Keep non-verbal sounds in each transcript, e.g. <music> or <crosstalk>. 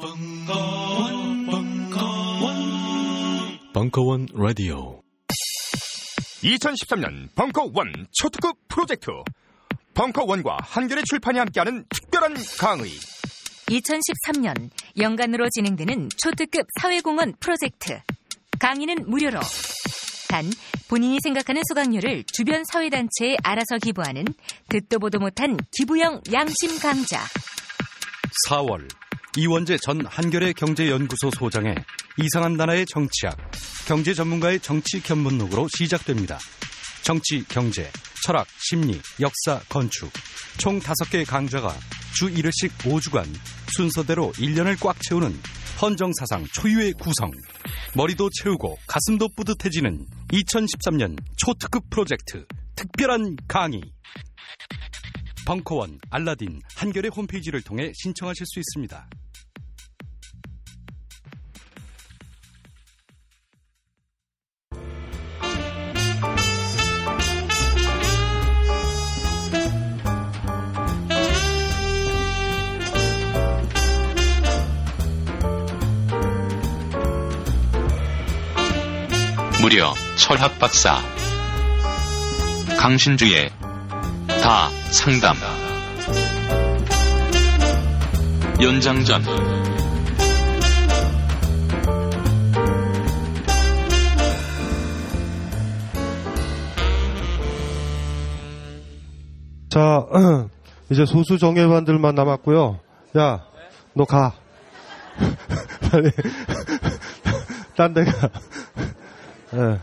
벙커원, 벙커원, 벙커원 라디오. 2013년 벙커원 초특급 프로젝트. 벙커원과 한겨레 출판이 함께하는 특별한 강의. 2013년 연간으로 진행되는 초특급 사회공헌 프로젝트. 강의는 무료로. 단 본인이 생각하는 수강료를 주변 사회단체에 알아서 기부하는 듣도 보도 못한 기부형 양심 강좌. 4월 이원재 전 한겨레 경제연구소 소장의 이상한 나라의 정치학, 경제 전문가의 정치 견문록으로 시작됩니다. 정치, 경제, 철학, 심리, 역사, 건축 총 5개 강좌가 주 1회씩 5주간 순서대로 1년을 꽉 채우는 헌정사상 초유의 구성 머리도 채우고 가슴도 뿌듯해지는 2013년 초특급 프로젝트 특별한 강의 벙커원, 알라딘, 한겨레 홈페이지를 통해 신청하실 수 있습니다. 무려 철학 박사 강신주의 다 상담 연장전 자, <clears throat> 이제 소수 정예반들만 남았고요. 야, 너 가. <laughs> 빨리. <laughs> 딴 데 가. 예.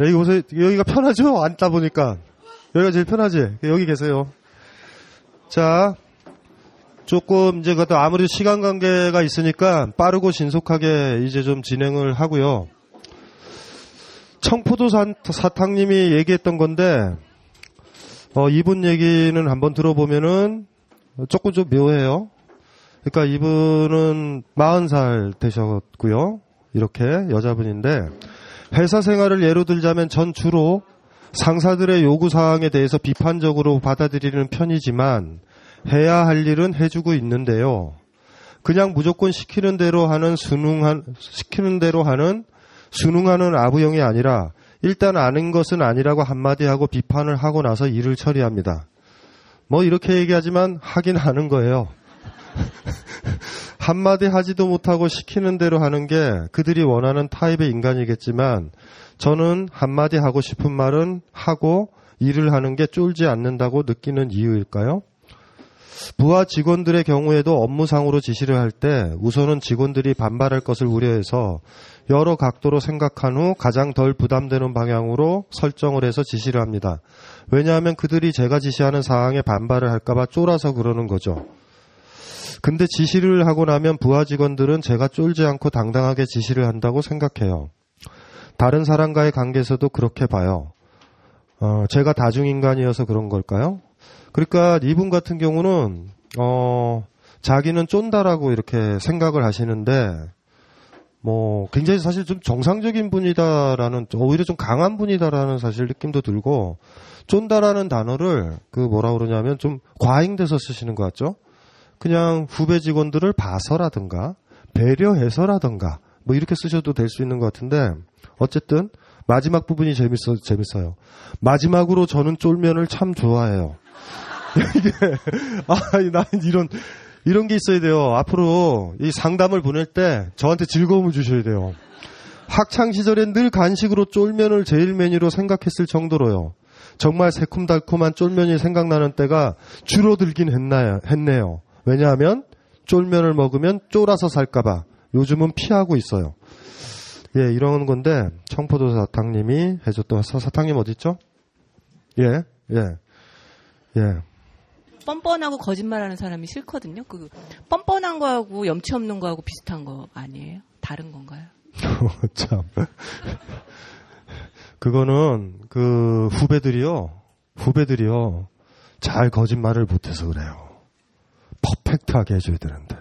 여기 오세요. 여기가 편하죠? 앉다 보니까. 여기가 제일 편하지? 여기 계세요. 자, 조금 이제 그것도 아무리 시간 관계가 있으니까 빠르고 신속하게 이제 좀 진행을 하고요. 청포도 사- 사탕님이 얘기했던 건데, 어, 이분 얘기는 한번 들어보면은 조금 좀 묘해요. 그러니까 이분은 40살 되셨고요. 이렇게 여자분인데 회사 생활을 예로 들자면 전 주로 상사들의 요구 사항에 대해서 비판적으로 받아들이는 편이지만 해야 할 일은 해주고 있는데요. 그냥 무조건 시키는 대로 하는 순응한 시키는 대로 하는 순응하는 아부형이 아니라 일단 아는 것은 아니라고 한마디 하고 비판을 하고 나서 일을 처리합니다. 뭐 이렇게 얘기하지만 하긴 하는 거예요. <laughs> 한마디 하지도 못하고 시키는 대로 하는 게 그들이 원하는 타입의 인간이겠지만 저는 한마디 하고 싶은 말은 하고 일을 하는 게 쫄지 않는다고 느끼는 이유일까요? 부하 직원들의 경우에도 업무상으로 지시를 할 때 우선은 직원들이 반발할 것을 우려해서 여러 각도로 생각한 후 가장 덜 부담되는 방향으로 설정을 해서 지시를 합니다. 왜냐하면 그들이 제가 지시하는 사항에 반발을 할까봐 쫄아서 그러는 거죠. 근데 지시를 하고 나면 부하 직원들은 제가 쫄지 않고 당당하게 지시를 한다고 생각해요. 다른 사람과의 관계에서도 그렇게 봐요. 어, 제가 다중인간이어서 그런 걸까요? 그러니까 이분 같은 경우는 어, 자기는 쫀다라고 이렇게 생각을 하시는데 뭐 굉장히 사실 좀 정상적인 분이다라는 오히려 좀 강한 분이다라는 사실 느낌도 들고 쫀다라는 단어를 그 뭐라 그러냐면 좀 과잉돼서 쓰시는 것 같죠? 그냥 후배 직원들을 봐서라든가 배려해서라든가 뭐 이렇게 쓰셔도 될 수 있는 것 같은데 어쨌든 마지막 부분이 재밌어 재밌어요. 마지막으로 저는 쫄면을 참 좋아해요. <laughs> 이게 아난 이런 이런 게 있어야 돼요. 앞으로 이 상담을 보낼 때 저한테 즐거움을 주셔야 돼요. 학창 시절엔 늘 간식으로 쫄면을 제일 메뉴로 생각했을 정도로요. 정말 새콤달콤한 쫄면이 생각나는 때가 줄어들긴 했나요, 했네요. 왜냐하면 쫄면을 먹으면 쫄아서 살까봐 요즘은 피하고 있어요. 예, 이런 건데 청포도 사탕님이 해줬던 사, 사탕님 어디 있죠? 예, 예, 예. 뻔뻔하고 거짓말하는 사람이 싫거든요. 그 뻔뻔한 거하고 염치 없는 거하고 비슷한 거 아니에요? 다른 건가요? <laughs> 참. 그거는 그 후배들이요. 후배들이요. 잘 거짓말을 못해서 그래요. 퍼펙트하게 해줘야 되는데.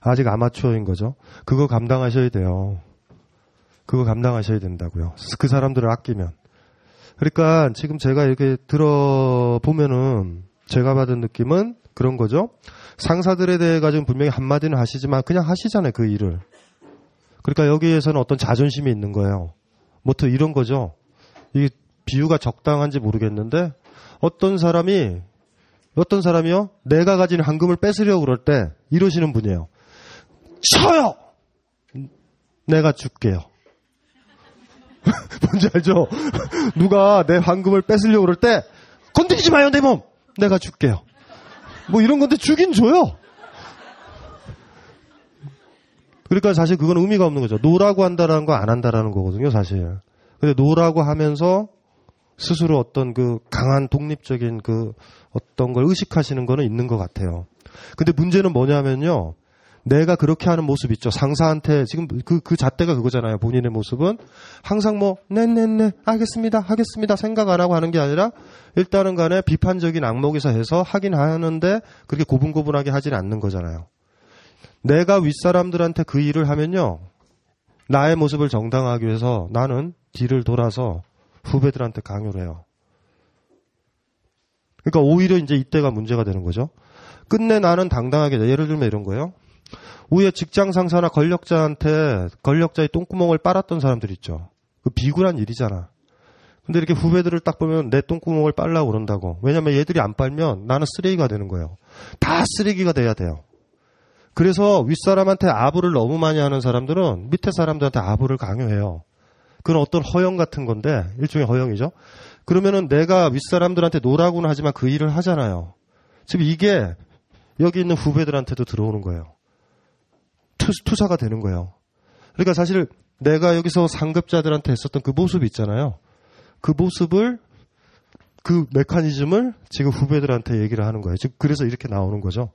아직 아마추어인 거죠. 그거 감당하셔야 돼요. 그거 감당하셔야 된다고요. 그 사람들을 아끼면. 그러니까 지금 제가 이렇게 들어보면은 제가 받은 느낌은 그런 거죠. 상사들에 대해 가지고 분명히 한마디는 하시지만 그냥 하시잖아요, 그 일을. 그러니까 여기에서는 어떤 자존심이 있는 거예요. 뭐또 이런 거죠. 이 비유가 적당한지 모르겠는데 어떤 사람이 어떤 사람이요? 내가 가진 황금을 뺏으려고 그럴 때 이러시는 분이에요. 쳐요! 내가 줄게요. <laughs> 뭔지 알죠? <laughs> 누가 내 황금을 뺏으려고 그럴 때 건드리지 마요, 내 몸! 내가 줄게요. 뭐 이런 건데 주긴 줘요. 그러니까 사실 그건 의미가 없는 거죠. no라고 한다라는 거 안 한다라는 거거든요, 사실. 근데 no라고 하면서 스스로 어떤 그 강한 독립적인 그 어떤 걸 의식하시는 거는 있는 것 같아요. 근데 문제는 뭐냐면요. 내가 그렇게 하는 모습 있죠. 상사한테 지금 그, 그 잣대가 그거잖아요. 본인의 모습은 항상 뭐, 네네네, 알겠습니다, 하겠습니다 생각 안 하고 하는 게 아니라 일단은 간에 비판적인 안목에서 해서 하긴 하는데 그렇게 고분고분하게 하지는 않는 거잖아요. 내가 윗사람들한테 그 일을 하면요. 나의 모습을 정당화하기 위해서 나는 뒤를 돌아서 후배들한테 강요를 해요. 그러니까 오히려 이제 이때가 문제가 되는 거죠. 끝내 나는 당당하게 예를 들면 이런 거예요. 위에 직장 상사나 권력자한테 권력자의 똥구멍을 빨았던 사람들 있죠. 그 비굴한 일이잖아. 근데 이렇게 후배들을 딱 보면 내 똥구멍을 빨라고 그런다고. 왜냐면 얘들이 안 빨면 나는 쓰레기가 되는 거예요. 다 쓰레기가 돼야 돼요. 그래서 윗사람한테 아부를 너무 많이 하는 사람들은 밑에 사람들한테 아부를 강요해요. 그건 어떤 허영 같은 건데 일종의 허영이죠. 그러면은 내가 윗사람들한테 no라고는 하지만 그 일을 하잖아요. 지금 이게 여기 있는 후배들한테도 들어오는 거예요. 투, 사가 되는 거예요. 그러니까 사실 내가 여기서 상급자들한테 했었던 그 모습 있잖아요. 그 모습을 그 메커니즘을 지금 후배들한테 얘기를 하는 거예요. 즉 그래서 이렇게 나오는 거죠.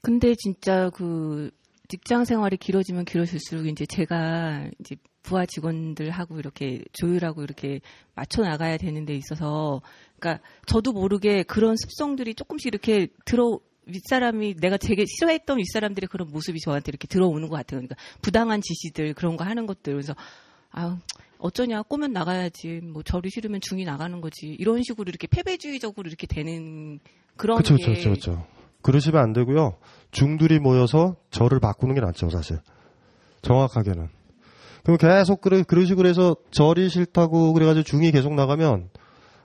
근데 진짜 그 직장 생활이 길어지면 길어질수록 이제 제가 이제 부하 직원들하고 이렇게 조율하고 이렇게 맞춰 나가야 되는 데 있어서 그러니까 저도 모르게 그런 습성들이 조금씩 이렇게 들어 윗사람이 내가 되게 싫어했던 윗사람들의 그런 모습이 저한테 이렇게 들어오는 것 같아요. 그러니까 부당한 지시들 그런 거 하는 것들 그래서 아 어쩌냐 꼬면 나가야지 뭐 저리 싫으면 중이 나가는 거지 이런 식으로 이렇게 패배주의적으로 이렇게 되는 그런 그쵸, 게 그렇죠, 그렇죠. 그러시면 안 되고요. 중들이 모여서 저를 바꾸는 게 낫죠, 사실. 정확하게는. 그럼 계속 그러, 그런 식으로 해서 절이 싫다고 그래가지고 중이 계속 나가면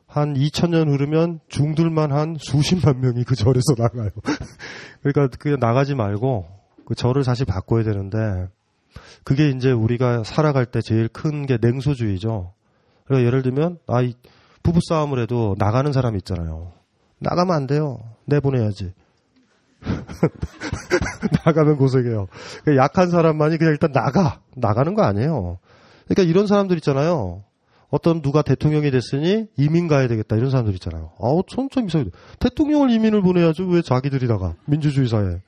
한 2000년 흐르면 중들만 한 수십만 명이 그 절에서 나가요. <laughs> 그러니까 그 나가지 말고 그 절을 사실 바꿔야 되는데 그게 이제 우리가 살아갈 때 제일 큰 게 냉소주의죠. 그러니까 예를 들면 아 부부 싸움을 해도 나가는 사람이 있잖아요. 나가면 안 돼요. 내보내야지. <laughs> 나가면 고생해요. 그러니까 약한 사람만이 그냥 일단 나가. 나가는 거 아니에요. 그러니까 이런 사람들 있잖아요. 어떤 누가 대통령이 됐으니 이민 가야 되겠다 이런 사람들 있잖아요. 아우 천천 이상해. 대통령을 이민을 보내야죠. 왜 자기들이 나가? 민주주의 사회.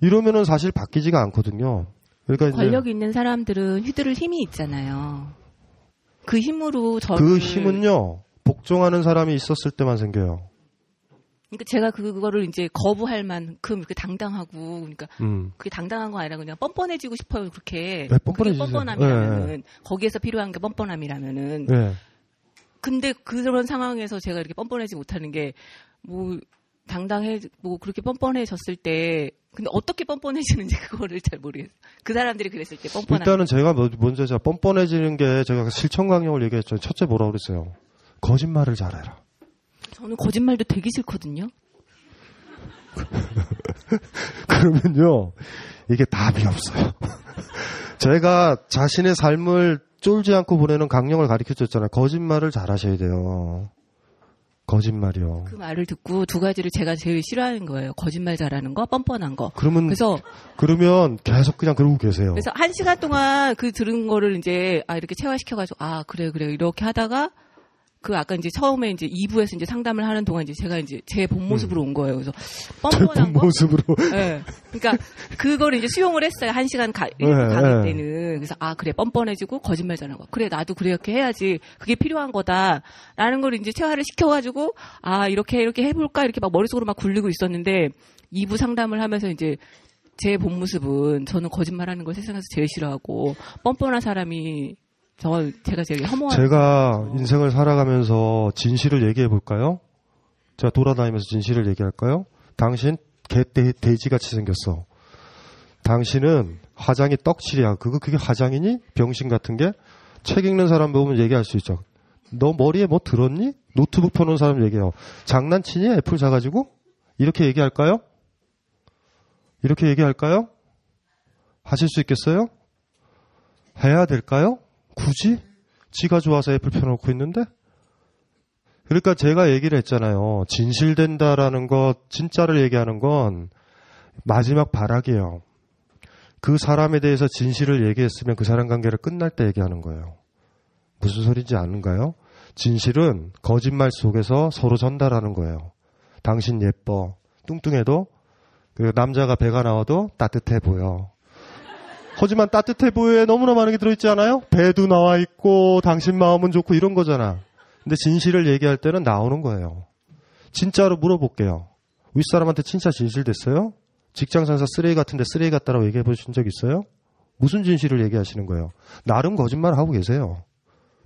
이러면은 사실 바뀌지가 않거든요. 그러니까 권력 이 있는 사람들은 휘두를 힘이 있잖아요. 그 힘으로 저를 그 힘은요 복종하는 사람이 있었을 때만 생겨요. 그러니까 제가 그거를 이제 거부할 만큼 그 당당하고 그러니까 음. 그게 당당한 거 아니라 그냥 뻔뻔해지고 싶어요 그렇게 네, 뻔뻔해지죠. 뻔뻔함이라면은 네. 거기에서 필요한 게 뻔뻔함이라면은 네. 근데 그런 상황에서 제가 이렇게 뻔뻔해지 못하는 게 뭐 당당해 뭐 그렇게 뻔뻔해졌을 때 근데 어떻게 뻔뻔해지는지 <laughs> 그거를 잘 모르겠어요. 그 사람들이 그랬을 때 뻔뻔한 일단은 제가 뭐, 먼저 제가 뻔뻔해지는 게 제가 실천 강령을 얘기했죠. 첫째 뭐라고 그랬어요? 거짓말을 잘해라. 저는 거짓말도 되게 싫거든요. <laughs> 그러면요, 이게 답이 없어요. <laughs> 제가 자신의 삶을 쫄지 않고 보내는 강령을 가르쳐 줬잖아요. 거짓말을 잘 하셔야 돼요. 거짓말이요. 그 말을 듣고 두 가지를 제가 제일 싫어하는 거예요. 거짓말 잘하는 거, 뻔뻔한 거. 그러면 그래서 그러면 계속 그냥 그러고 계세요. 그래서 한 시간 동안 그 들은 거를 이제 아 이렇게 체화시켜가지고 아 그래 그래 이렇게 하다가 그 아까 이제 처음에 이제 2부에서 이제 상담을 하는 동안 이제 제가 이제 제 본 모습으로 음. 온 거예요. 그래서 뻔뻔한 본 모습으로. <laughs> 네. 그러니까 그걸 이제 수용을 했어요. 한 시간 가, 1부 네, 강의 네. 때는. 그래서 아 그래 뻔뻔해지고 거짓말 잘하는 거. 그래 나도 그렇게 해야지. 그게 필요한 거다라는 걸 이제 체화를 시켜가지고 아 이렇게 이렇게 해볼까 이렇게 막 머릿속으로 막 굴리고 있었는데 2부 상담을 하면서 이제 제 본 모습은 저는 거짓말하는 걸 세상에서 제일 싫어하고 뻔뻔한 사람이 저 제가 제일 허무한 제가 인생을 살아가면서 진실을 얘기해 볼까요? 제가 돌아다니면서 진실을 얘기할까요? 당신 개, 돼, 돼지같이 생겼어. 당신은 화장이 떡칠이야. 그거, 그게 화장이니? 병신 같은 게? 책 읽는 사람 보면 얘기할 수 있죠. 너 머리에 뭐 들었니? 노트북 펴놓은 사람 얘기해요. 장난치니? 애플 사가지고? 이렇게 얘기할까요? 이렇게 얘기할까요? 하실 수 있겠어요? 해야 될까요? 굳이? 지가 좋아서 애플 펴놓고 있는데? 그러니까 제가 얘기를 했잖아요. 진실된다라는 것, 진짜를 얘기하는 건 마지막 발악이에요. 그 사람에 대해서 진실을 얘기했으면 그 사람 관계를 끝날 때 얘기하는 거예요. 무슨 소리인지 아는가요? 진실은 거짓말 속에서 서로 전달하는 거예요. 당신 예뻐. 뚱뚱해도 그리고 남자가 배가 나와도 따뜻해 보여. 하지만 따뜻해 보여에 너무나 많은 게 들어있지 않아요? 배도 나와 있고 당신 마음은 좋고 이런 거잖아. 근데 진실을 얘기할 때는 나오는 거예요. 진짜로 물어볼게요. 윗사람한테 진짜 진실 됐어요? 직장 상사 쓰레기 같은데 쓰레기 같다라고 얘기해 보신 적 있어요? 무슨 진실을 얘기하시는 거예요? 나름 거짓말 하고 계세요.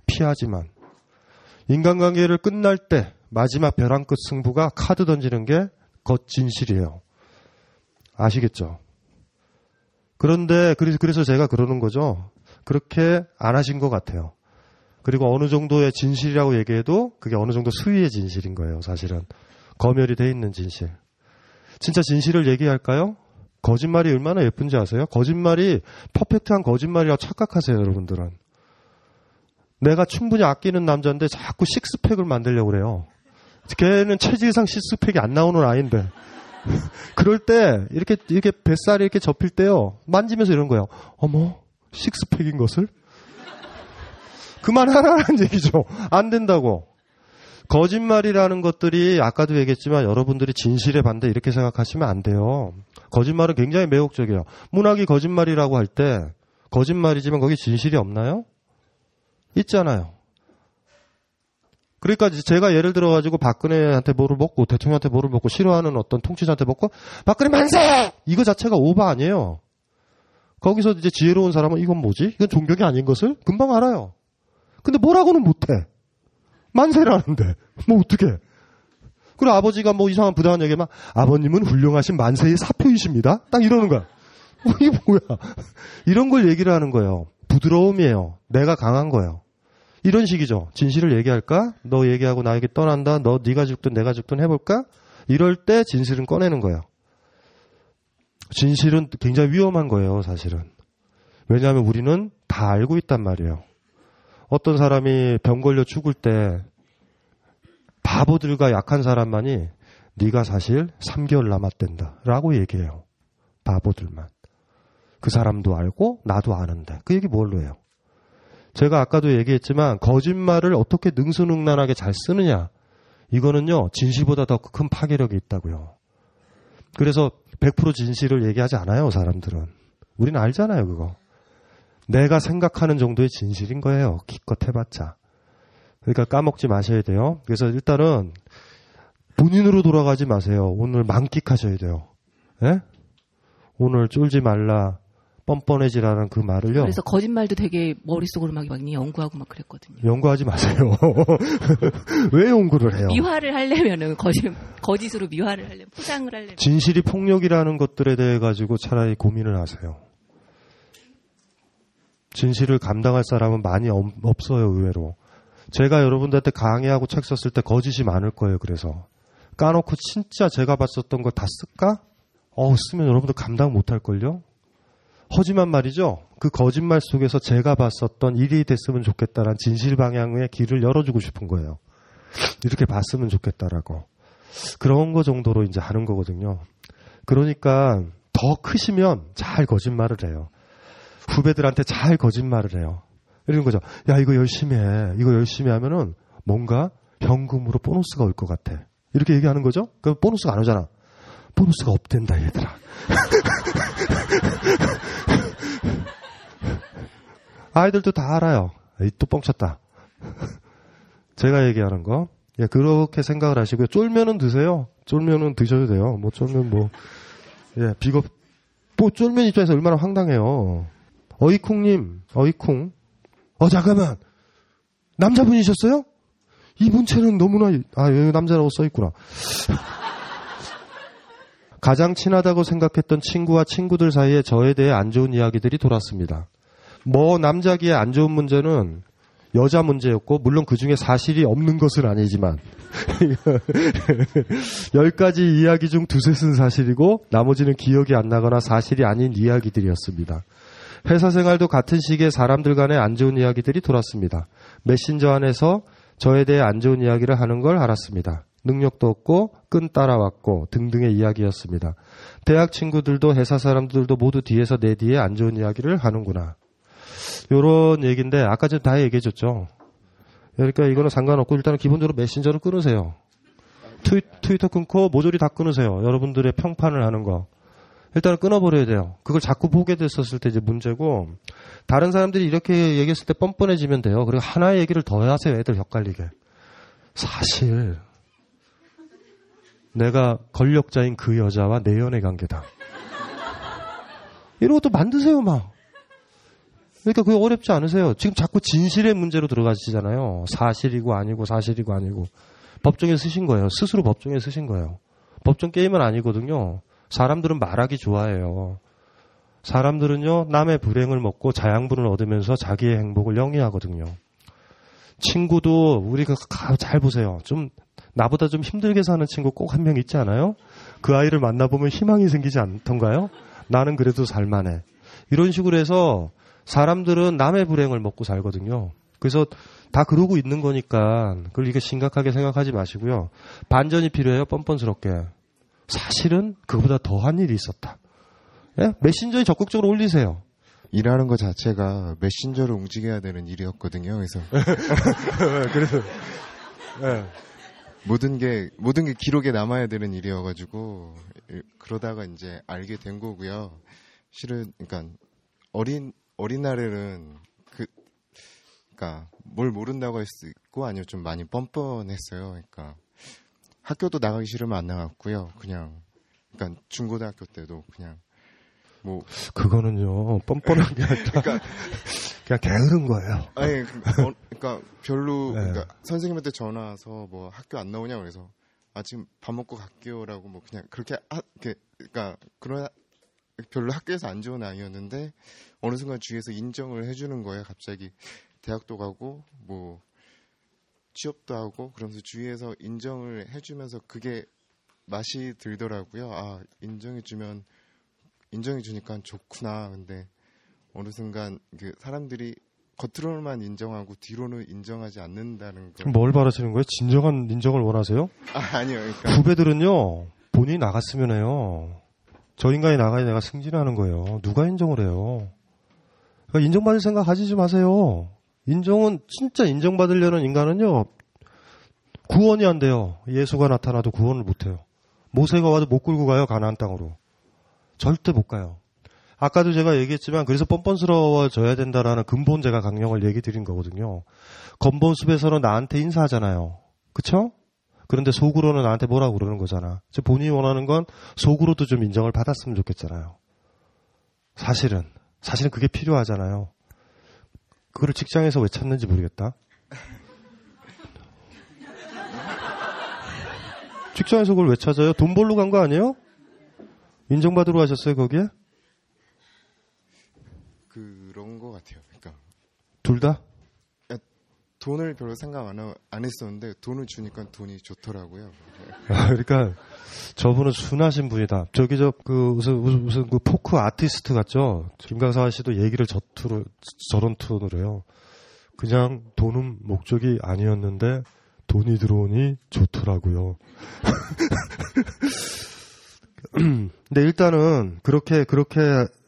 피하지만. 인간관계를 끝날 때 마지막 벼랑 끝 승부가 카드 던지는 게 겉진실이에요. 아시겠죠? 그런데 그래서 제가 그러는 거죠. 그렇게 안 하신 것 같아요. 그리고 어느 정도의 진실이라고 얘기해도 그게 어느 정도 수위의 진실인 거예요, 사실은. 검열이 돼 있는 진실. 진짜 진실을 얘기할까요? 거짓말이 얼마나 예쁜지 아세요? 거짓말이 퍼펙트한 거짓말이라고 착각하세요, 여러분들은. 내가 충분히 아끼는 남자인데 자꾸 식스팩을 만들려고 그래요. 걔는 체질상 식스팩이 안 나오는 아이인데. <laughs> 그럴 때 이렇게 이렇게 뱃살이 이렇게 접힐 때요. 만지면서 이런 거예요. 어머, 식스팩인 것을 그만하라는 얘기죠. 안 된다고. 거짓말이라는 것들이 아까도 얘기했지만 여러분들이 진실에 반대 이렇게 생각하시면 안 돼요. 거짓말은 굉장히 매혹적이에요. 문학이 거짓말이라고 할 때 거짓말이지만 거기 진실이 없나요? 있잖아요. 그러니까 제가 예를 들어가지고 박근혜한테 뭐를 먹고 대통령한테 뭐를 먹고 싫어하는 어떤 통치자한테 먹고 박근혜 만세! 이거 자체가 오바 아니에요. 거기서 이제 지혜로운 사람은 이건 뭐지? 이건 존경이 아닌 것을 금방 알아요. 근데 뭐라고는 못해. 만세라는데. 뭐 어떻게? 그리고 아버지가 뭐 이상한 부당한 얘기만 아버님은 훌륭하신 만세의 사표이십니다. 딱 이러는 거야. 어, <laughs> 이게 뭐야? 이런 걸 얘기를 하는 거예요. 부드러움이에요. 내가 강한 거예요. 이런 식이죠. 진실을 얘기할까? 너 얘기하고 나에게 떠난다. 너 네가 죽든 내가 죽든 해볼까? 이럴 때 진실은 꺼내는 거예요. 진실은 굉장히 위험한 거예요, 사실은. 왜냐하면 우리는 다 알고 있단 말이에요. 어떤 사람이 병 걸려 죽을 때 바보들과 약한 사람만이 네가 사실 3개월 남았댄다 라고 얘기해요. 바보들만. 그 사람도 알고 나도 아는데 그 얘기 뭘로 해요? 제가 아까도 얘기했지만 거짓말을 어떻게 능수능란하게 잘 쓰느냐 이거는요 진실보다 더 큰 파괴력이 있다고요. 그래서 100% 진실을 얘기하지 않아요 사람들은. 우리는 알잖아요 그거. 내가 생각하는 정도의 진실인 거예요. 기껏 해봤자. 그러니까 까먹지 마셔야 돼요. 그래서 일단은 본인으로 돌아가지 마세요. 오늘 만끽하셔야 돼요. 예? 오늘 쫄지 말라, 뻔뻔해지라는 그 말을요. 그래서 거짓말도 되게 머릿속으로 막 많이 연구하고 막 그랬거든요. 연구하지 마세요. <laughs> 왜 연구를 해요? 미화를 하려면은 거짓 거짓으로 미화를 하려면 포장을 하려면 진실이 폭력이라는 것들에 대해 가지고 차라리 고민을 하세요. 진실을 감당할 사람은 많이 없어요, 의외로. 제가 여러분들한테 강의하고 책 썼을 때 거짓이 많을 거예요, 그래서. 까놓고 진짜 제가 봤었던 걸다 쓸까? 어, 쓰면 여러분들 감당 못 할걸요? 하지만 말이죠. 그 거짓말 속에서 제가 봤었던 일이 됐으면 좋겠다라는 진실 방향의 길을 열어주고 싶은 거예요. 이렇게 봤으면 좋겠다라고. 그런 거 정도로 이제 하는 거거든요. 그러니까 더 크시면 잘 거짓말을 해요. 후배들한테 잘 거짓말을 해요. 이러는 거죠. 야, 이거 열심히 해. 이거 열심히 하면은 뭔가 현금으로 보너스가 올 것 같아. 이렇게 얘기하는 거죠? 그럼 보너스가 안 오잖아. 보너스가 없댄다, 얘들아. <laughs> 아이들도 다 알아요. 또 뻥쳤다. <laughs> 제가 얘기하는 거. 예, 그렇게 생각을 하시고요. 쫄면은 드세요. 쫄면은 드셔도 돼요. 뭐 쫄면 뭐, 예, 비겁, 뭐 쫄면 입장에서 얼마나 황당해요. 어이쿵님, 어이쿵. 어, 잠깐만. 남자분이셨어요? 이분 채는 너무나, 아, 여기 남자라고 써있구나. <laughs> 가장 친하다고 생각했던 친구와 친구들 사이에 저에 대해 안 좋은 이야기들이 돌았습니다. 뭐 남자기에 안 좋은 문제는 여자 문제였고 물론 그 중에 사실이 없는 것은 아니지만 <laughs> 열 가지 이야기 중 두셋은 사실이고 나머지는 기억이 안 나거나 사실이 아닌 이야기들이었습니다. 회사 생활도 같은 시기에 사람들 간에 안 좋은 이야기들이 돌았습니다. 메신저 안에서 저에 대해 안 좋은 이야기를 하는 걸 알았습니다. 능력도 없고 끈 따라왔고 등등의 이야기였습니다. 대학 친구들도 회사 사람들도 모두 뒤에서 내 뒤에 안 좋은 이야기를 하는구나. 요런 얘기인데 아까 전에 다 얘기해 줬죠. 그러니까 이거는 상관없고 일단은 기본적으로 메신저를 끊으세요. 트위, 트위터 끊고 모조리 다 끊으세요. 여러분들의 평판을 하는 거. 일단은 끊어버려야 돼요. 그걸 자꾸 보게 됐었을 때 이제 문제고 다른 사람들이 이렇게 얘기했을 때 뻔뻔해지면 돼요. 그리고 하나의 얘기를 더 하세요. 애들 헷갈리게. 사실 내가 권력자인 그 여자와 내 연애 관계다. 이런 것도 만드세요, 막. 그러니까 그게 어렵지 않으세요. 지금 자꾸 진실의 문제로 들어가시잖아요. 사실이고 아니고 사실이고 아니고. 법정에 쓰신 거예요. 스스로 법정에 쓰신 거예요. 법정 게임은 아니거든요. 사람들은 말하기 좋아해요. 사람들은요, 남의 불행을 먹고 자양분을 얻으면서 자기의 행복을 영위하거든요. 친구도 우리가 잘 보세요. 좀 나보다 좀 힘들게 사는 친구 꼭 한 명 있지 않아요? 그 아이를 만나보면 희망이 생기지 않던가요? 나는 그래도 살만해. 이런 식으로 해서 사람들은 남의 불행을 먹고 살거든요. 그래서 다 그러고 있는 거니까 그걸 이게 심각하게 생각하지 마시고요. 반전이 필요해요. 뻔뻔스럽게. 사실은 그보다 더한 일이 있었다. 예? 메신저에 적극적으로 올리세요. 일하는 것 자체가 메신저를 움직여야 되는 일이었거든요. 그래서 <laughs> 그래서 예. 모든 게 모든 게 기록에 남아야 되는 일이어가지고 그러다가 이제 알게 된 거고요. 실은 그러니까 어린 어린 날에는 그 그러니까 뭘 모른다고 할 수 있고 아니면 좀 많이 뻔뻔했어요. 그러니까 학교도 나가기 싫으면 안 나갔고요. 그냥 그러니까 중고등학교 때도 그냥 뭐 그거는요 뻔뻔한 게 아니라 그러니까, 그냥 게으른 거예요. 아니 그러니까, 어, 그러니까 별로 네. 그러니까 선생님한테 전화 와서 뭐 학교 안 나오냐 그래서 아 지금 밥 먹고 갈게요라고 뭐 그냥 그렇게 하, 그러니까 그런 별로 학교에서 안 좋은 아이였는데 어느 순간 주위에서 인정을 해주는 거예요. 갑자기 대학도 가고 뭐 취업도 하고 그러면서 주위에서 인정을 해주면서 그게 맛이 들더라고요. 아 인정해주면 인정해주니까 좋구나. 근데 어느 순간 그 사람들이 겉으로만 인정하고 뒤로는 인정하지 않는다는 거. 뭘 바라시는 거예요? 진정한 인정을 원하세요? 아, 아니요. 그러니까. 후배들은요 본인이 나갔으면 해요. 저 인간이 나가야 내가 승진하는 거예요. 누가 인정을 해요? 그러니까 인정받을 생각 가지지 마세요. 인정은 진짜 인정받으려는 인간은요 구원이 안 돼요. 예수가 나타나도 구원을 못 해요. 모세가 와도 못 끌고 가요 가나안 땅으로. 절대 못 가요. 아까도 제가 얘기했지만 그래서 뻔뻔스러워져야 된다라는 근본 제가 강령을 얘기 드린 거거든요. 건본숲에서는 나한테 인사하잖아요. 그쵸? 그런데 속으로는 나한테 뭐라고 그러는 거잖아. 즉 본인이 원하는 건 속으로도 좀 인정을 받았으면 좋겠잖아요. 사실은 사실은 그게 필요하잖아요. 그거를 직장에서 왜 찾는지 모르겠다. <laughs> 직장에서 그걸 왜 찾아요? 돈 벌러 간 거 아니에요? 인정받으러 가셨어요, 거기에? 그런 것 같아요. 그러니까 둘 다? 돈을 별로 생각 안, 안 했었는데 돈을 주니까 돈이 좋더라고요. 아, 그러니까 저분은 순하신 분이다. 저기 저 그 무슨 무슨 무슨 그 포크 아티스트 같죠? 김강사 씨도 얘기를 저 투로 저런 톤으로 해요. 그냥 돈은 목적이 아니었는데 돈이 들어오니 좋더라고요. <laughs> 근데 일단은 그렇게 그렇게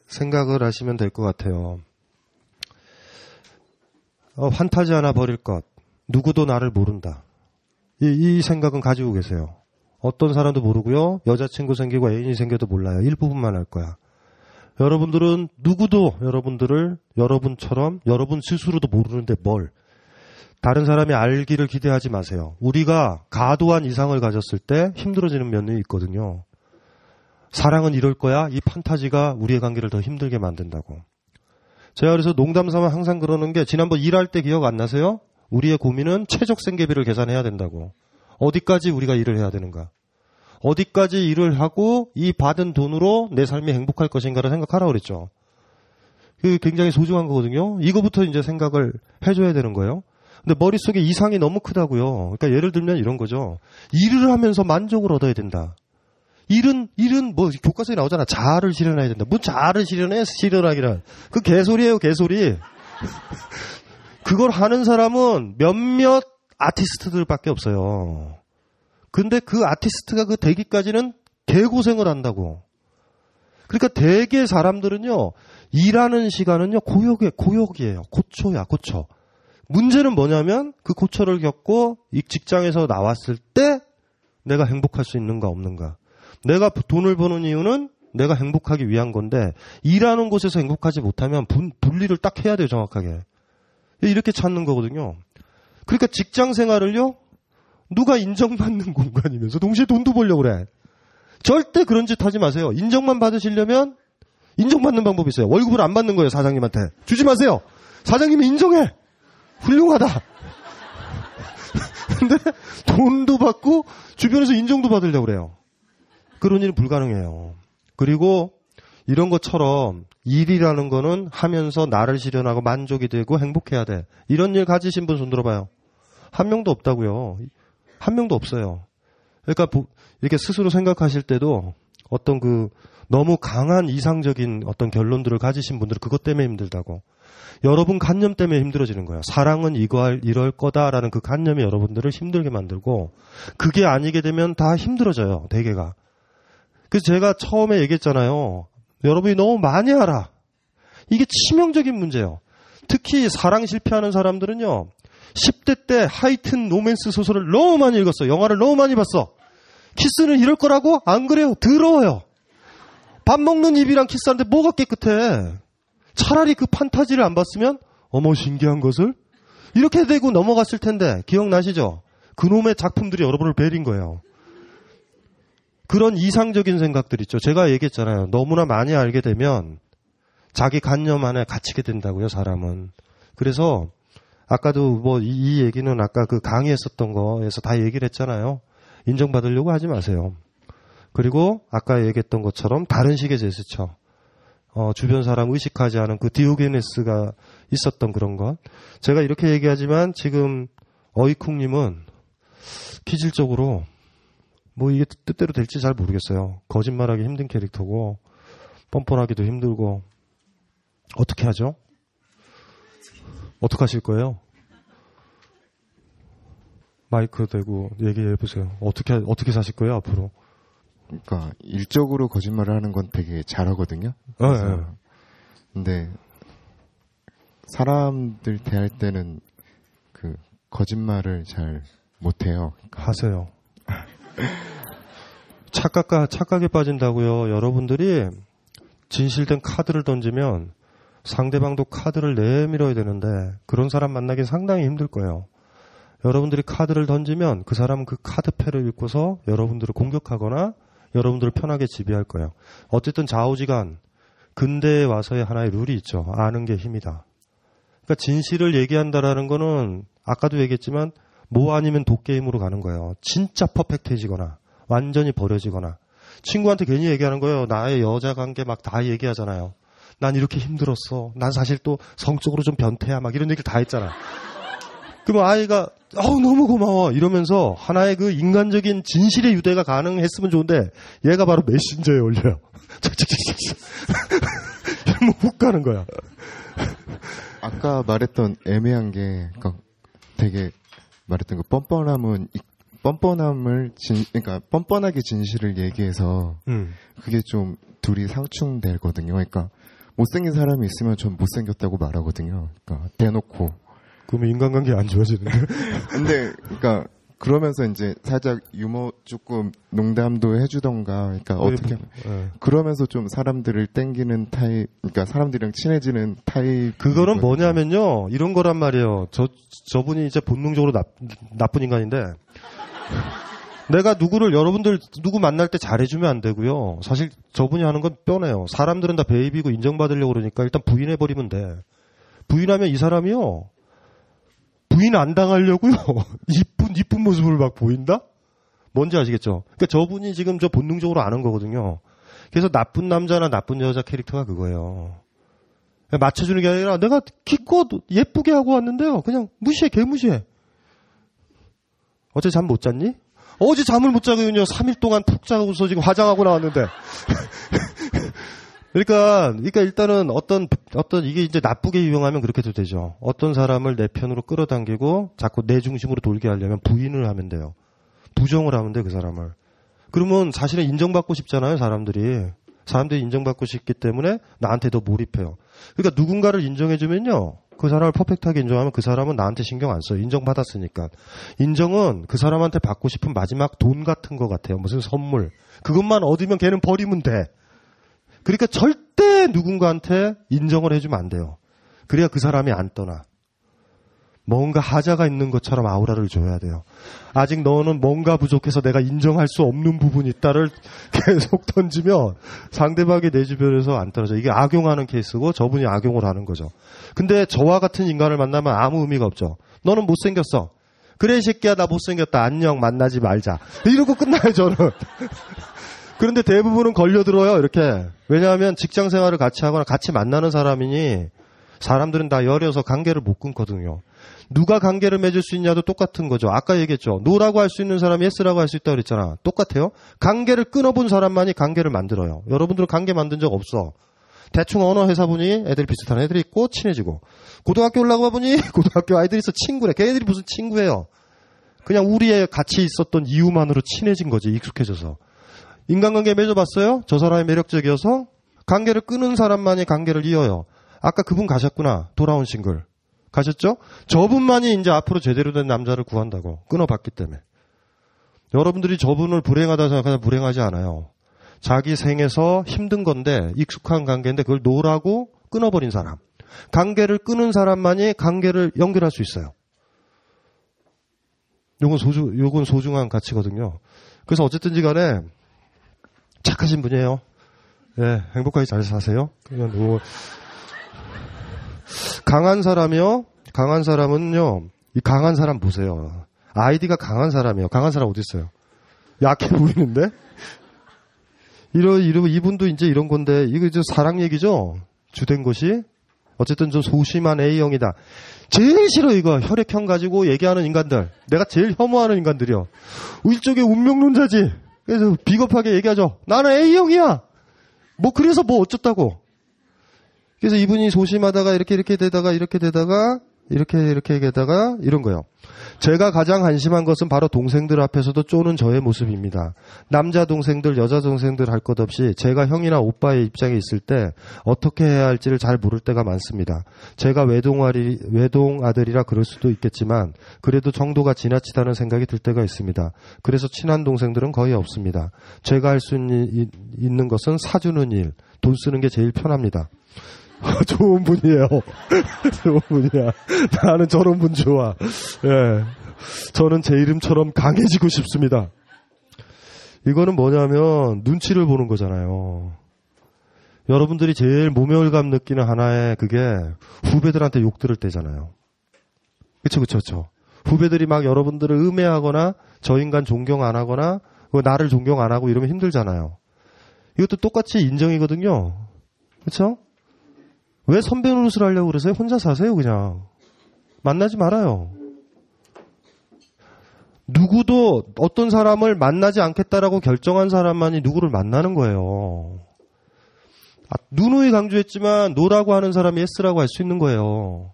생각을 하시면 될 것 같아요. 어, 환타지 하나 버릴 것. 누구도 나를 모른다. 이, 이 생각은 가지고 계세요. 어떤 사람도 모르고요. 여자친구 생기고 애인이 생겨도 몰라요. 일부분만 알 거야. 여러분들은 누구도 여러분들을 여러분처럼 여러분 스스로도 모르는데 뭘 다른 사람이 알기를 기대하지 마세요. 우리가 과도한 이상을 가졌을 때 힘들어지는 면이 있거든요. 사랑은 이럴 거야. 이 판타지가 우리의 관계를 더 힘들게 만든다고. 제가 그래서 농담 삼아 항상 그러는 게 지난번 일할 때 기억 안 나세요? 우리의 고민은 최적 생계비를 계산해야 된다고. 어디까지 우리가 일을 해야 되는가? 어디까지 일을 하고 이 받은 돈으로 내 삶이 행복할 것인가를 생각하라 그랬죠. 그 굉장히 소중한 거거든요. 이거부터 이제 생각을 해줘야 되는 거예요. 근데 머릿속에 이상이 너무 크다고요. 그러니까 예를 들면 이런 거죠. 일을 하면서 만족을 얻어야 된다. 일은 일은 뭐 교과서에 나오잖아. 자아를 실현해야 된다. 뭐 자아를 실현해 실현하기란 그 개소리예요, 개소리. 그걸 하는 사람은 몇몇 아티스트들밖에 없어요. 근데 그 아티스트가 그 되기까지는 개고생을 한다고. 그러니까 대개 사람들은요, 일하는 시간은요, 고역에, 고역이에요. 고초야, 고초. 문제는 뭐냐면, 그 고초를 겪고, 이 직장에서 나왔을 때, 내가 행복할 수 있는가, 없는가. 내가 돈을 버는 이유는 내가 행복하기 위한 건데, 일하는 곳에서 행복하지 못하면 분, 분리를 딱 해야 돼요, 정확하게. 이렇게 찾는 거거든요. 그러니까 직장 생활을요, 누가 인정받는 <laughs> 공간이면서 동시에 돈도 벌려고 그래. 절대 그런 짓 하지 마세요. 인정만 받으시려면 인정받는 방법이 있어요. 월급을 안 받는 거예요, 사장님한테. 주지 마세요. 사장님이 인정해. 훌륭하다. <laughs> 근데 돈도 받고 주변에서 인정도 받으려고 그래요. 그런 일은 불가능해요. 그리고 이런 것처럼 일이라는 거는 하면서 나를 실현하고 만족이 되고 행복해야 돼. 이런 일 가지신 분 손 들어봐요. 한 명도 없다고요. 한 명도 없어요. 그러니까 이렇게 스스로 생각하실 때도 어떤 그 너무 강한 이상적인 어떤 결론들을 가지신 분들은 그것 때문에 힘들다고. 여러분 간념 때문에 힘들어지는 거예요. 사랑은 이거 이럴 거다라는 그 간념이 여러분들을 힘들게 만들고 그게 아니게 되면 다 힘들어져요. 대개가. 그래서 제가 처음에 얘기했잖아요. 여러분이 너무 많이 알아. 이게 치명적인 문제예요. 특히 사랑 실패하는 사람들은요. 10대 때 하이튼 로맨스 소설을 너무 많이 읽었어. 영화를 너무 많이 봤어. 키스는 이럴 거라고? 안 그래요. 더러워요. 밥 먹는 입이랑 키스하는데 뭐가 깨끗해. 차라리 그 판타지를 안 봤으면 어머 신기한 것을 이렇게 되고 넘어갔을 텐데 기억나시죠? 그놈의 작품들이 여러분을 베린 거예요. 그런 이상적인 생각들 있죠. 제가 얘기했잖아요. 너무나 많이 알게 되면 자기 관념 안에 갇히게 된다고요, 사람은. 그래서 아까도 뭐이 얘기는 아까 그 강의했었던 거에서 다 얘기를 했잖아요. 인정받으려고 하지 마세요. 그리고 아까 얘기했던 것처럼 다른 식의 제스처. 어, 주변 사람 의식하지 않은 그 디오게네스가 있었던 그런 것. 제가 이렇게 얘기하지만 지금 어이쿵님은 기질적으로 뭐 이게 뜻대로 될지 잘 모르겠어요. 거짓말하기 힘든 캐릭터고 뻔뻔하기도 힘들고 어떻게 하죠? 어떻게 하실 거예요? 마이크 대고 얘기해 보세요. 어떻게 어떻게 사실 거예요 앞으로? 그러니까 일적으로 거짓말을 하는 건 되게 잘하거든요. 네, 네. 근데 사람들 대할 때는 그 거짓말을 잘 못해요. 그러니까 하세요. 착각과 착각에 빠진다고요. 여러분들이 진실된 카드를 던지면 상대방도 카드를 내밀어야 되는데 그런 사람 만나기 상당히 힘들 거예요. 여러분들이 카드를 던지면 그 사람은 그 카드패를 읽고서 여러분들을 공격하거나 여러분들을 편하게 지배할 거예요. 어쨌든 좌우지간 근대에 와서의 하나의 룰이 있죠. 아는 게 힘이다. 그러니까 진실을 얘기한다라는 거는 아까도 얘기했지만 뭐 아니면 도게임으로 가는 거예요. 진짜 퍼펙트해지거나 완전히 버려지거나 친구한테 괜히 얘기하는 거예요. 나의 여자 관계 막 다 얘기하잖아요. 난 이렇게 힘들었어. 난 사실 또 성적으로 좀 변태야. 막 이런 얘기를 다 했잖아. 그러면 아이가 어우 너무 고마워 이러면서 하나의 그 인간적인 진실의 유대가 가능했으면 좋은데 얘가 바로 메신저에 올려요. <laughs> 뭐못 가는 거야. 아까 말했던 애매한 게 그러니까 되게 말했던 그 뻔뻔함은 뻔뻔함을 진 그러니까 뻔뻔하게 진실을 얘기해서 음. 그게 좀 둘이 상충되거든요. 그러니까 못생긴 사람이 있으면 전 못생겼다고 말하거든요. 그러니까 대놓고. 그러면 인간관계 안 좋아지는데. 근데 그러니까 그러면서 이제 살짝 유머 조금 농담도 해주던가, 그러니까 어떻게 네. 그러면서 좀 사람들을 땡기는 타입, 그러니까 사람들이랑 친해지는 타입. 그거는 뭐냐면요, 이런 거란 말이에요. 저 저분이 이제 본능적으로 나, 나쁜 인간인데. 내가 누구를 여러분들 누구 만날 때 잘해주면 안 되고요. 사실 저분이 하는 건 뻔해요. 사람들은 다 baby고 인정받으려고 그러니까 일단 부인해버리면 돼. 부인하면 이 사람이요. 부인 안 당하려고요. <laughs> 이쁜 이쁜 모습을 막 보인다? 뭔지 아시겠죠? 그러니까 저분이 지금 저 본능적으로 아는 거거든요. 그래서 나쁜 남자나 나쁜 여자 캐릭터가 그거예요. 맞춰주는 게 아니라 내가 기껏 예쁘게 하고 왔는데요. 그냥 무시해, 개무시해. 어제 잠 못 잤니? 어제 잠을 못 자거든요. 3일 동안 푹 자고서 지금 화장하고 나왔는데. <laughs> 그러니까, 그러니까 일단은 어떤, 어떤, 이게 이제 나쁘게 유용하면 그렇게도 되죠. 어떤 사람을 내 편으로 끌어당기고 자꾸 내 중심으로 돌게 하려면 부인을 하면 돼요. 부정을 하면 돼, 그 사람을. 그러면 사실은 인정받고 싶잖아요, 사람들이. 사람들이 인정받고 싶기 때문에 나한테 더 몰입해요. 그러니까 누군가를 인정해주면요. 그 사람을 퍼펙트하게 인정하면 그 사람은 나한테 신경 안 써요. 인정받았으니까. 인정은 그 사람한테 받고 싶은 마지막 돈 같은 것 같아요. 무슨 선물. 그것만 얻으면 걔는 버리면 돼. 그러니까 절대 누군가한테 인정을 해주면 안 돼요. 그래야 그 사람이 안 떠나. 뭔가 하자가 있는 것처럼 아우라를 줘야 돼요. 아직 너는 뭔가 부족해서 내가 인정할 수 없는 부분이 있다를 <laughs> 계속 던지면 상대방이 내 주변에서 안 떨어져. 이게 악용하는 케이스고 저분이 악용을 하는 거죠. 근데 저와 같은 인간을 만나면 아무 의미가 없죠. 너는 못생겼어. 그래, 이 새끼야, 나 못생겼다. 안녕, 만나지 말자. 이러고 끝나요, 저는. 그런데 대부분은 걸려들어요, 이렇게. 왜냐하면 직장 생활을 같이 하거나 같이 만나는 사람이니 사람들은 다 여려서 관계를 못 끊거든요. 누가 관계를 맺을 수 있냐도 똑같은 거죠. 아까 얘기했죠. no라고 할 수 있는 사람이 yes라고 할 수 있다고 그랬잖아. 똑같아요. 관계를 끊어본 사람만이 관계를 만들어요. 여러분들은 관계 만든 적 없어. 대충 어느 회사 분이 애들 비슷한 애들이 있고 친해지고 고등학교 올라가 보니 <laughs> 고등학교 아이들이 있어 친구래. 걔네들이 무슨 친구예요. 그냥 우리의 같이 있었던 이유만으로 친해진 거지 익숙해져서. 인간관계 맺어봤어요? 저 사람이 매력적이어서 관계를 끊은 사람만이 관계를 이어요. 아까 그분 가셨구나. 돌아온 싱글. 가셨죠? 저분만이 이제 앞으로 제대로 된 남자를 구한다고. 끊어봤기 때문에. 여러분들이 저분을 불행하다 생각하면 불행하지 않아요. 자기 생에서 힘든 건데 익숙한 관계인데 그걸 놓으라고 끊어버린 사람. 관계를 끊은 사람만이 관계를 연결할 수 있어요. 요건 소중, 요건 소중한 가치거든요. 그래서 어쨌든지 간에 착하신 분이에요. 예, 행복하게 잘 사세요. 그냥 뭐 강한 사람이요. 강한 사람은요. 이 강한 사람 보세요. 아이디가 강한 사람이요. 강한 사람 어디 있어요? 약해 보이는데? 이러 이러 이분도 이제 이런 건데 이거 이제 사랑 얘기죠. 주된 것이 어쨌든 좀 소심한 A형이다. 제일 싫어 이거 혈액형 가지고 얘기하는 인간들. 내가 제일 혐오하는 인간들이요. 일종의 운명론자지. 그래서 비겁하게 얘기하죠. 나는 A형이야. 뭐 그래서 뭐 어쩌다고. 그래서 이분이 소심하다가 이렇게 이렇게 되다가 이렇게 되다가 이렇게 이렇게 되다가 이런 거요. 제가 가장 한심한 것은 바로 동생들 앞에서도 쪼는 저의 모습입니다. 남자 동생들, 여자 동생들 할 것 없이 제가 형이나 오빠의 입장에 있을 때 어떻게 해야 할지를 잘 모를 때가 많습니다. 제가 외동아리, 외동 아들이라 그럴 수도 있겠지만 그래도 정도가 지나치다는 생각이 들 때가 있습니다. 그래서 친한 동생들은 거의 없습니다. 제가 할 수 있는 것은 사주는 일, 돈 쓰는 게 제일 편합니다. <laughs> 좋은 분이에요. <laughs> 좋은 분이야. 나는 저런 분 좋아. 예. 저는 제 이름처럼 강해지고 싶습니다. 이거는 뭐냐면 눈치를 보는 거잖아요. 여러분들이 제일 모멸감 느끼는 하나의 그게 후배들한테 욕 들을 때잖아요. 그쵸, 그쵸, 그쵸. 후배들이 막 여러분들을 음해하거나 저 인간 존경 안 하거나 뭐 나를 존경 안 하고 이러면 힘들잖아요. 이것도 똑같이 인정이거든요. 그쵸? 왜 선배 노릇을 하려고 그러세요? 혼자 사세요, 그냥. 만나지 말아요. 누구도 어떤 사람을 만나지 않겠다라고 결정한 사람만이 누구를 만나는 거예요. 아, 누누이 강조했지만 no라고 하는 사람이 yes라고 할 수 있는 거예요.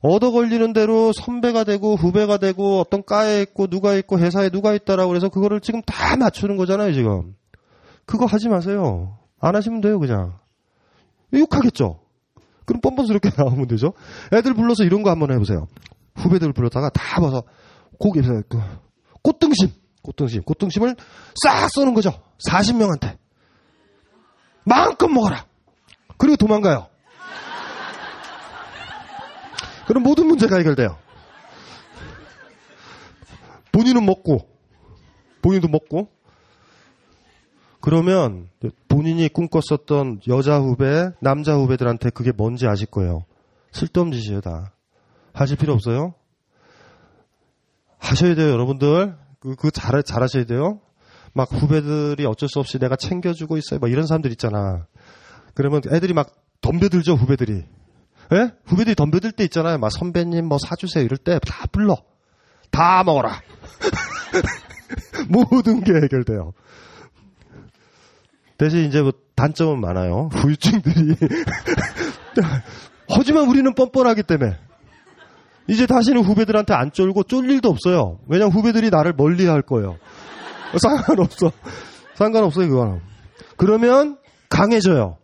얻어 걸리는 대로 선배가 되고 후배가 되고 어떤 과에 있고 누가 있고 회사에 누가 있다라고 그래서 그거를 지금 다 맞추는 거잖아요, 지금. 그거 하지 마세요. 안 하시면 돼요, 그냥. 욕하겠죠? 그럼 뻔뻔스럽게 <laughs> 나오면 되죠. 애들 불러서 이런 거 한번 해보세요. 후배들 불렀다가 다 봐서 고기에서 그 꽃등심, 꽃등심, 꽃등심을 싹 쏘는 거죠. 40명한테. 마음껏 먹어라. 그리고 도망가요. 그럼 모든 문제가 해결돼요. 본인은 먹고, 본인도 먹고, 그러면 본인이 꿈꿨었던 여자 후배, 남자 후배들한테 그게 뭔지 아실 거예요. 쓸데없는 짓이에요, 다. 하실 필요 없어요. 하셔야 돼요, 여러분들. 그, 그 잘, 잘 하셔야 돼요. 막 후배들이 어쩔 수 없이 내가 챙겨주고 있어요. 막 이런 사람들 있잖아. 그러면 애들이 막 덤벼들죠, 후배들이. 예? 후배들이 덤벼들 때 있잖아요. 막 선배님 뭐 사주세요. 이럴 때 다 불러. 다 먹어라. <laughs> 모든 게 해결돼요. 대신 이제 뭐 단점은 많아요. <laughs> 후유증들이. <laughs> 하지만 우리는 뻔뻔하기 때문에. 이제 다시는 후배들한테 안 쫄고 쫄 일도 없어요. 왜냐면 후배들이 나를 멀리 할 거예요. 상관없어. 상관없어요, 그거는. 그러면 강해져요.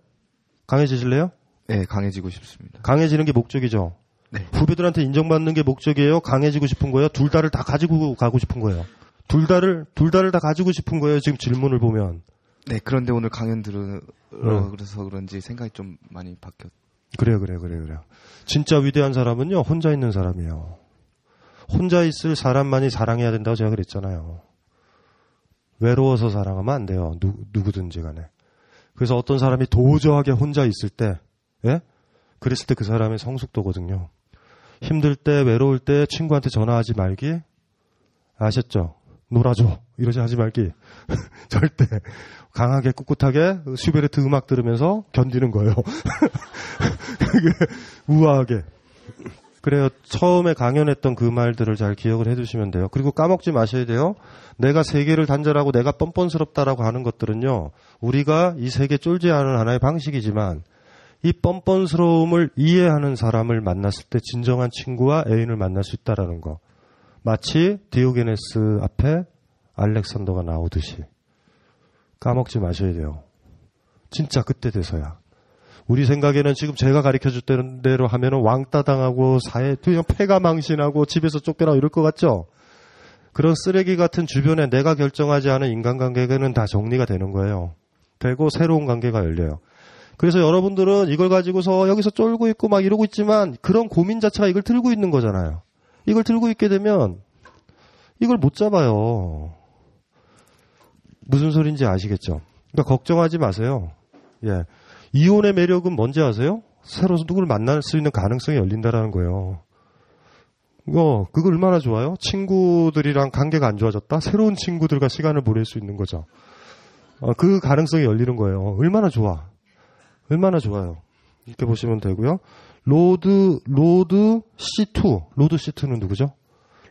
강해지실래요? 네, 강해지고 싶습니다. 강해지는 게 목적이죠. 네. 후배들한테 인정받는 게 목적이에요. 강해지고 싶은 거예요. 둘 다를 다 가지고 가고 싶은 거예요. 둘 다를 둘 다를 다 가지고 싶은 거예요. 지금 질문을 보면. 네, 그런데 오늘 강연 들으 네. 그래서 그런지 생각이 좀 많이 바뀌었. 그래요, 그래요, 그래요, 그래요. 진짜 위대한 사람은요, 혼자 있는 사람이에요. 혼자 있을 사람만이 사랑해야 된다고 제가 그랬잖아요. 외로워서 사랑하면 안 돼요. 누, 누구든지 간에. 그래서 어떤 사람이 도저하게 혼자 있을 때, 예? 그랬을 때 그 사람의 성숙도거든요. 힘들 때, 외로울 때 친구한테 전화하지 말기. 아셨죠? 놀아줘. 이러지 하지 말기. <laughs> 절대. 강하게 꿋꿋하게 슈베르트 음악 들으면서 견디는 거예요. <laughs> 우아하게. 그래요. 처음에 강연했던 그 말들을 잘 기억을 해두시면 돼요. 그리고 까먹지 마셔야 돼요. 내가 세계를 단절하고 내가 뻔뻔스럽다라고 하는 것들은요. 우리가 이 세계 쫄지 않은 하나의 방식이지만 이 뻔뻔스러움을 이해하는 사람을 만났을 때 진정한 친구와 애인을 만날 수 있다라는 거. 마치 디오게네스 앞에 알렉산더가 나오듯이 까먹지 마셔야 돼요. 진짜 그때 돼서야. 우리 생각에는 지금 제가 가르쳐 줬던 대로 하면은 왕따 당하고 사회 그냥 폐가 망신하고 집에서 쫓겨나고 이럴 것 같죠? 그런 쓰레기 같은 주변에 내가 결정하지 않은 인간관계는 다 정리가 되는 거예요. 되고 새로운 관계가 열려요. 그래서 여러분들은 이걸 가지고서 여기서 쫄고 있고 막 이러고 있지만 그런 고민 자체가 이걸 들고 있는 거잖아요. 이걸 들고 있게 되면 이걸 못 잡아요. 무슨 소린지 아시겠죠? 그러니까 걱정하지 마세요. 예. 이혼의 매력은 뭔지 아세요? 새로 누구를 만날 수 있는 가능성이 열린다라는 거예요. 이거 그거 얼마나 좋아요? 친구들이랑 관계가 안 좋아졌다? 새로운 친구들과 시간을 보낼 수 있는 거죠. 어, 그 가능성이 열리는 거예요. 얼마나 좋아. 얼마나 좋아요. 이렇게 보시면 되고요. 로드 로드 C2 로드 C2는 누구죠?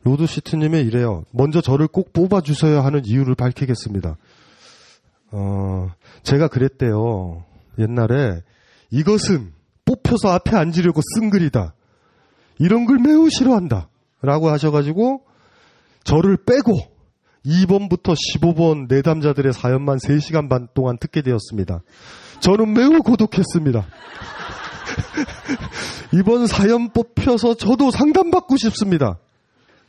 로드 C2님의 이래요. 먼저 저를 꼭 뽑아주셔야 하는 이유를 밝히겠습니다. 어, 제가 그랬대요. 옛날에 이것은 뽑혀서 앞에 앉으려고 쓴 글이다. 이런 걸 매우 싫어한다. 라고 하셔가지고 저를 빼고 2번부터 15번 내담자들의 사연만 3시간 반 동안 듣게 되었습니다. 저는 매우 고독했습니다. <laughs> 이번 사연 뽑혀서 저도 상담받고 싶습니다.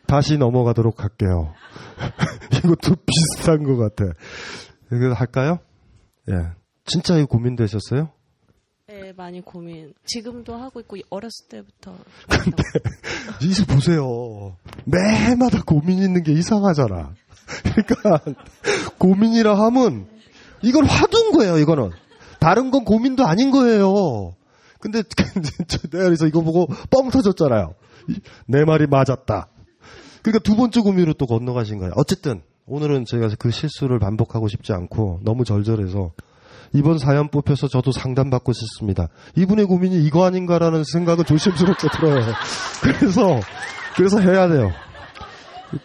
다시 넘어가도록 할게요. <laughs> 이것도 비슷한 것 같아. 이거 할까요? 예. 진짜 이거 고민되셨어요? 네, 많이 고민. 지금도 하고 있고 어렸을 때부터. 근데 <laughs> 이제 보세요. 매마다 고민 있는 게 이상하잖아. 그러니까 고민이라 하면 이건 화두인 거예요. 이거는 다른 건 고민도 아닌 거예요. 근데 <laughs> 내가 그래서 이거 보고 뻥 터졌잖아요. 내 말이 맞았다. 그러니까 두 번째 고민으로 또 건너가신 거예요. 어쨌든 오늘은 제가 그 실수를 반복하고 싶지 않고 너무 절절해서 이번 사연 뽑혀서 저도 상담받고 싶습니다. 이분의 고민이 이거 아닌가라는 생각은 조심스럽게 들어요. <laughs> 그래서 그래서 해야 돼요.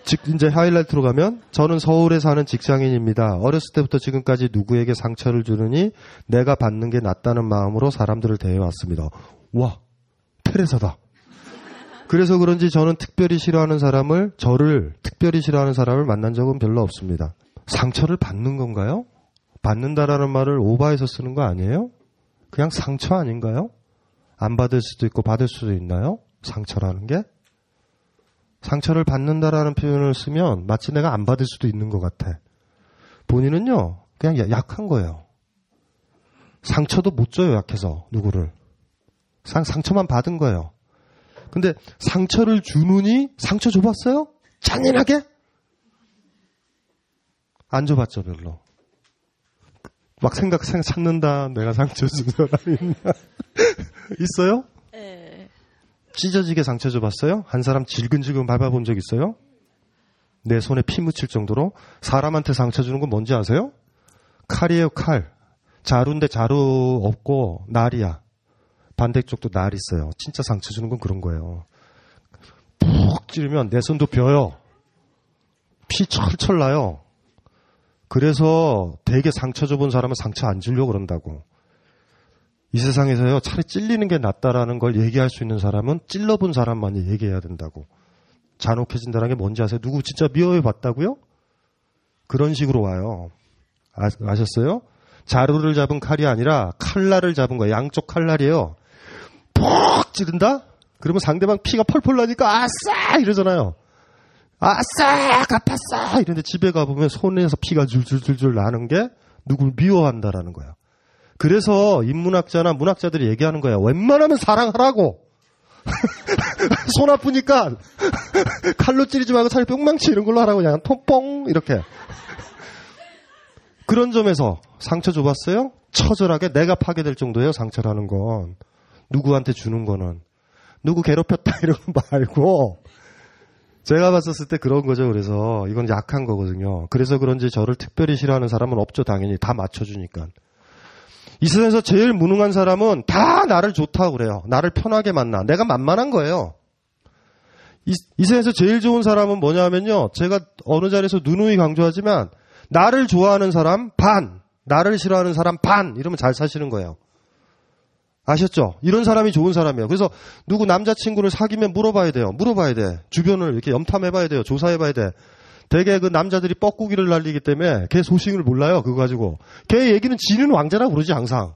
즉 이제 하이라이트로 가면 저는 서울에 사는 직장인입니다. 어렸을 때부터 지금까지 누구에게 상처를 주느니 내가 받는 게 낫다는 마음으로 사람들을 대해왔습니다. 와 테레사다. 그래서 그런지 저는 특별히 싫어하는 사람을 저를 특별히 싫어하는 사람을 만난 적은 별로 없습니다. 상처를 받는 건가요? 받는다라는 말을 오바해서 쓰는 거 아니에요? 그냥 상처 아닌가요? 안 받을 수도 있고 받을 수도 있나요? 상처라는 게? 상처를 받는다라는 표현을 쓰면 마치 내가 안 받을 수도 있는 것 같아. 본인은요, 그냥 야- 약한 거예요. 상처도 못 줘요, 약해서, 누구를. 상, 상처만 받은 거예요. 근데 상처를 주느니 상처 줘봤어요? 잔인하게? 안 줘봤죠, 별로. 막 생각, 생각 찾는다. 내가 상처 준 사람이 있나? <laughs> 있어요? 네. 찢어지게 상처 줘봤어요? 한 사람 질근질근 밟아본 적 있어요? 내 손에 피 묻힐 정도로 사람한테 상처 주는 건 뭔지 아세요? 칼이에요, 칼. 자루인데 자루 없고 날이야. 반대쪽도 날 있어요. 진짜 상처 주는 건 그런 거예요. 푹 찌르면 내 손도 벼요. 피 철철 나요. 그래서 되게 상처 줘본 사람은 상처 안 주려고 그런다고. 이 세상에서요, 차라리 찔리는 게 낫다라는 걸 얘기할 수 있는 사람은 찔러본 사람만이 얘기해야 된다고. 잔혹해진다는 게 뭔지 아세요? 누구 진짜 미워해 봤다고요? 그런 식으로 와요. 아, 아셨어요? 자루를 잡은 칼이 아니라 칼날을 잡은 거예요. 양쪽 칼날이에요. 푹 찌른다? 그러면 상대방 피가 펄펄 나니까 아싸! 이러잖아요. 아싸! 갚았어! 이런데 집에 가보면 손에서 피가 줄줄줄줄 나는 게 누굴 미워한다라는 거야. 그래서 인문학자나 문학자들이 얘기하는 거야. 웬만하면 사랑하라고! <laughs> 손 아프니까 칼로 찌르지 말고 차라리 뿅망치 이런 걸로 하라고 그냥 통뽕 이렇게. 그런 점에서 상처 줘봤어요? 처절하게 내가 파괴될 정도예요 상처라는 건. 누구한테 주는 거는. 누구 괴롭혔다 <laughs> 이런 거 말고. 제가 봤었을 때 그런 거죠 그래서. 이건 약한 거거든요. 그래서 그런지 저를 특별히 싫어하는 사람은 없죠 당연히. 다 맞춰주니까 이 세상에서 제일 무능한 사람은 다 나를 좋다고 그래요. 나를 편하게 만나. 내가 만만한 거예요. 이, 이 세상에서 제일 좋은 사람은 뭐냐면요. 제가 어느 자리에서 누누이 강조하지만 나를 좋아하는 사람 반, 나를 싫어하는 사람 반 이러면 잘 사시는 거예요. 아셨죠? 이런 사람이 좋은 사람이에요. 그래서 누구 남자친구를 사귀면 물어봐야 돼요. 물어봐야 돼. 주변을 이렇게 염탐해봐야 돼요. 조사해봐야 돼. 대개 그 남자들이 뻐꾸기를 날리기 때문에 걔 소식을 몰라요. 그거 가지고. 걔 얘기는 지는 왕자라고 그러지 항상.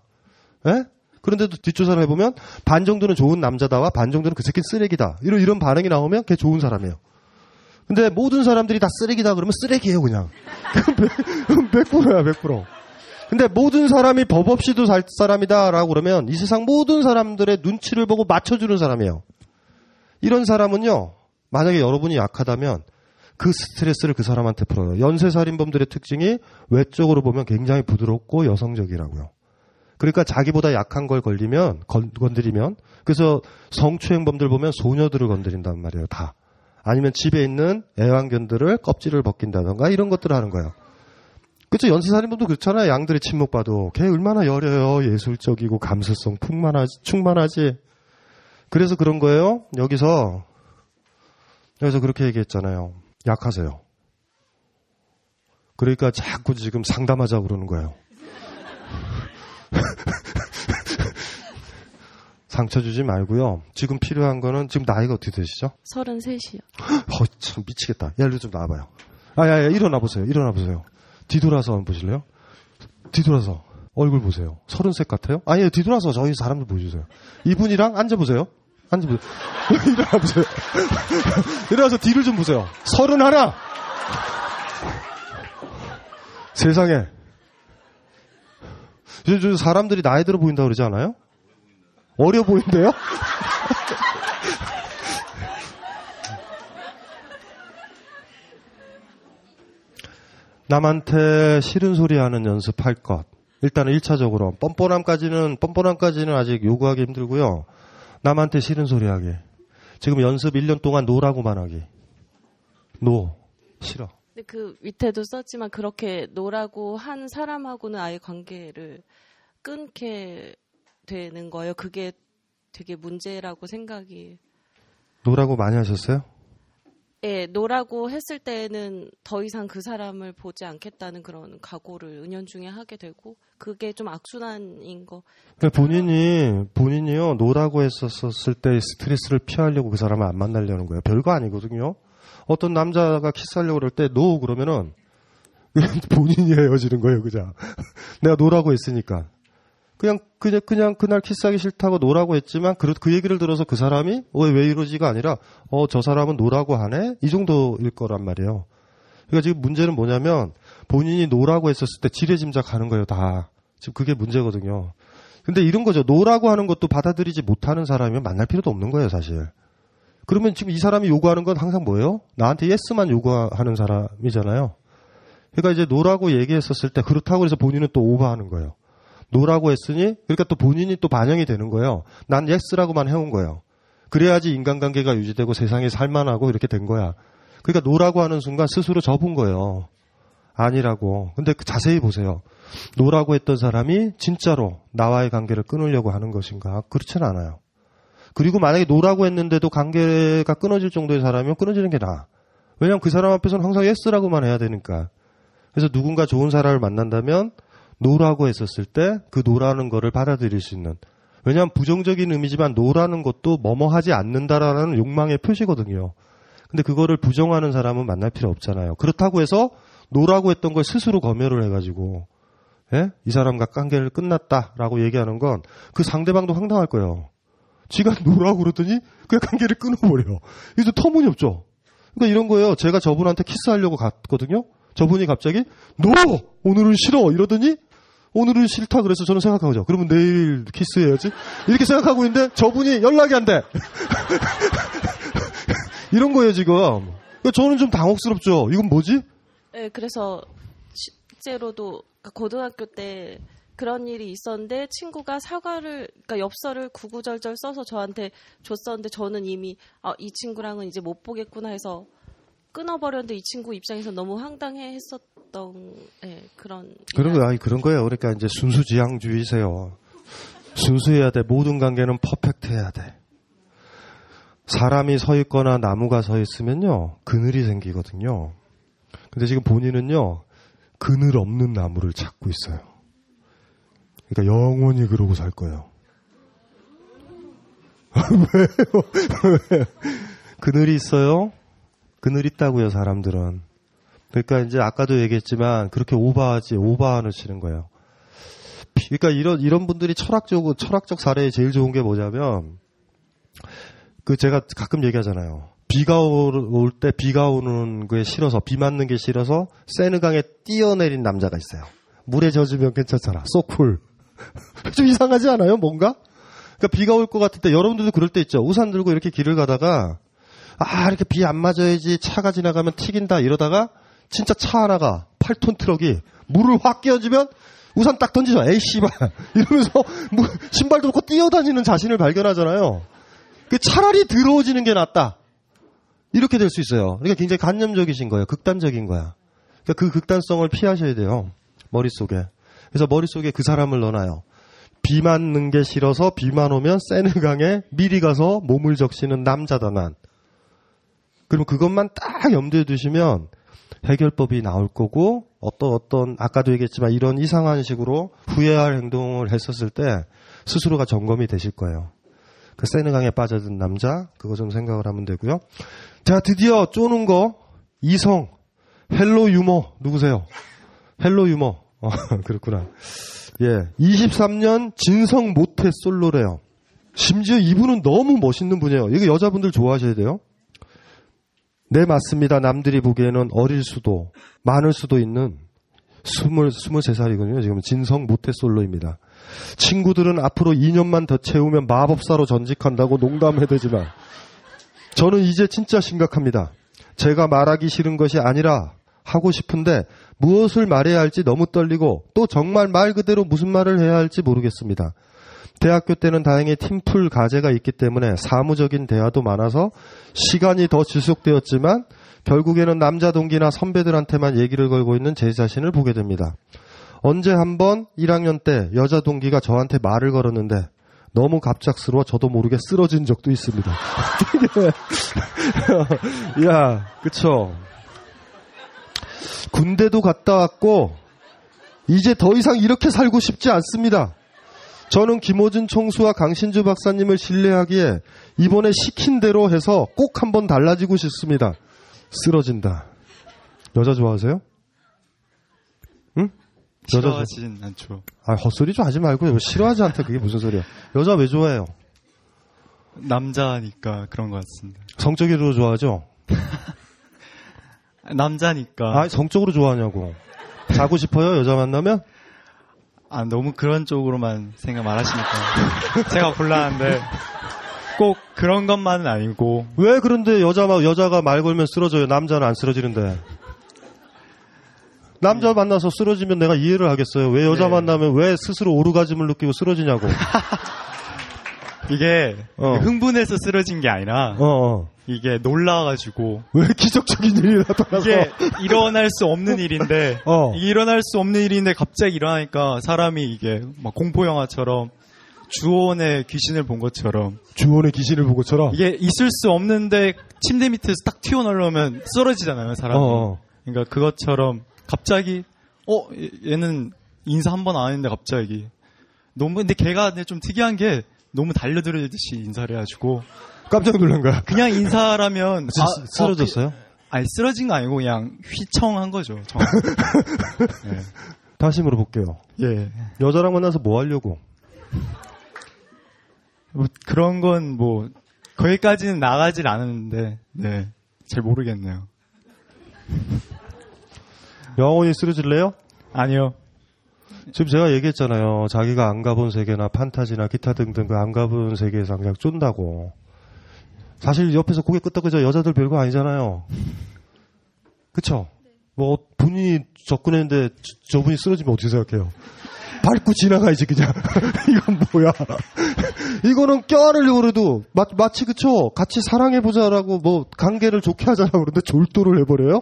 예? 그런데도 뒷조사를 해보면 반 정도는 좋은 남자다와 반 정도는 그 새끼 쓰레기다. 이런 이런 반응이 나오면 걔 좋은 사람이에요. 근데 모든 사람들이 다 쓰레기다 그러면 쓰레기예요 그냥. <laughs> 100%야 100%. 근데 모든 사람이 법 없이도 살 사람이다라고 그러면 이 세상 모든 사람들의 눈치를 보고 맞춰주는 사람이에요. 이런 사람은요. 만약에 여러분이 약하다면 그 스트레스를 그 사람한테 풀어요. 연쇄살인범들의 특징이 외적으로 보면 굉장히 부드럽고 여성적이라고요. 그러니까 자기보다 약한 걸 걸리면 건, 건드리면 그래서 성추행범들 보면 소녀들을 건드린단 말이에요. 다. 아니면 집에 있는 애완견들을 껍질을 벗긴다던가 이런 것들을 하는 거예요. 그렇죠. 연쇄살인범도 그렇잖아요. 양들의 침묵 봐도 걔 얼마나 여려요. 예술적이고 감수성 풍만하지, 충만하지. 그래서 그런 거예요. 여기서 여기서 그렇게 얘기했잖아요. 약하세요. 그러니까 자꾸 지금 상담하자고 그러는 거예요. <laughs> 상처 주지 말고요. 지금 필요한 거는 지금 나이가 어떻게 되시죠? 33이요. <gasps> 어, 참 미치겠다. 야, 일로 좀 나와봐요. 아, 야, 야, 일어나 보세요. 일어나 보세요. 뒤돌아서 한번 보실래요? 뒤돌아서. 얼굴 보세요. 서른셋 같아요? 아니요, 뒤돌아서 저희 사람들 보여주세요. 이분이랑 앉아보세요. 앉아보세요. <laughs> 일어나 보세요. <laughs> 일어나서 뒤를 좀 보세요. 서른 하나! 세상에. 요즘 사람들이 나이 들어 보인다 그러지 않아요? 어려 보인대요? <laughs> 남한테 싫은 소리 하는 연습할 것. 일단은 1차적으로. 뻔뻔함까지는, 뻔뻔함까지는 아직 요구하기 힘들고요. 남한테 싫은 소리 하기. 지금 연습 1년 동안 no라고만 하기. No. 싫어. 근데 그 밑에도 썼지만 그렇게 no라고 한 사람하고는 아예 관계를 끊게 되는 거예요. 그게 되게 문제라고 생각이. no라고 많이 하셨어요? 예, no라고 했을 때는 더 이상 그 사람을 보지 않겠다는 그런 각오를 은연중에 하게 되고 그게 좀 악순환인 거. 그러니까 본인이 본인이요 no라고 했었을 때 스트레스를 피하려고 그 사람을 안 만나려는 거예요. 별거 아니거든요. 어떤 남자가 키스하려고 그럴 때 no 그러면은 <laughs> 본인이 헤어지는 거예요, 그죠? <laughs> 내가 no라고 했으니까. 그냥 그냥 그냥 그날 키스하기 싫다고 no라고 했지만 그, 그 얘기를 들어서 그 사람이 왜 왜 이러지가 아니라 어 저 사람은 no라고 하네 이 정도일 거란 말이에요. 그러니까 지금 문제는 뭐냐면 본인이 no라고 했었을 때 지레짐작하는 거예요 다. 지금 그게 문제거든요. 근데 이런 거죠. no라고 하는 것도 받아들이지 못하는 사람이면 만날 필요도 없는 거예요 사실. 그러면 지금 이 사람이 요구하는 건 항상 뭐예요? 나한테 yes만 요구하는 사람이잖아요. 그러니까 이제 no라고 얘기했었을 때 그렇다고 해서 본인은 또 오버하는 거예요. no라고 했으니 그러니까 또 본인이 또 반영이 되는 거예요. 난 yes라고만 해온 거예요. 그래야지 인간관계가 유지되고 세상이 살만하고 이렇게 된 거야. 그러니까 no라고 하는 순간 스스로 접은 거예요. 아니라고. 근데 그 자세히 보세요. no라고 했던 사람이 진짜로 나와의 관계를 끊으려고 하는 것인가? 그렇진 않아요. 그리고 만약에 no라고 했는데도 관계가 끊어질 정도의 사람이면 끊어지는 게 나아. 왜냐면 그 사람 앞에서는 항상 yes라고만 해야 되니까. 그래서 누군가 좋은 사람을 만난다면 no라고 했었을 때 그 no라는 거를 받아들일 수 있는. 왜냐하면 부정적인 의미지만 no라는 것도 뭐뭐 하지 않는다라는 욕망의 표시거든요. 근데 그거를 부정하는 사람은 만날 필요 없잖아요. 그렇다고 해서 no라고 했던 걸 스스로 검열을 해가지고 예? 이 사람과 관계를 끝났다라고 얘기하는 건 그 상대방도 황당할 거예요. 지가 <laughs> no라고 그러더니 그냥 관계를 끊어버려. 이거 터무니없죠. 그러니까 이런 거예요. 제가 저분한테 키스하려고 갔거든요. 저분이 갑자기 no 오늘은 싫어 이러더니 오늘은 싫다 그래서 저는 생각하죠. 그러면 내일 키스해야지. 이렇게 생각하고 있는데 저분이 연락이 안 돼. <laughs> 이런 거예요 지금. 그러니까 저는 좀 당혹스럽죠. 이건 뭐지? 네, 그래서 실제로도 그러니까 고등학교 때 그런 일이 있었는데 친구가 사과를 그러니까 엽서를 구구절절 써서 저한테 줬었는데 저는 이미 아, 이 친구랑은 이제 못 보겠구나 해서 끊어버렸는데 이 친구 입장에서 너무 황당해 했었던 네, 그런 그런 거 아니 그런 거예요. 그러니까 이제 순수지향주의세요. 순수해야 돼. 모든 관계는 퍼펙트해야 돼. 사람이 서 있거나 나무가 서 있으면요 그늘이 생기거든요. 근데 지금 본인은요 그늘 없는 나무를 찾고 있어요. 그러니까 영원히 그러고 살 거예요. <laughs> 왜요? 그늘이 있어요? 그늘 있다고요, 사람들은. 그러니까 이제 아까도 얘기했지만 그렇게 오버하지, 오버하는 치는 거예요. 그러니까 이런 이런 분들이 철학적으로 철학적 사례에 제일 좋은 게 뭐냐면 그 제가 가끔 얘기하잖아요. 비가 올 때 비가 오는 게 싫어서 비 맞는 게 싫어서 세느강에 뛰어내린 남자가 있어요. 물에 젖으면 괜찮잖아. 소쿨. <laughs> 좀 이상하지 않아요? 뭔가? 그러니까 비가 올 것 같을 때 여러분들도 그럴 때 있죠. 우산 들고 이렇게 길을 가다가 아 이렇게 비 안 맞아야지 차가 지나가면 튀긴다 이러다가 진짜 차 하나가 8톤 트럭이 물을 확 끼얹으면 우산 딱 던지죠. 에이 씨발 <laughs> 이러면서 뭐 신발도 놓고 뛰어다니는 자신을 발견하잖아요. 그 차라리 더러워지는 게 낫다. 이렇게 될 수 있어요. 그러니까 굉장히 관념적이신 거예요. 극단적인 거야. 그러니까 그 극단성을 피하셔야 돼요. 머릿속에. 그래서 머릿속에 그 사람을 넣어놔요. 비 맞는 게 싫어서 비만 오면 세느강에 미리 가서 몸을 적시는 남자다 난. 그럼 그것만 딱 염두에 두시면 해결법이 나올 거고 어떤 어떤 아까도 얘기했지만 이런 이상한 식으로 후회할 행동을 했었을 때 스스로가 점검이 되실 거예요. 그 세느강에 빠져든 남자 그거 좀 생각을 하면 되고요. 자 드디어 쪼는 거 이성 hello humor 누구세요? hello humor 어, <laughs> 그렇구나. 예 23년 진성 모태 솔로래요. 심지어 이분은 너무 멋있는 분이에요. 이거 여자분들 좋아하셔야 돼요. 네, 맞습니다. 남들이 보기에는 어릴 수도, 많을 수도 있는 20, 23살이거든요. 지금 진성 모태솔로입니다. 친구들은 앞으로 2년만 더 채우면 마법사로 전직한다고 농담해대지만, 저는 이제 진짜 심각합니다. 제가 말하기 싫은 것이 아니라 하고 싶은데 무엇을 말해야 할지 너무 떨리고 또 정말 말 그대로 무슨 말을 해야 할지 모르겠습니다. 대학교 때는 다행히 팀풀 과제가 있기 때문에 사무적인 대화도 많아서 시간이 더 지속되었지만 결국에는 남자 동기나 선배들한테만 얘기를 걸고 있는 제 자신을 보게 됩니다. 언제 한번 1학년 때 여자 동기가 저한테 말을 걸었는데 너무 갑작스러워 저도 모르게 쓰러진 적도 있습니다. <laughs> 야, 그쵸. 군대도 갔다 왔고, 이제 더 이상 이렇게 살고 싶지 않습니다. 저는 김호준 총수와 강신주 박사님을 신뢰하기에 이번에 시킨 대로 해서 꼭 한번 달라지고 싶습니다. 쓰러진다. 여자 좋아하세요? 응? 여자 싫어하진 않죠. 아 헛소리 좀 하지 말고 싫어하지 않다 그게 무슨 소리야? 여자 왜 좋아해요? 남자니까 그런 것 같습니다. 성적으로 좋아하죠? <laughs> 남자니까. 아 성적으로 좋아하냐고. 자고 싶어요 여자 만나면? 아, 너무 그런 쪽으로만 생각 말하시니까. 제가 곤란한데. 꼭 그런 것만은 아니고. 왜 그런데 여자, 여자가 말 걸면 쓰러져요? 남자는 안 쓰러지는데. 남자 만나서 쓰러지면 내가 이해를 하겠어요. 왜 여자 네. 만나면 왜 스스로 오르가즘을 느끼고 쓰러지냐고. <laughs> 이게 어. 흥분해서 쓰러진 게 아니라 어, 어. 이게 놀라가지고 왜 기적적인 일이 나타나서 이게 일어날 수 없는 일인데 어. 일어날 수 없는 일인데 갑자기 일어나니까 사람이 이게 막 공포 영화처럼 주원의 귀신을 본 것처럼 주원의 귀신을 본 것처럼 이게 있을 수 없는데 침대 밑에서 딱 튀어나오면 쓰러지잖아요 사람이. 어, 어. 그러니까 그것처럼 갑자기 어 얘- 얘는 인사 한 번 안 했는데 갑자기 너무 근데 걔가 좀 특이한 게 너무 달려들듯이 인사를 해가지고 깜짝 놀란 거야. 그냥 인사라면 쓰- 아, 쓰러졌어요? 어, 그- 아니 쓰러진 거 아니고 그냥 휘청한 거죠. 정- <laughs> 네. 다시 물어볼게요. 예. 여자랑 만나서 뭐 하려고? 뭐 그런 건 뭐 거기까지는 나가질 않았는데 네. 잘 모르겠네요. 영원히 쓰러질래요? 아니요. 지금 제가 얘기했잖아요. 자기가 안 가본 세계나 판타지나 기타 등등 그 안 가본 세계에서 그냥 쫀다고. 사실 옆에서 고개 끄덕끄저 여자들 별거 아니잖아요. 그쵸? 뭐 본인이 접근했는데 저, 분이 쓰러지면 어떻게 생각해요? 밟고 지나가야지 그냥. <laughs> 이건 뭐야? 이거는 껴안으려고 그래도 마, 마치 그쵸? 같이 사랑해보자라고 뭐 관계를 좋게 하자라고 그러는데 졸도를 해버려요?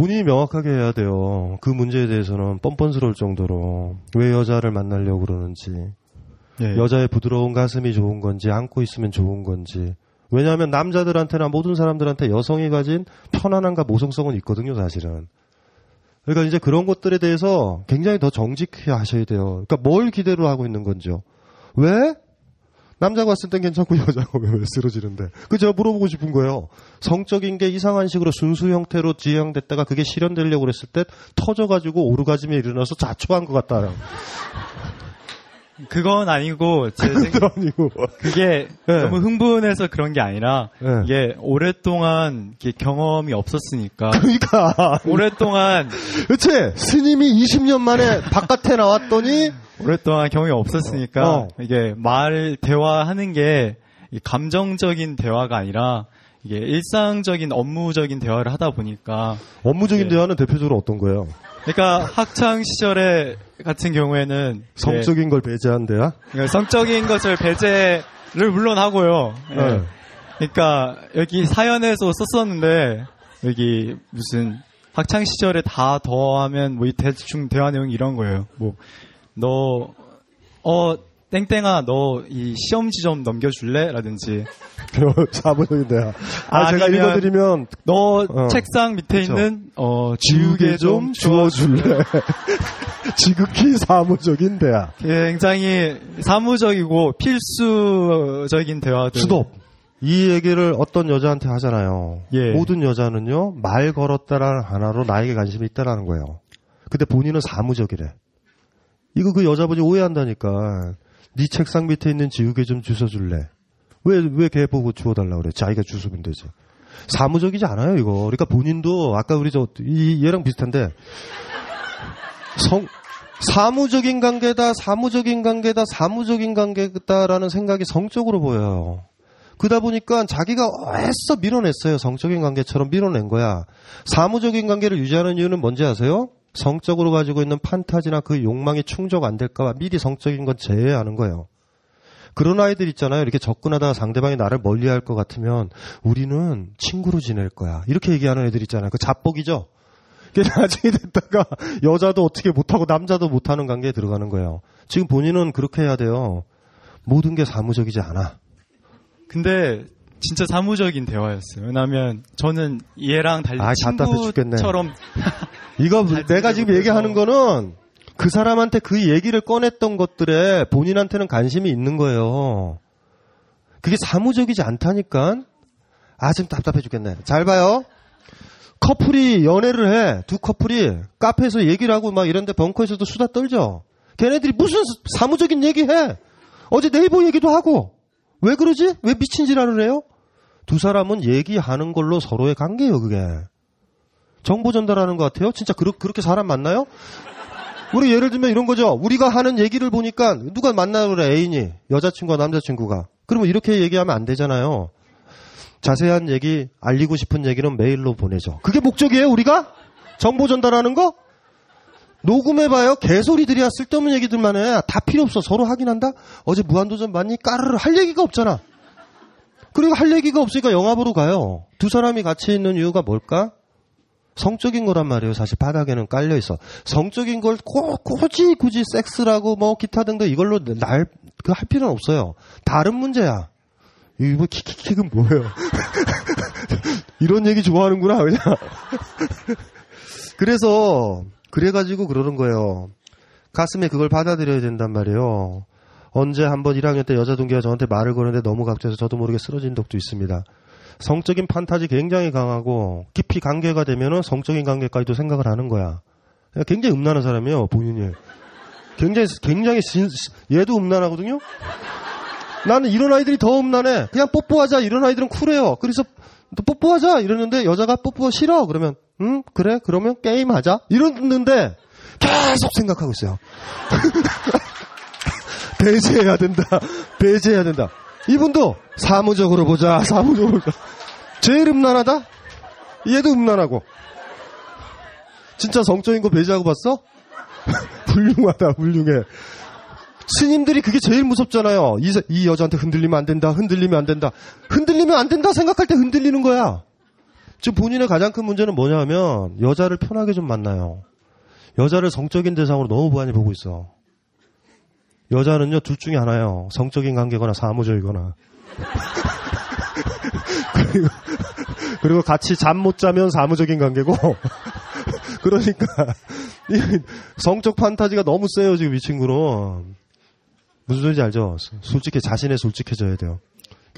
본인이 명확하게 해야 돼요. 그 문제에 대해서는 뻔뻔스러울 정도로 왜 여자를 만나려고 그러는지 예. 여자의 부드러운 가슴이 좋은 건지 안고 있으면 좋은 건지 왜냐하면 남자들한테나 모든 사람들한테 여성이 가진 편안함과 모성성은 있거든요 사실은 그러니까 이제 그런 것들에 대해서 굉장히 더 정직해 하셔야 돼요 그러니까 뭘 기대로 하고 있는 건지요 왜? 남자가 왔을 땐 괜찮고 여자가 왜 쓰러지는데? 그 제가 물어보고 싶은 거예요. 성적인 게 이상한 식으로 순수 형태로 지향됐다가 그게 실현되려고 그랬을 때 터져가지고 오르가즘이 일어나서 자초한 것 같아요 그건 아니고 제 생각 아니고. 그게 네. 너무 흥분해서 그런 게 아니라 네. 이게 오랫동안 이게 경험이 없었으니까. 그러니까. 오랫동안 그치? 스님이 20년 만에 바깥에 나왔더니 오랫동안 경험이 없었으니까 어. 이게 말 대화하는 게이 감정적인 대화가 아니라 이게 일상적인 업무적인 대화를 하다 보니까 업무적인 네. 대화는 대표적으로 어떤 거예요? 그러니까 학창 시절에 같은 경우에는 성적인 걸 배제한 대화? 그러니까 성적인 것을 배제를 물론 하고요. 예. 네. 그러니까 여기 사연에서 썼었는데 여기 무슨 학창 시절에 다 더하면 뭐이 대충 대화 내용 이런 거예요. 뭐 너 어 땡땡아 너 이 시험지 좀 넘겨줄래? 라든지 <laughs> 사무적인 대화. 아, 제가 읽어드리면 너 어. 책상 밑에 그쵸. 있는 어 지우개 좀 주워줄래? <laughs> 지극히 사무적인 대화. 굉장히 사무적이고 필수적인 대화들. 수도. 이 얘기를 어떤 여자한테 하잖아요. 예. 모든 여자는요, 말 걸었다라는 하나로 나에게 관심이 있다라는 거예요. 근데 본인은 사무적이래. 이거 그 여자분이 오해한다니까. 네 책상 밑에 있는 지우개 좀 주워줄래? 왜, 왜 걔 보고 주워달라고 그래? 자기가 주우면 되지. 사무적이지 않아요, 이거. 그러니까 본인도, 아까 우리 저, 이, 얘랑 비슷한데, 성, 사무적인 관계다, 사무적인 관계다, 사무적인 관계다라는 생각이 성적으로 보여요. 그러다 보니까 자기가 애써 밀어냈어요. 성적인 관계처럼 밀어낸 거야. 사무적인 관계를 유지하는 이유는 뭔지 아세요? 성적으로 가지고 있는 판타지나 그 욕망이 충족 안 될까봐 미리 성적인 건 제외하는 거예요. 그런 아이들 있잖아요. 이렇게 접근하다가 상대방이 나를 멀리 할 것 같으면 우리는 친구로 지낼 거야. 이렇게 얘기하는 애들 있잖아요. 그 자뻑이죠? 그게 <laughs> 나중에 됐다가 여자도 어떻게 못하고 남자도 못하는 관계에 들어가는 거예요. 지금 본인은 그렇게 해야 돼요. 모든 게 사무적이지 않아. 근데 진짜 사무적인 대화였어요. 왜냐하면 저는 얘랑 달리 아. 친구처럼 <laughs> 이거 내가 지금 얘기하는 거는 그 사람한테 그 얘기를 꺼냈던 것들에 본인한테는 관심이 있는 거예요. 그게 사무적이지 않다니까. 아, 지금 답답해 죽겠네. 잘 봐요. 커플이 연애를 해. 두 커플이 카페에서 얘기를 하고 막 이런데 벙커에서도 수다 떨죠. 걔네들이 무슨 사무적인 얘기 해. 어제 네이버 얘기도 하고. 왜 그러지? 왜 미친 짓을 해요? 두 사람은 얘기하는 걸로 서로의 관계예요, 그게. 정보 전달하는 것 같아요? 진짜 그렇, 그렇게 사람 만나요? 우리 예를 들면 이런 거죠. 우리가 하는 얘기를 보니까 누가 만나고 그래, 애인이. 여자친구와 남자친구가. 그러면 이렇게 얘기하면 안 되잖아요. 자세한 얘기, 알리고 싶은 얘기는 메일로 보내죠. 그게 목적이에요, 우리가? 정보 전달하는 거? 녹음해봐요. 개소리들이야. 쓸데없는 얘기들만 해. 다 필요 없어. 서로 확인한다? 어제 무한도전 봤니? 까르르 할 얘기가 없잖아. 그리고 할 얘기가 없으니까 영화 보러 가요. 두 사람이 같이 있는 이유가 뭘까? 성적인 거란 말이에요. 사실 바닥에는 깔려 있어. 성적인 걸 꼭 굳이 굳이 섹스라고 뭐 기타 등등 이걸로 날 그 할 필요는 없어요. 다른 문제야. 이거 뭐 킥킥킥은 뭐예요? <laughs> 이런 얘기 좋아하는구나 그냥. <laughs> 그래서 그래가지고 그러는 거예요. 가슴에 그걸 받아들여야 된단 말이에요. 언제 한번 1학년 때 여자 동기가 저한테 말을 거는데 너무 각져서 저도 모르게 쓰러진 적도 있습니다. 성적인 판타지 굉장히 강하고 깊이 관계가 되면은 성적인 관계까지도 생각을 하는 거야. 굉장히 음란한 사람이에요, 본인이. 굉장히, 굉장히, 진, 얘도 음란하거든요? 나는 이런 아이들이 더 음란해. 그냥 뽀뽀하자. 이런 아이들은 쿨해요. 그래서 또 뽀뽀하자. 이러는데 여자가 뽀뽀 싫어. 그러면, 응? 그래? 그러면 게임하자. 이러는데 계속 생각하고 있어요. <laughs> 배제해야 된다. 배제해야 된다. 이분도 사무적으로 보자. <laughs> 사무적으로 보자. 제일 음란하다? 얘도 음란하고. 진짜 성적인 거 배제하고 봤어? <laughs> 훌륭하다, 훌륭해. 스님들이 그게 제일 무섭잖아요. 이, 이 여자한테 흔들리면 안 된다, 흔들리면 안 된다. 흔들리면 안 된다 생각할 때 흔들리는 거야. 지금 본인의 가장 큰 문제는 뭐냐면, 여자를 편하게 좀 만나요. 여자를 성적인 대상으로 너무 많이 보고 있어. 여자는요, 둘 중에 하나예요. 성적인 관계거나 사무적이거나. 그리고, <laughs> 그리고 같이 잠 못 자면 사무적인 관계고. <laughs> 그러니까, 성적 판타지가 너무 세요, 지금 이 친구는. 무슨 소리인지 알죠? 솔직히 자신에 솔직해져야 돼요.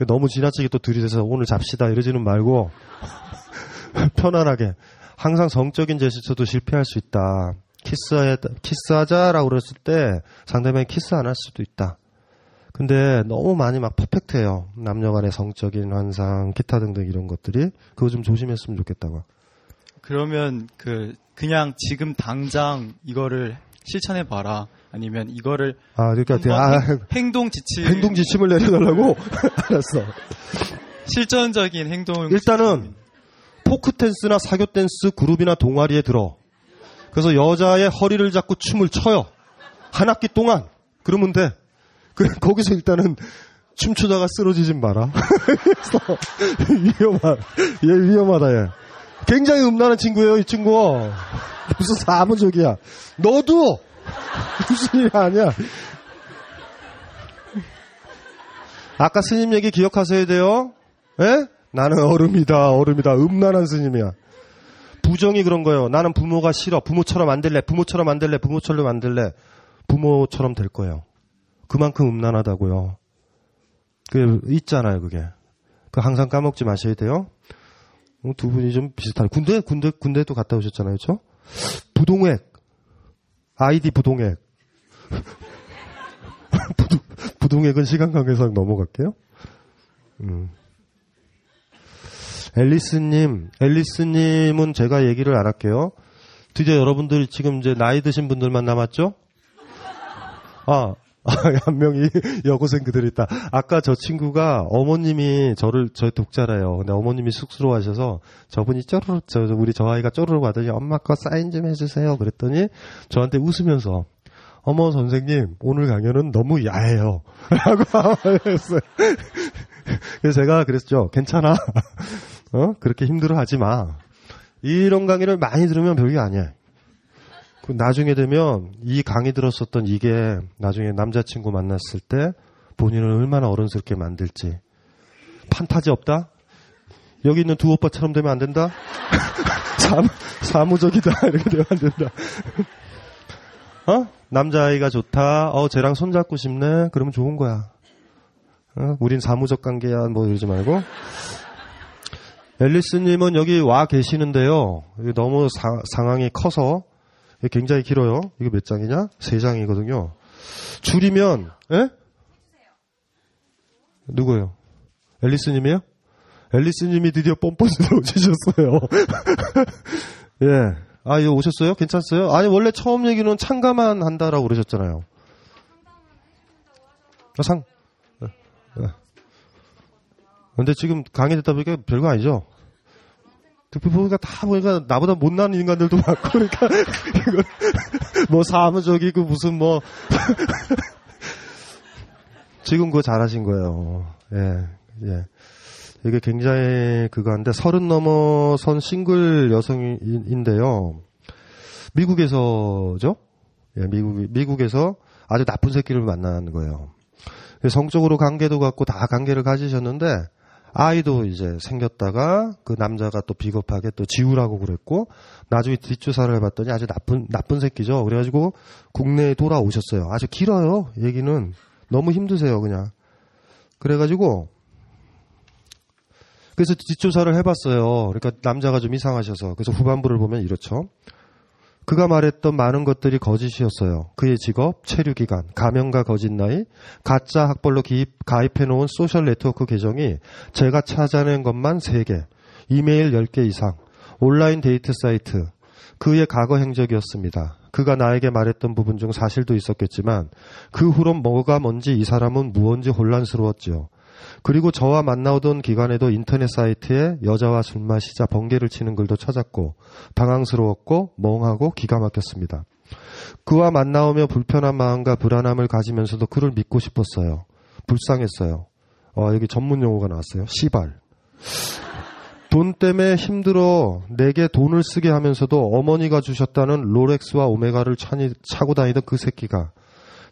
너무 지나치게 또 들이대서 오늘 잡시다 이러지는 말고, <laughs> 편안하게. 항상 성적인 제스처도 실패할 수 있다. 키스해, 키스하자라고 그랬을 때 상대방이 키스 안 할 수도 있다. 근데 너무 많이 막 perfect해요. 남녀 간의 성적인 환상, 기타 등등 이런 것들이. 그거 좀 조심했으면 좋겠다고. 그러면 그, 그냥 지금 당장 이거를 실천해 봐라. 아니면 이거를 아 그러니까 아, 행, 행동 지침 행동 지침을 내려달라고? <laughs> 알았어. 실전적인 행동 일단은 포크 댄스나 사교 댄스 그룹이나 동아리에 들어. 그래서 여자의 허리를 잡고 춤을 춰요. 한 학기 동안. 그러면 돼. 그, 거기서 일단은 춤추다가 쓰러지진 마라. <laughs> <laughs> 위험하 얘 위험하다 얘 굉장히 음란한 친구예요 이 친구 무슨 사무적이야 너도 무슨 일 아니야. 아까 스님 얘기 기억하셔야 돼요. 예? 나는 얼음이다, 얼음이다. 음란한 스님이야. 부정이 그런 거예요. 나는 부모가 싫어. 부모처럼 안 될래. 부모처럼 안 될래. 부모처럼 안 될래. 부모처럼 될 거예요. 그만큼 음란하다고요. 그 있잖아요, 그게. 그 항상 까먹지 마셔야 돼요. 어, 두 분이 좀 비슷하네. 군대, 군대, 군대도 갔다 오셨잖아요, 그렇죠? 부동액. 아이디 부동액. <laughs> 부동, 부동액은 시간 관계상 넘어갈게요. 음. 앨리스님, 앨리스님은 제가 얘기를 안 할게요. 드디어 여러분들 지금 이제 나이 드신 분들만 남았죠? 아, <laughs> 한 명이 여고생 그들 있다. 아까 저 친구가 어머님이 저를 저희 독자래요. 근데 어머님이 쑥스러워하셔서 저분이 쪼르르 저 우리 저 아이가 쪼르르 가더니 엄마 거 사인 좀 해주세요. 그랬더니 저한테 웃으면서 어머 선생님 오늘 강연은 너무 야해요. <laughs> 라고 했어요. <laughs> 그래서 제가 그랬죠. 괜찮아. 어 그렇게 힘들어하지 마. 이런 강의를 많이 들으면 별게 아니야. 그 나중에 되면 이 강의 들었었던 이게 나중에 남자친구 만났을 때 본인을 얼마나 어른스럽게 만들지. 판타지 없다? 여기 있는 두 오빠처럼 되면 안 된다? <laughs> 사무, 사무적이다. <laughs> 이렇게 되면 안 된다. <laughs> 어? 남자아이가 좋다. 어, 쟤랑 손잡고 싶네. 그러면 좋은 거야. 어? 우린 사무적 관계야. 뭐 이러지 말고. 앨리스님은 여기 와 계시는데요. 너무 사, 상황이 커서 굉장히 길어요. 이게 몇 장이냐? 세 장이거든요. 줄이면, 예? 누구요? 앨리스님이요? 앨리스님이 드디어 뻔뻔스러 <laughs> 오셨어요. <laughs> 예. 아, 이거 오셨어요? 괜찮았어요? 아니, 원래 처음 얘기는 참가만 한다라고 그러셨잖아요. 아, 상, 예. 예. 근데 지금 강의 듣다 보니까 별거 아니죠? 보니까 다 보니까 나보다 못나는 인간들도 많고 그러니까 이거 뭐 사무적이고 무슨 뭐 <laughs> 지금 그거 잘하신 거예요. 예, 예. 이게 굉장히 그거한데 서른 넘어선 싱글 여성인데요. 미국에서죠? 예, 미국 미국에서 아주 나쁜 새끼를 만난 거예요. 성적으로 관계도 갖고 다 관계를 가지셨는데 아이도 이제 생겼다가 그 남자가 또 비겁하게 또 지우라고 그랬고 나중에 뒷조사를 해봤더니 아주 나쁜 나쁜 새끼죠. 그래가지고 국내에 돌아오셨어요. 아주 길어요. 얘기는 너무 힘드세요 그냥. 그래가지고 그래서 뒷조사를 해봤어요. 그러니까 남자가 좀 이상하셔서 그래서 후반부를 보면 이렇죠. 그가 말했던 많은 것들이 거짓이었어요. 그의 직업, 체류 기간, 가명과 거짓 나이, 가짜 학벌로 기입, 가입해 놓은 social network 계정이 제가 찾아낸 것만 3개, 이메일 10개 이상, 온라인 데이트 사이트, 그의 과거 행적이었습니다. 그가 나에게 말했던 부분 중 사실도 있었겠지만 그 후론 뭐가 뭔지 이 사람은 무언지 혼란스러웠지요. 그리고 저와 만나오던 기간에도 인터넷 사이트에 여자와 술 마시자 번개를 치는 글도 찾았고 당황스러웠고 멍하고 기가 막혔습니다. 그와 만나오며 불편한 마음과 불안함을 가지면서도 그를 믿고 싶었어요. 불쌍했어요. 어, 여기 전문 용어가 나왔어요. 시발. 돈 때문에 힘들어 내게 돈을 쓰게 하면서도 어머니가 주셨다는 롤렉스와 오메가를 차고 다니던 그 새끼가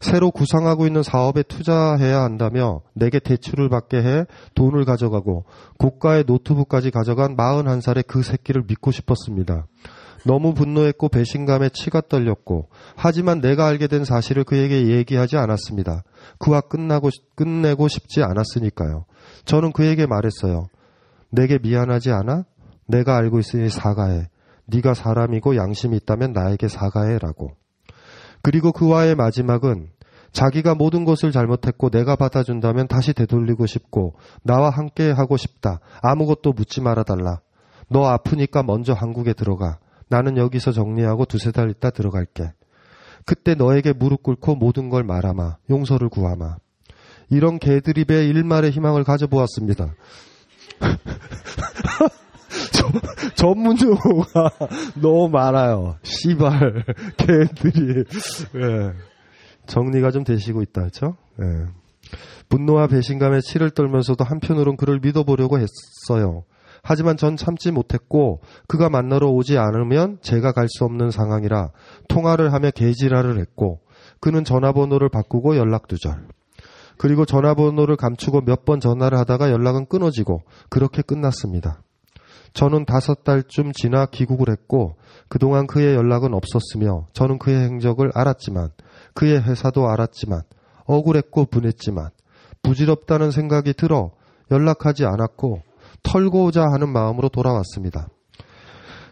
새로 구상하고 있는 사업에 투자해야 한다며 내게 대출을 받게 해 돈을 가져가고 고가의 노트북까지 가져간 41살의 그 새끼를 믿고 싶었습니다. 너무 분노했고 배신감에 치가 떨렸고 하지만 내가 알게 된 사실을 그에게 얘기하지 않았습니다. 그와 끝나고 끝내고 싶지 않았으니까요. 저는 그에게 말했어요. 내게 미안하지 않아? 내가 알고 있으니 사과해. 네가 사람이고 양심이 있다면 나에게 사과해라고. 그리고 그와의 마지막은 자기가 모든 것을 잘못했고 내가 받아준다면 다시 되돌리고 싶고 나와 함께 하고 싶다. 아무것도 묻지 말아달라. 너 아프니까 먼저 한국에 들어가. 나는 여기서 정리하고 두세 달 있다 들어갈게. 그때 너에게 무릎 꿇고 모든 걸 말하마. 용서를 구하마. 이런 개드립의 일말의 희망을 가져보았습니다. <laughs> 전문 용어가 <laughs> 너무 많아요. 씨발, <laughs> 개들이. 예. 정리가 좀 되시고 있다, 그죠? 예. 분노와 배신감에 치를 떨면서도 한편으론 그를 믿어보려고 했어요. 하지만 전 참지 못했고 그가 만나러 오지 않으면 제가 갈 수 없는 상황이라 통화를 하며 개지랄을 했고 그는 전화번호를 바꾸고 연락 두절. 그리고 전화번호를 감추고 몇 번 전화를 하다가 연락은 끊어지고 그렇게 끝났습니다. 저는 다섯 달쯤 지나 귀국을 했고 그동안 그의 연락은 없었으며 저는 그의 행적을 알았지만 그의 회사도 알았지만 억울했고 분했지만 부질없다는 생각이 들어 연락하지 않았고 털고자 하는 마음으로 돌아왔습니다.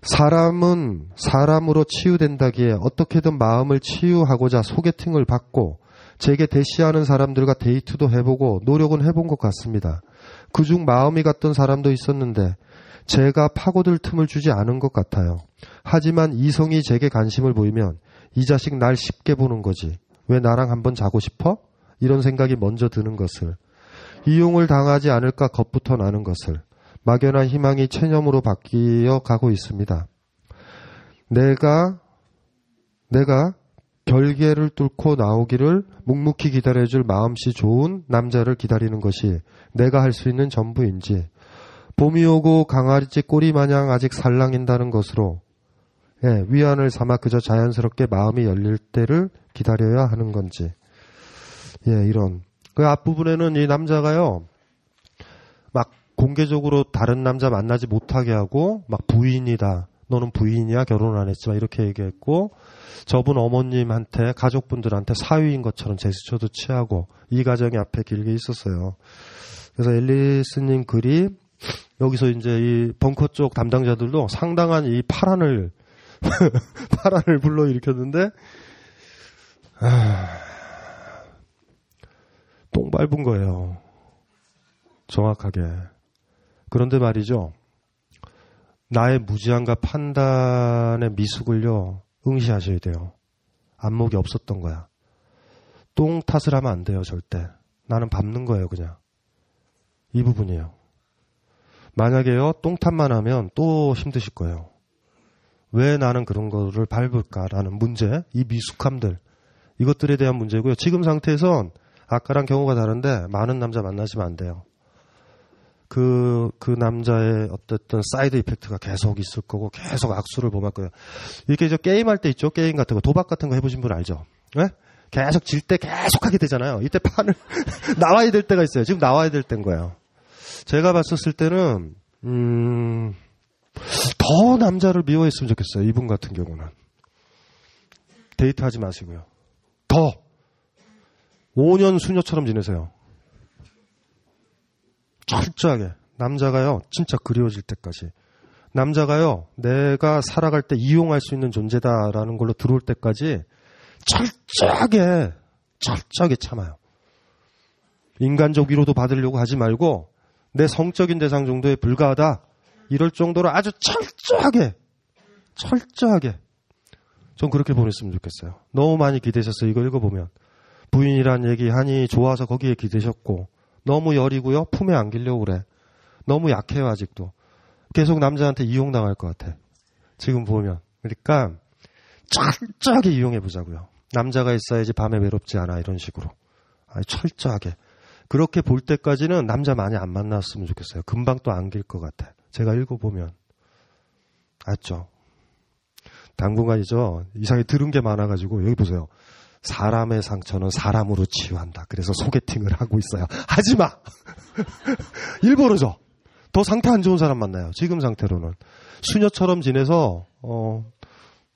사람은 사람으로 치유된다기에 어떻게든 마음을 치유하고자 소개팅을 받고 제게 대시하는 사람들과 데이트도 해보고 노력은 해본 것 같습니다. 그중 마음이 갔던 사람도 있었는데 제가 파고들 틈을 주지 않은 것 같아요. 하지만 이성이 제게 관심을 보이면 이 자식 날 쉽게 보는 거지. 왜 나랑 한번 자고 싶어? 이런 생각이 먼저 드는 것을. 이용을 당하지 않을까 겁부터 나는 것을. 막연한 희망이 체념으로 바뀌어 가고 있습니다. 내가, 내가 결계를 뚫고 나오기를 묵묵히 기다려줄 마음씨 좋은 남자를 기다리는 것이 내가 할 수 있는 전부인지, 봄이 오고 강아지 꼬리 마냥 아직 살랑인다는 것으로 예, 위안을 삼아 그저 자연스럽게 마음이 열릴 때를 기다려야 하는 건지. 예, 이런. 그 앞부분에는 이 남자가요, 막 공개적으로 다른 남자 만나지 못하게 하고, 막 부인이다. 너는 부인이야? 결혼 안 했지만 이렇게 얘기했고, 저분 어머님한테, 가족분들한테 사위인 것처럼 제스처도 취하고, 이 가정이 앞에 길게 있었어요. 그래서 앨리스님 글이, 여기서 이제 이 벙커 쪽 담당자들도 상당한 이 파란을 <laughs> 파란을 불러 일으켰는데 아, 똥 밟은 거예요. 정확하게. 그런데 말이죠. 나의 무지함과 판단의 미숙을요, 응시하셔야 돼요. 안목이 없었던 거야. 똥 탓을 하면 안 돼요, 절대. 나는 밟는 거예요, 그냥. 이 부분이에요. 만약에요, 통탄만 하면 또 힘드실 거예요. 왜 나는 그런 거를 밟을까라는 문제, 이 미숙함들, 이것들에 대한 문제고요. 지금 상태에선 아까랑 경우가 다른데 많은 남자 만나시면 안 돼요. 그, 그 남자의 어쨌든 side effect가 계속 있을 거고 계속 악수를 범할 거예요. 이렇게 저 게임할 때 있죠? 게임 같은 거, 도박 같은 거 해보신 분 알죠? 네? 계속 질 때 계속 하게 되잖아요. 이때 판을 <laughs> 나와야 될 때가 있어요. 지금 나와야 될 때인 거예요. 제가 봤었을 때는, 음, 더 남자를 미워했으면 좋겠어요. 이분 같은 경우는. 데이트하지 마시고요. 더! 5년 수녀처럼 지내세요. 철저하게. 남자가요, 진짜 그리워질 때까지. 남자가요, 내가 살아갈 때 이용할 수 있는 존재다라는 걸로 들어올 때까지 철저하게, 철저하게 참아요. 인간적 위로도 받으려고 하지 말고 내 성적인 대상 정도에 불과하다. 이럴 정도로 아주 철저하게, 철저하게. 전 그렇게 보냈으면 좋겠어요. 너무 많이 기대셨어요. 이거 읽어보면. 부인이란 얘기 하니 좋아서 거기에 기대셨고, 너무 여리고요. 품에 안기려고 그래. 너무 약해요, 아직도. 계속 남자한테 이용당할 것 같아. 지금 보면. 그러니까, 철저하게 이용해보자고요. 남자가 있어야지 밤에 외롭지 않아, 이런 식으로. 철저하게. 그렇게 볼 때까지는 남자 많이 안 만났으면 좋겠어요. 금방 또 안길 것 같아. 제가 읽어보면. 알죠? 당분간이죠. 이상하게 들은 게 많아가지고, 여기 보세요. 사람의 상처는 사람으로 치유한다. 그래서 소개팅을 하고 있어요. 하지 마! <laughs> 일부러죠. 더 상태 안 좋은 사람 만나요. 지금 상태로는. 수녀처럼 지내서, 어,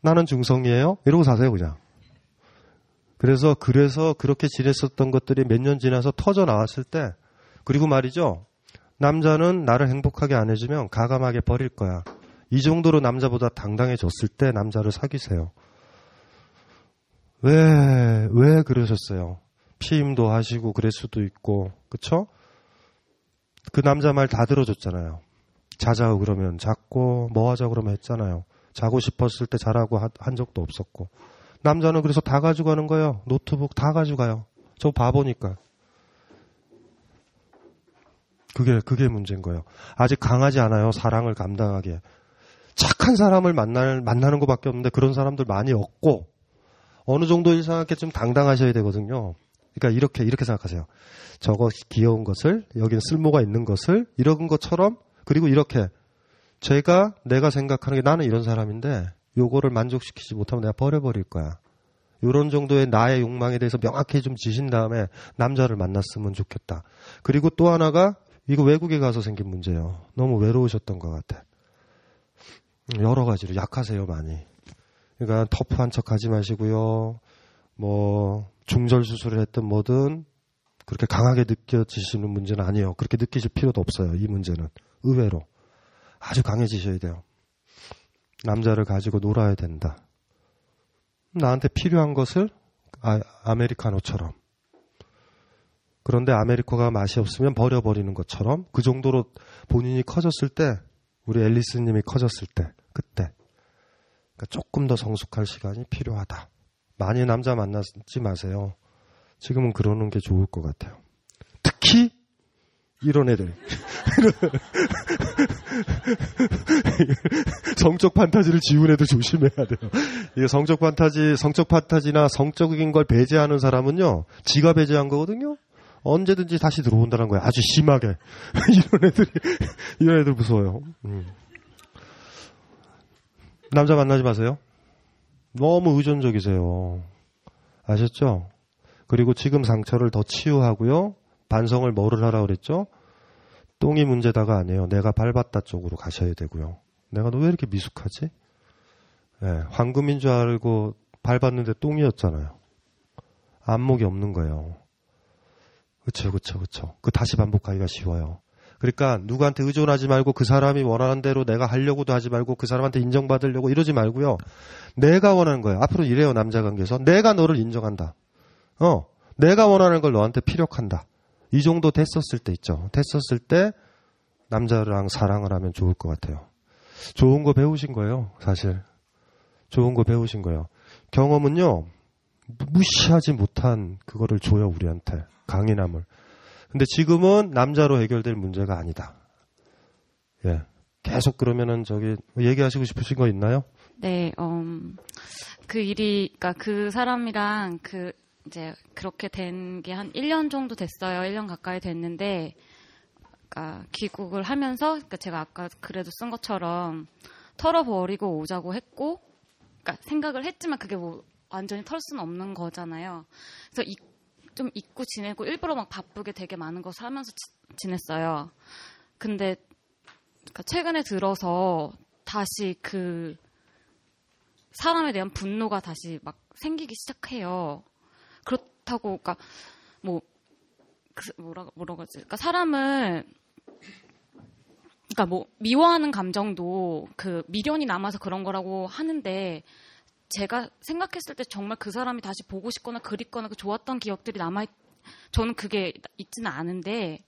나는 중성이에요? 이러고 사세요, 그냥. 그래서, 그래서 그렇게 지냈었던 것들이 몇 년 지나서 터져 나왔을 때, 그리고 말이죠. 남자는 나를 행복하게 안 해주면 가감하게 버릴 거야. 이 정도로 남자보다 당당해졌을 때 남자를 사귀세요. 왜, 왜 그러셨어요? 피임도 하시고 그럴 수도 있고, 그쵸? 그 남자 말 다 들어줬잖아요. 자자고 그러면 잤고, 뭐 하자 그러면 했잖아요. 자고 싶었을 때 자라고 한 적도 없었고. 남자는 그래서 다 가져가는 거예요. 노트북 다 가져가요. 저 바보니까. 그게, 그게 문제인 거예요. 아직 강하지 않아요. 사랑을 감당하기에. 착한 사람을 만날, 만나는 것밖에 없는데 그런 사람들 많이 없고, 어느 정도 이상하게 좀 당당하셔야 되거든요. 그러니까 이렇게 이렇게 생각하세요. 저거 귀여운 것을 여기는 쓸모가 있는 것을 이런 것처럼 그리고 이렇게 제가 내가 생각하는 게 나는 이런 사람인데 요거를 만족시키지 못하면 내가 버려버릴 거야. 이런 정도의 나의 욕망에 대해서 명확히 좀 지신 다음에 남자를 만났으면 좋겠다. 그리고 또 하나가 이거 외국에 가서 생긴 문제예요. 너무 외로우셨던 것 같아. 여러 가지로 약하세요 많이. 그러니까 터프한 척 하지 마시고요. 뭐 중절 수술을 했든 뭐든 그렇게 강하게 느껴지시는 문제는 아니에요. 그렇게 느끼실 필요도 없어요. 이 문제는 의외로 아주 강해지셔야 돼요. 남자를 가지고 놀아야 된다. 나한테 필요한 것을 아, 아메리카노처럼 그런데 아메리카가 맛이 없으면 버려버리는 것처럼 그 정도로 본인이 커졌을 때 우리 앨리스님이 커졌을 때 그때 그러니까 조금 더 성숙할 시간이 필요하다. 많이 남자 만나지 마세요. 지금은 그러는 게 좋을 것 같아요. 특히 이런 애들. <laughs> 성적 판타지를 지운 애들 조심해야 돼요. 이게 성적 판타지, 성적 판타지나 성적인 걸 배제하는 사람은요, 지가 배제한 거거든요? 언제든지 다시 들어온다는 거예요. 아주 심하게. <laughs> 이런 애들이, 이런 애들 무서워요. 음. 남자 만나지 마세요. 너무 의존적이세요. 아셨죠? 그리고 지금 상처를 더 치유하고요. 반성을 뭐를 하라 그랬죠? 똥이 문제다가 아니에요. 내가 밟았다 쪽으로 가셔야 되고요. 내가 너 왜 이렇게 미숙하지? 네, 황금인 줄 알고 밟았는데 똥이었잖아요. 안목이 없는 거예요. 그쵸, 그쵸, 그쵸. 그 다시 반복하기가 쉬워요. 그러니까 누구한테 의존하지 말고 그 사람이 원하는 대로 내가 하려고도 하지 말고 그 사람한테 인정받으려고 이러지 말고요. 내가 원하는 거예요. 앞으로 이래요, 남자 관계에서. 내가 너를 인정한다. 어, 내가 원하는 걸 너한테 피력한다. 이 정도 됐었을 때 있죠. 됐었을 때 남자랑 사랑을 하면 좋을 것 같아요. 좋은 거 배우신 거예요, 사실. 좋은 거 배우신 거예요. 경험은요, 무시하지 못한 그거를 줘요, 우리한테. 강인함을. 근데 지금은 남자로 해결될 문제가 아니다. 예. 계속 그러면은 저기 뭐 얘기하시고 싶으신 거 있나요? 네, 음, 그 일이, 그니까 그 사람이랑 그, 이제 그렇게 된 게 한 1년 정도 됐어요. 1년 가까이 됐는데, 그니까 귀국을 하면서, 그니까 제가 아까 그래도 쓴 것처럼 털어버리고 오자고 했고, 그니까 생각을 했지만 그게 뭐 완전히 털 수는 없는 거잖아요. 그래서 이, 좀 잊고 지내고 일부러 막 바쁘게 되게 많은 것을 하면서 지, 지냈어요. 근데 그러니까 최근에 들어서 다시 그 사람에 대한 분노가 다시 막 생기기 시작해요. 그렇다고, 그러니까 뭐 그, 뭐라 뭐라 그러지? 그러니까 사람을 그러니까 뭐 미워하는 감정도 그 미련이 남아서 그런 거라고 하는데 제가 생각했을 때 정말 그 사람이 다시 보고 싶거나 그립거나 그 좋았던 기억들이 남아 있, 저는 그게 있지는 않은데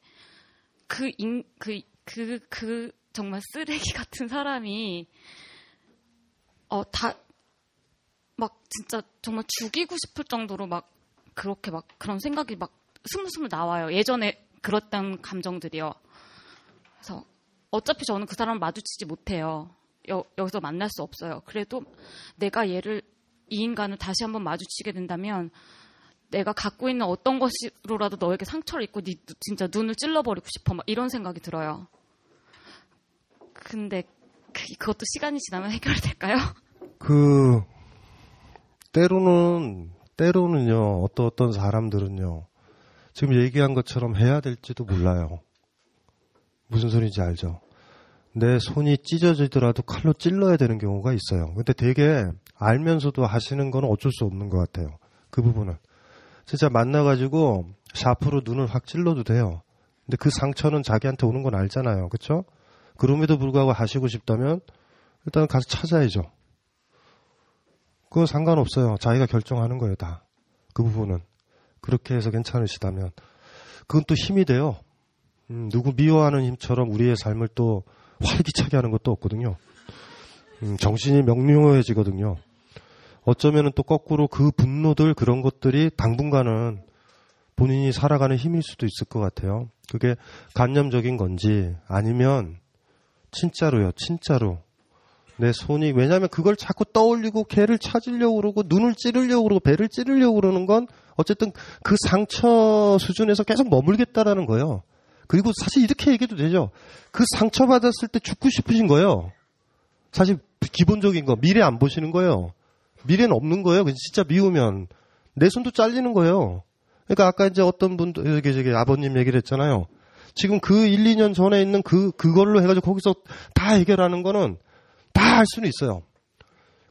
그 인, 그, 그, 그 정말 쓰레기 <laughs> 같은 사람이 어, 다, 막 진짜 정말 죽이고 싶을 정도로 막 그렇게 막 그런 생각이 막 스물스물 나와요. 예전에 그랬던 감정들이요. 그래서 어차피 저는 그 사람을 마주치지 못해요. 여, 여기서 만날 수 없어요. 그래도 내가 얘를 이 인간을 다시 한번 마주치게 된다면 내가 갖고 있는 어떤 것으로라도 너에게 상처를 입고 네, 진짜 눈을 찔러버리고 싶어 막 이런 생각이 들어요. 근데 그, 그것도 시간이 지나면 해결될까요? 그 때로는 때로는요 어떤 어떤 사람들은요 지금 얘기한 것처럼 해야 될지도 몰라요. 무슨 소리인지 알죠? 내 손이 찢어지더라도 칼로 찔러야 되는 경우가 있어요. 근데 되게 알면서도 하시는 건 어쩔 수 없는 것 같아요. 그 부분은. 진짜 만나가지고 샤프로 눈을 확 찔러도 돼요. 근데 그 상처는 자기한테 오는 건 알잖아요. 그쵸? 그럼에도 불구하고 하시고 싶다면 일단 가서 찾아야죠. 그건 상관없어요. 자기가 결정하는 거예요, 다. 그 부분은. 그렇게 해서 괜찮으시다면. 그건 또 힘이 돼요. 음, 누구 미워하는 힘처럼 우리의 삶을 또 활기차게 하는 것도 없거든요. 음, 정신이 명료해지거든요. 어쩌면 또 거꾸로 그 분노들 그런 것들이 당분간은 본인이 살아가는 힘일 수도 있을 것 같아요. 그게 간념적인 건지 아니면 진짜로요, 진짜로. 내 손이, 왜냐면 그걸 자꾸 떠올리고 개를 찾으려고 그러고 눈을 찌르려고 그러고 배를 찌르려고 그러는 건 어쨌든 그 상처 수준에서 계속 머물겠다라는 거예요. 그리고 사실 이렇게 얘기해도 되죠. 그 상처 받았을 때 죽고 싶으신 거예요. 사실 기본적인 거, 미래 안 보시는 거예요. 미래는 없는 거예요. 진짜 미우면. 내 손도 잘리는 거예요. 그러니까 아까 이제 어떤 분도, 여기, 저기 아버님 얘기를 했잖아요. 지금 그 1, 2년 전에 있는 그, 그걸로 해가지고 거기서 다 해결하는 거는 다 할 수는 있어요.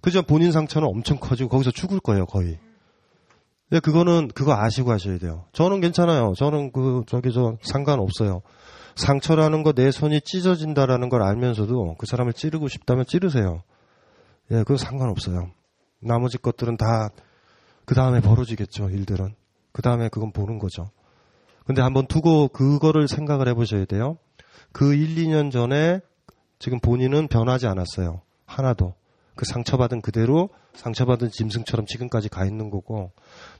그지만 본인 상처는 엄청 커지고 거기서 죽을 거예요, 거의. 근데 그거는, 그거 아시고 하셔야 돼요. 저는 괜찮아요. 저는 그, 저기 저 상관없어요. 상처라는 거 내 손이 찢어진다라는 걸 알면서도 그 사람을 찌르고 싶다면 찌르세요. 예, 그거 상관없어요. 나머지 것들은 다 그 다음에 벌어지겠죠, 일들은. 그 다음에 그건 보는 거죠. 근데 한번 두고 그거를 생각을 해보셔야 돼요. 그 1, 2년 전에 지금 본인은 변하지 않았어요. 하나도. 그 상처받은 그대로 상처받은 짐승처럼 지금까지 가 있는 거고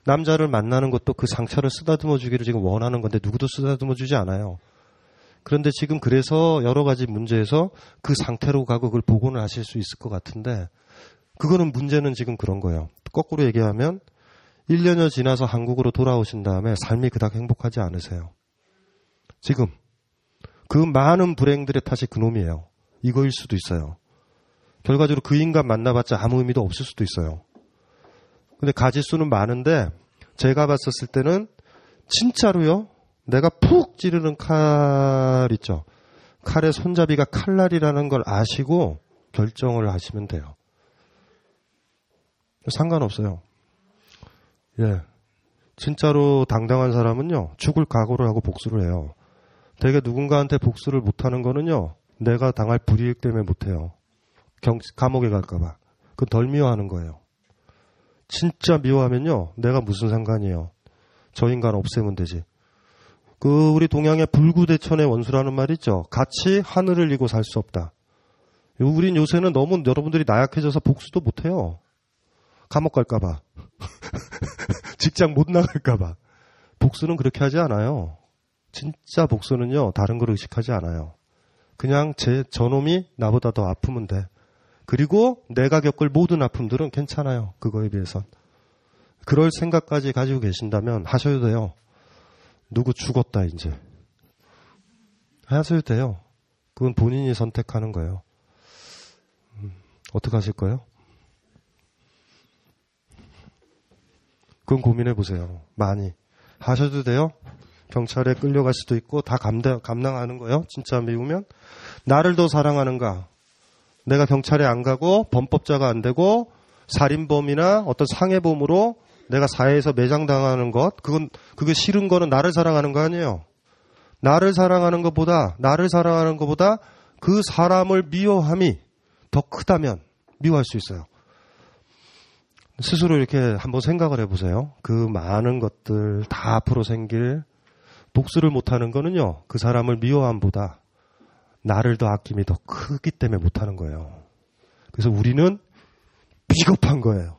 남자를 만나는 것도 그 상처를 쓰다듬어 주기를 지금 원하는 건데 누구도 쓰다듬어 주지 않아요. 그런데 지금 그래서 여러 가지 문제에서 그 상태로 가고 그걸 복원을 하실 수 있을 것 같은데 그거는 문제는 지금 그런 거예요. 거꾸로 얘기하면 1년여 지나서 한국으로 돌아오신 다음에 삶이 그닥 행복하지 않으세요. 지금 그 많은 불행들의 탓이 그놈이에요. 이거일 수도 있어요. 결과적으로 그 인간 만나봤자 아무 의미도 없을 수도 있어요. 근데 가지수는 많은데 제가 봤었을 때는 진짜로요. 내가 푹 찌르는 칼 있죠. 칼의 손잡이가 칼날이라는 걸 아시고 결정을 하시면 돼요. 상관없어요. 예. 진짜로 당당한 사람은요, 죽을 각오를 하고 복수를 해요. 되게 누군가한테 복수를 못하는 거는요, 내가 당할 불이익 때문에 못해요. 경, 감옥에 갈까봐. 그건 덜 미워하는 거예요. 진짜 미워하면요, 내가 무슨 상관이에요. 저 인간 없애면 되지. 그, 우리 동양의 불구대천의 원수라는 말 있죠. 같이 하늘을 이고 살 수 없다. 우린 요새는 너무 여러분들이 나약해져서 복수도 못해요. 감옥 갈까봐. <laughs> 직장 못 나갈까봐. 복수는 그렇게 하지 않아요. 진짜 복수는요, 다른 걸 의식하지 않아요. 그냥 제 저놈이 나보다 더 아프면 돼. 그리고 내가 겪을 모든 아픔들은 괜찮아요. 그거에 비해선. 그럴 생각까지 가지고 계신다면 하셔도 돼요. 누구 죽었다 이제. 하셔도 돼요. 그건 본인이 선택하는 거예요. 음, 어떻게 하실 거예요? 그건 고민해 보세요. 많이. 하셔도 돼요. 경찰에 끌려갈 수도 있고 다 감당, 감당하는 거예요. 진짜 미우면. 나를 더 사랑하는가? 내가 경찰에 안 가고 범법자가 안 되고 살인범이나 어떤 상해범으로 내가 사회에서 매장당하는 것, 그건, 그게 싫은 거는 나를 사랑하는 거 아니에요. 나를 사랑하는 것보다, 나를 사랑하는 것보다 그 사람을 미워함이 더 크다면 미워할 수 있어요. 스스로 이렇게 한번 생각을 해보세요. 그 많은 것들 다 앞으로 생길 복수를 못하는 거는요, 그 사람을 미워함보다 나를 더 아낌이 더 크기 때문에 못하는 거예요. 그래서 우리는 비겁한 거예요.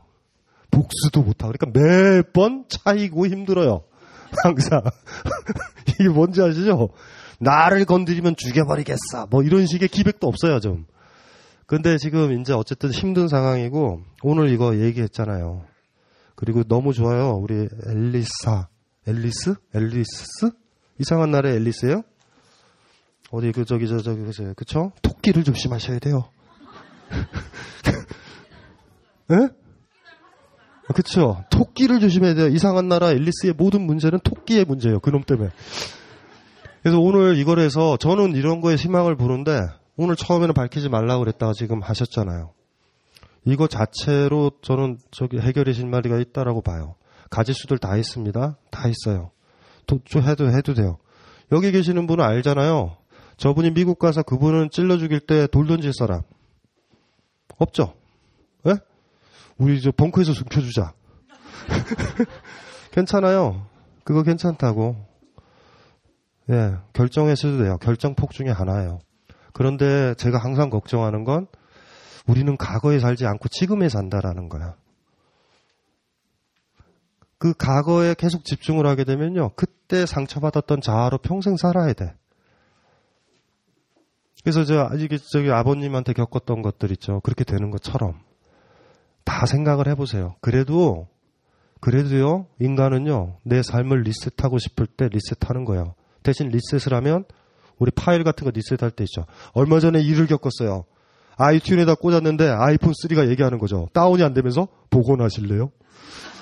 복수도 못하고. 그러니까 매번 차이고 힘들어요. <laughs> 항상. <laughs> 이게 뭔지 아시죠? 나를 건드리면 죽여버리겠어. 뭐 이런 식의 기백도 없어요, 좀. 근데 지금 이제 어쨌든 힘든 상황이고, 오늘 이거 얘기했잖아요. 그리고 너무 좋아요. 우리 엘리사. 엘리스? 엘리스? 이상한 나라의 앨리스예요? 어디 그 저기 저 저기 그죠? 그쵸? 토끼를 조심하셔야 돼요. <laughs> 예? 그쵸? 토끼를 조심해야 돼요. 이상한 나라 앨리스의 모든 문제는 토끼의 문제예요. 그놈 때문에. 그래서 오늘 이걸 해서 저는 이런 거에 희망을 보는데 오늘 처음에는 밝히지 말라고 그랬다가 지금 하셨잖아요. 이거 자체로 저는 저기 해결의 실마리가 있다라고 봐요. 가지수들 다 있습니다. 다 있어요. 도, 해도 해도 돼요. 여기 계시는 분은 알잖아요. 저분이 미국 가서 그분은 찔러 죽일 때 돌 던질 사람 없죠? 예? 우리 저 벙커에서 숨겨주자. <laughs> 괜찮아요. 그거 괜찮다고. 예, 결정했어도 돼요. 결정폭 중에 하나예요. 그런데 제가 항상 걱정하는 건 우리는 과거에 살지 않고 지금에 산다라는 거야. 그 과거에 계속 집중을 하게 되면요. 그때 상처받았던 자아로 평생 살아야 돼. 그래서 저 아직 저기 아버님한테 겪었던 것들 있죠. 그렇게 되는 것처럼 다 생각을 해보세요. 그래도 그래도요 인간은요 내 삶을 리셋하고 싶을 때 리셋하는 거예요. 대신 리셋을 하면 우리 파일 같은 거 리셋할 때 있죠. 얼마 전에 일을 겪었어요. iTunes에다 꽂았는데 아이폰 3가 얘기하는 거죠. 다운이 안 되면서 복원하실래요?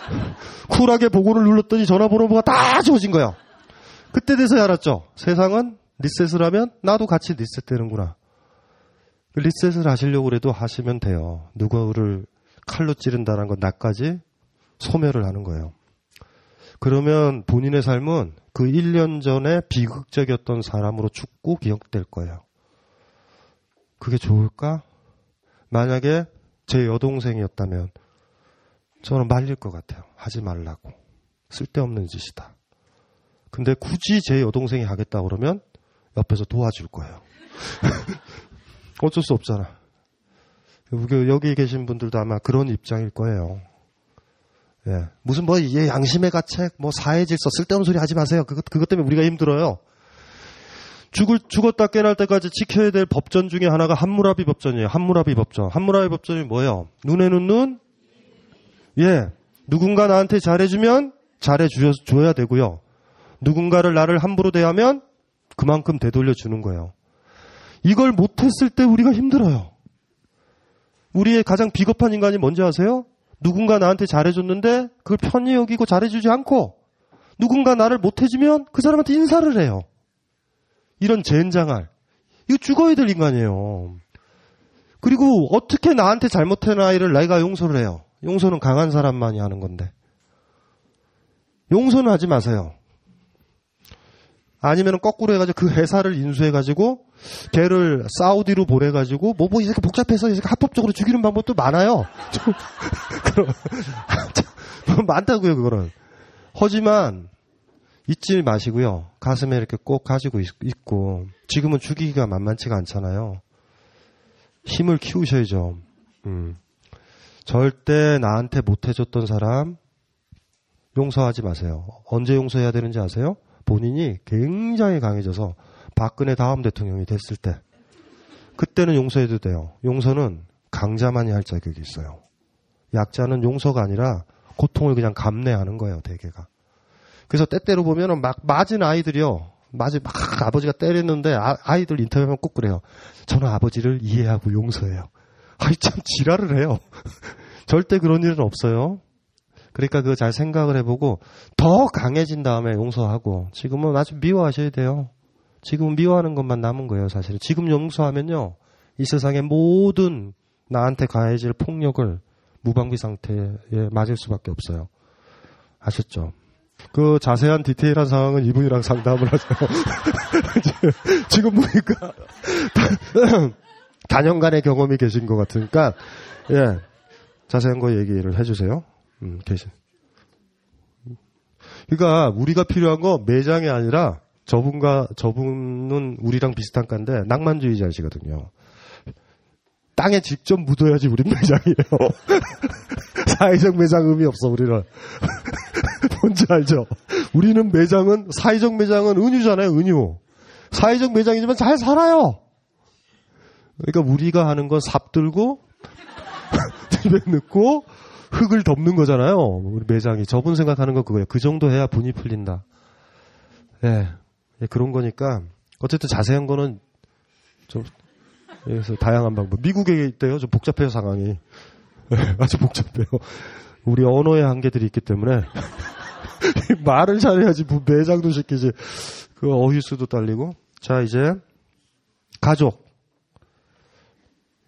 <laughs> 쿨하게 복원을 눌렀더니 전화번호가 다 지워진 거야. 그때 돼서야 알았죠. 세상은 리셋을 하면 나도 같이 리셋되는구나. 리셋을 하시려고 그래도 하시면 돼요. 누구를 칼로 찌른다는 건 나까지 소멸을 하는 거예요. 그러면 본인의 삶은 그 1년 전에 비극적이었던 사람으로 죽고 기억될 거예요. 그게 좋을까? 만약에 제 여동생이었다면 저는 말릴 것 같아요. 하지 말라고. 쓸데없는 짓이다. 근데 굳이 제 여동생이 하겠다 그러면 옆에서 도와줄 거예요. <laughs> 어쩔 수 없잖아. 여기 계신 분들도 아마 그런 입장일 거예요. 예. 무슨 뭐, 예, 양심의 가책, 뭐, 사회 질서, 쓸데없는 소리 하지 마세요. 그것, 그것 때문에 우리가 힘들어요. 죽을, 죽었다 깨날 때까지 지켜야 될 법전 중에 하나가 한무라비 법전이에요. 한무라비 법전. 한무라비 법전이 뭐예요? 눈에는 눈, 예. 누군가 나한테 잘해주면 잘해줘야 되고요. 누군가를 나를 함부로 대하면 그만큼 되돌려 주는 거예요. 이걸 못했을 때 우리가 힘들어요. 우리의 가장 비겁한 인간이 뭔지 아세요? 누군가 나한테 잘해줬는데 그걸 편히 여기고 잘해주지 않고 누군가 나를 못해주면 그 사람한테 인사를 해요. 이런 젠장할. 이거 죽어야 될 인간이에요. 그리고 어떻게 나한테 잘못한 아이를 내가 용서를 해요. 용서는 강한 사람만이 하는 건데. 용서는 하지 마세요. 아니면 거꾸로 해가지고 그 회사를 인수해가지고 걔를 사우디로 보내가지고 뭐, 뭐 이렇게 복잡해서 이렇게 합법적으로 죽이는 방법도 많아요. <laughs> 그럼 뭐 <laughs> 많다고요 그거는. 하지만 잊지 마시고요. 가슴에 이렇게 꼭 가지고 있, 고 지금은 죽이기가 만만치가 않잖아요. 힘을 키우셔야죠. 음. 절대 나한테 못해줬던 사람 용서하지 마세요. 언제 용서해야 되는지 아세요? 본인이 굉장히 강해져서 박근혜 다음 대통령이 됐을 때 그때는 용서해도 돼요. 용서는 강자만이 할 자격이 있어요. 약자는 용서가 아니라 고통을 그냥 감내하는 거예요, 대개가. 그래서 때때로 보면은 막 맞은 아이들이요. 맞이 막 아버지가 때렸는데 아, 이들 인터뷰하면 꼭 그래요. 저는 아버지를 이해하고 용서해요. 아이 참 지랄을 해요. <laughs> 절대 그런 일은 없어요. 그러니까 그거 잘 생각을 해보고 더 강해진 다음에 용서하고 지금은 아주 미워하셔야 돼요. 지금은 미워하는 것만 남은 거예요, 사실은. 지금 용서하면요. 이 세상의 모든 나한테 가해질 폭력을 무방비 상태에 맞을 수밖에 없어요. 아셨죠? 그 자세한 디테일한 상황은 이분이랑 상담을 하세요. <laughs> 지금 보니까 단연간의 경험이 계신 것 같으니까 예 자세한 거 얘기를 해주세요. 음, 계신. 그러니까 우리가 필요한 거 매장이 아니라 저분과 저분은 우리랑 비슷한 건데 낭만주의자시거든요. 땅에 직접 묻어야지 우린 매장이에요. <laughs> 사회적 매장 의미 없어 우리는. <laughs> <laughs> 뭔지 알죠? 우리는 매장은 사회적 매장은 은유잖아요 은유. 사회적 매장이지만 잘 살아요. 그러니까 우리가 하는 건 삽 들고 <laughs> 집에 넣고 흙을 덮는 거잖아요. 우리 매장이 저분 생각하는 건 그거예요. 그 정도 해야 분이 풀린다. 예. 네. 그런 거니까 어쨌든 자세한 거는 좀 그래서 다양한 방법. 미국에 있대요. 좀 복잡해요 상황이. 네, 아주 복잡해요. 우리 언어의 한계들이 있기 때문에 <laughs> 말을 잘해야지 뭐 매장도 시키지. 그 어휘수도 딸리고. 자 이제 가족.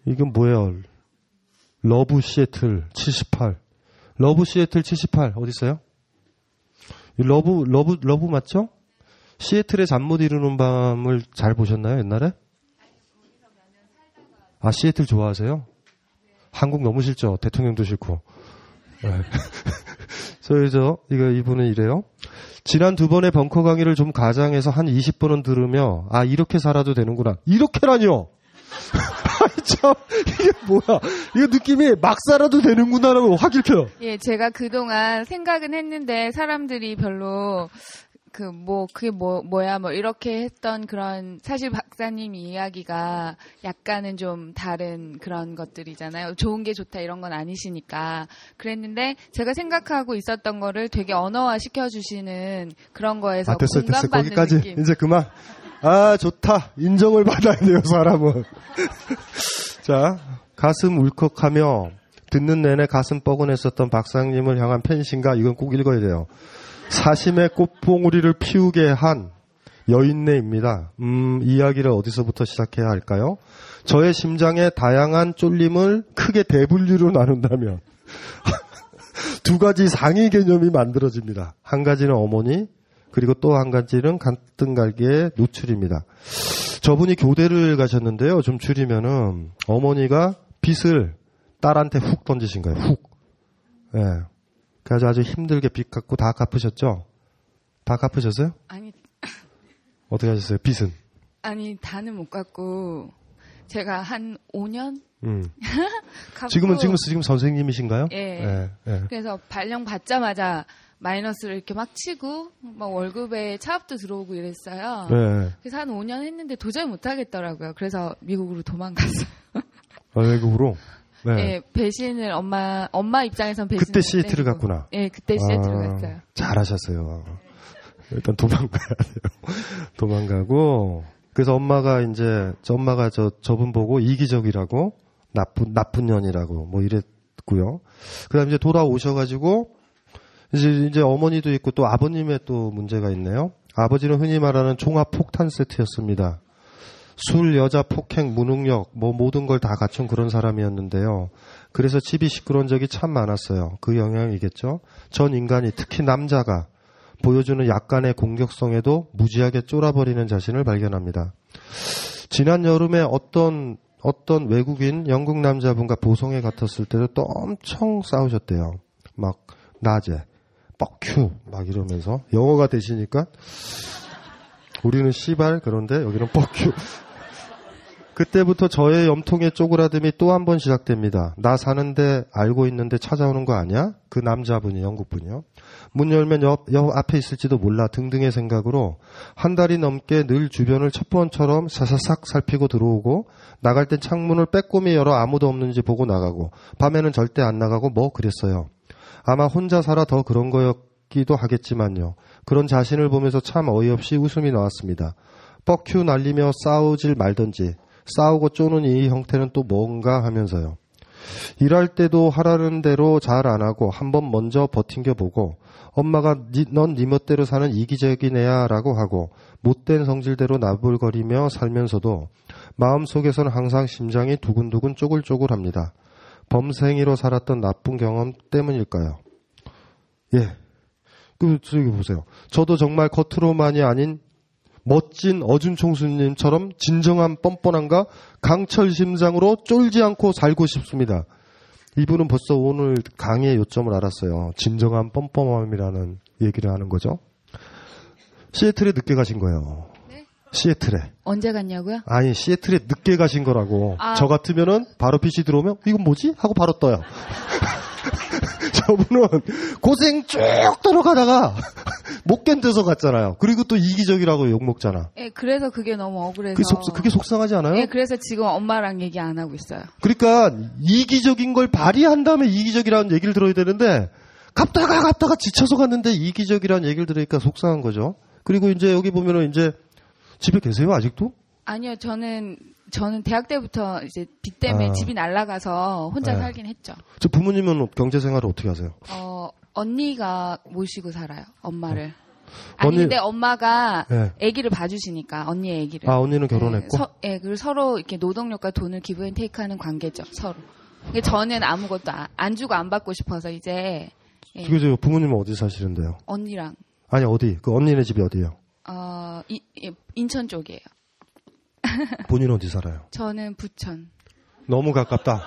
이건 뭐예요? love Seattle 78. love Seattle 78 어디 있어요? love love love 맞죠? 시애틀의 잠 못 이루는 밤을 잘 보셨나요 옛날에? 아 시애틀 좋아하세요? 한국 너무 싫죠. 대통령도 싫고. 네. <laughs> 그래서 이거 이분은 이래요. 지난 두 번의 벙커 강의를 좀 가장해서 한 20번은 들으며 아 이렇게 살아도 되는구나. 이렇게라뇨. <laughs> 참 이게 뭐야? 이거 느낌이 막 살아도 되는구나라고 확 읽혀. 예, 제가 그동안 생각은 했는데 사람들이 별로 그 뭐 그게 뭐 뭐야 뭐 이렇게 했던 그런 사실 박사님 이야기가 약간은 좀 다른 그런 것들이잖아요. 좋은 게 좋다 이런 건 아니시니까 그랬는데 제가 생각하고 있었던 거를 되게 언어화 시켜 주시는 그런 거에서 아, 됐어, 됐어. 공감받는 거기까지 느낌. 이제 그만. 아 좋다. 인정을 받아야 돼요 사람은. <laughs> 자 가슴 울컥하며 듣는 내내 가슴 뻐근했었던 박사님을 향한 팬신가 이건 꼭 읽어야 돼요. 사심의 꽃봉우리를 피우게 한 여인네입니다. 음, 이야기를 어디서부터 시작해야 할까요? 저의 심장의 다양한 쫄림을 크게 대분류로 나눈다면 <laughs> 두 가지 상위 개념이 만들어집니다. 한 가지는 어머니, 그리고 또 한 가지는 간등갈기의 노출입니다. 저분이 교대를 가셨는데요. 좀 줄이면은 어머니가 빚을 딸한테 훅 던지신 거예요. 훅. 예. 그래서 아주 힘들게 빚 갚고 다 갚으셨죠? 다 갚으셨어요? 아니 <laughs> 어떻게 하셨어요? 빚은? 아니 다는 못 갖고 제가 한 5년 음. <laughs> 갚고 지금은 지금 지금 선생님이신가요? 예. 예, 예. 그래서 발령 받자마자 마이너스를 이렇게 막 치고 막 월급에 차압도 들어오고 이랬어요. 네. 그래서 한 5년 했는데 도저히 못 하겠더라고요. 그래서 미국으로 도망갔어요. <laughs> 아, 외국으로? 네. 예, 배신을 엄마 엄마 입장에선 배신. 그때 시애틀을 갔구나. 예, 그때 시애틀을 아, 갔어요. 잘하셨어요. 일단 도망가야 돼요. <laughs> 도망가고 그래서 엄마가 이제 저 엄마가 저 저분 보고 이기적이라고 나쁜 나쁜 년이라고 뭐 이랬고요. 그다음 이제 돌아오셔가지고 이제 이제 어머니도 있고 또 아버님의 또 문제가 있네요. 아버지는 흔히 말하는 종합 폭탄 세트였습니다. 술, 여자, 폭행, 무능력, 뭐 모든 걸 다 갖춘 그런 사람이었는데요. 그래서 집이 시끄러운 적이 참 많았어요. 그 영향이겠죠. 전 인간이 특히 남자가 보여주는 약간의 공격성에도 무지하게 쫄아버리는 자신을 발견합니다. 지난 여름에 어떤 어떤 외국인 영국 남자분과 보성에 같았을 때도 또 엄청 싸우셨대요. 막 낮에 뻑큐 막 이러면서 영어가 되시니까 우리는 시발 그런데 여기는 뻑큐 그때부터 저의 염통의 쪼그라듦이 또 한 번 시작됩니다. 나 사는데 알고 있는데 찾아오는 거 아니야? 그 남자분이 영국분이요. 문 열면 옆, 옆 앞에 있을지도 몰라 등등의 생각으로 한 달이 넘게 늘 주변을 첫 번처럼 사사삭 살피고 들어오고 나갈 땐 창문을 빼꼼히 열어 아무도 없는지 보고 나가고 밤에는 절대 안 나가고 뭐 그랬어요. 아마 혼자 살아 더 그런 거였기도 하겠지만요. 그런 자신을 보면서 참 어이없이 웃음이 나왔습니다. 뻑큐 날리며 싸우질 말던지 싸우고 쪼는 이 형태는 또 뭔가 하면서요. 일할 때도 하라는 대로 잘 안 하고 한 번 먼저 버틴겨 보고 엄마가 넌네 멋대로 사는 이기적인 애야라고 하고 못된 성질대로 나불거리며 살면서도 마음속에서는 항상 심장이 두근두근 쪼글쪼글합니다. 범생이로 살았던 나쁜 경험 때문일까요? 예. 그, 저기 보세요. 저도 정말 겉으로만이 아닌 멋진 어준 총수님처럼 진정한 뻔뻔함과 강철 심장으로 쫄지 않고 살고 싶습니다. 이분은 벌써 오늘 강의의 요점을 알았어요. 진정한 뻔뻔함이라는 얘기를 하는 거죠. 시애틀에 늦게 가신 거예요. 시애틀에. 언제 갔냐고요? 아니, 시애틀에 늦게 가신 거라고. 아. 저 같으면은 바로 빛이 들어오면 이건 뭐지? 하고 바로 떠요. <laughs> <laughs> 저분은 고생 쭉 들어가다가 <laughs> 못 견뎌서 갔잖아요. 그리고 또 이기적이라고 욕 먹잖아. 예, 그래서 그게 너무 억울해서. 그게, 속, 그게 속상하지 않아요? 예, 그래서 지금 엄마랑 얘기 안 하고 있어요. 그러니까 이기적인 걸 발휘한 다음에 이기적이라는 얘기를 들어야 되는데 갔다가 갔다가 지쳐서 갔는데 이기적이라는 얘기를 들으니까 속상한 거죠. 그리고 이제 여기 보면은 이제 집에 계세요 아직도? 아니요, 저는 저는 대학 때부터 이제 빚 때문에 아. 집이 날라가서 혼자 네. 살긴 했죠. 저 부모님은 경제 생활을 어떻게 하세요? 어, 언니가 모시고 살아요. 엄마를. 아니 언니- 근데 엄마가 네. 아기를 봐주시니까 언니의 아기를. 아 언니는 결혼했고 네, 서, 예, 그리고 서로 이렇게 노동력과 돈을 기브앤테이크하는 관계죠. 서로. 근데 저는 아무것도 안, 안 주고 안 받고 싶어서 이제 예, 지금 저 부모님은 어디 사시는데요? 언니랑 아니 어디? 그 언니네 집이 어디예요? 어, 이- 예, 인천 쪽이에요. 본인 어디 살아요? 저는 부천. 너무 가깝다.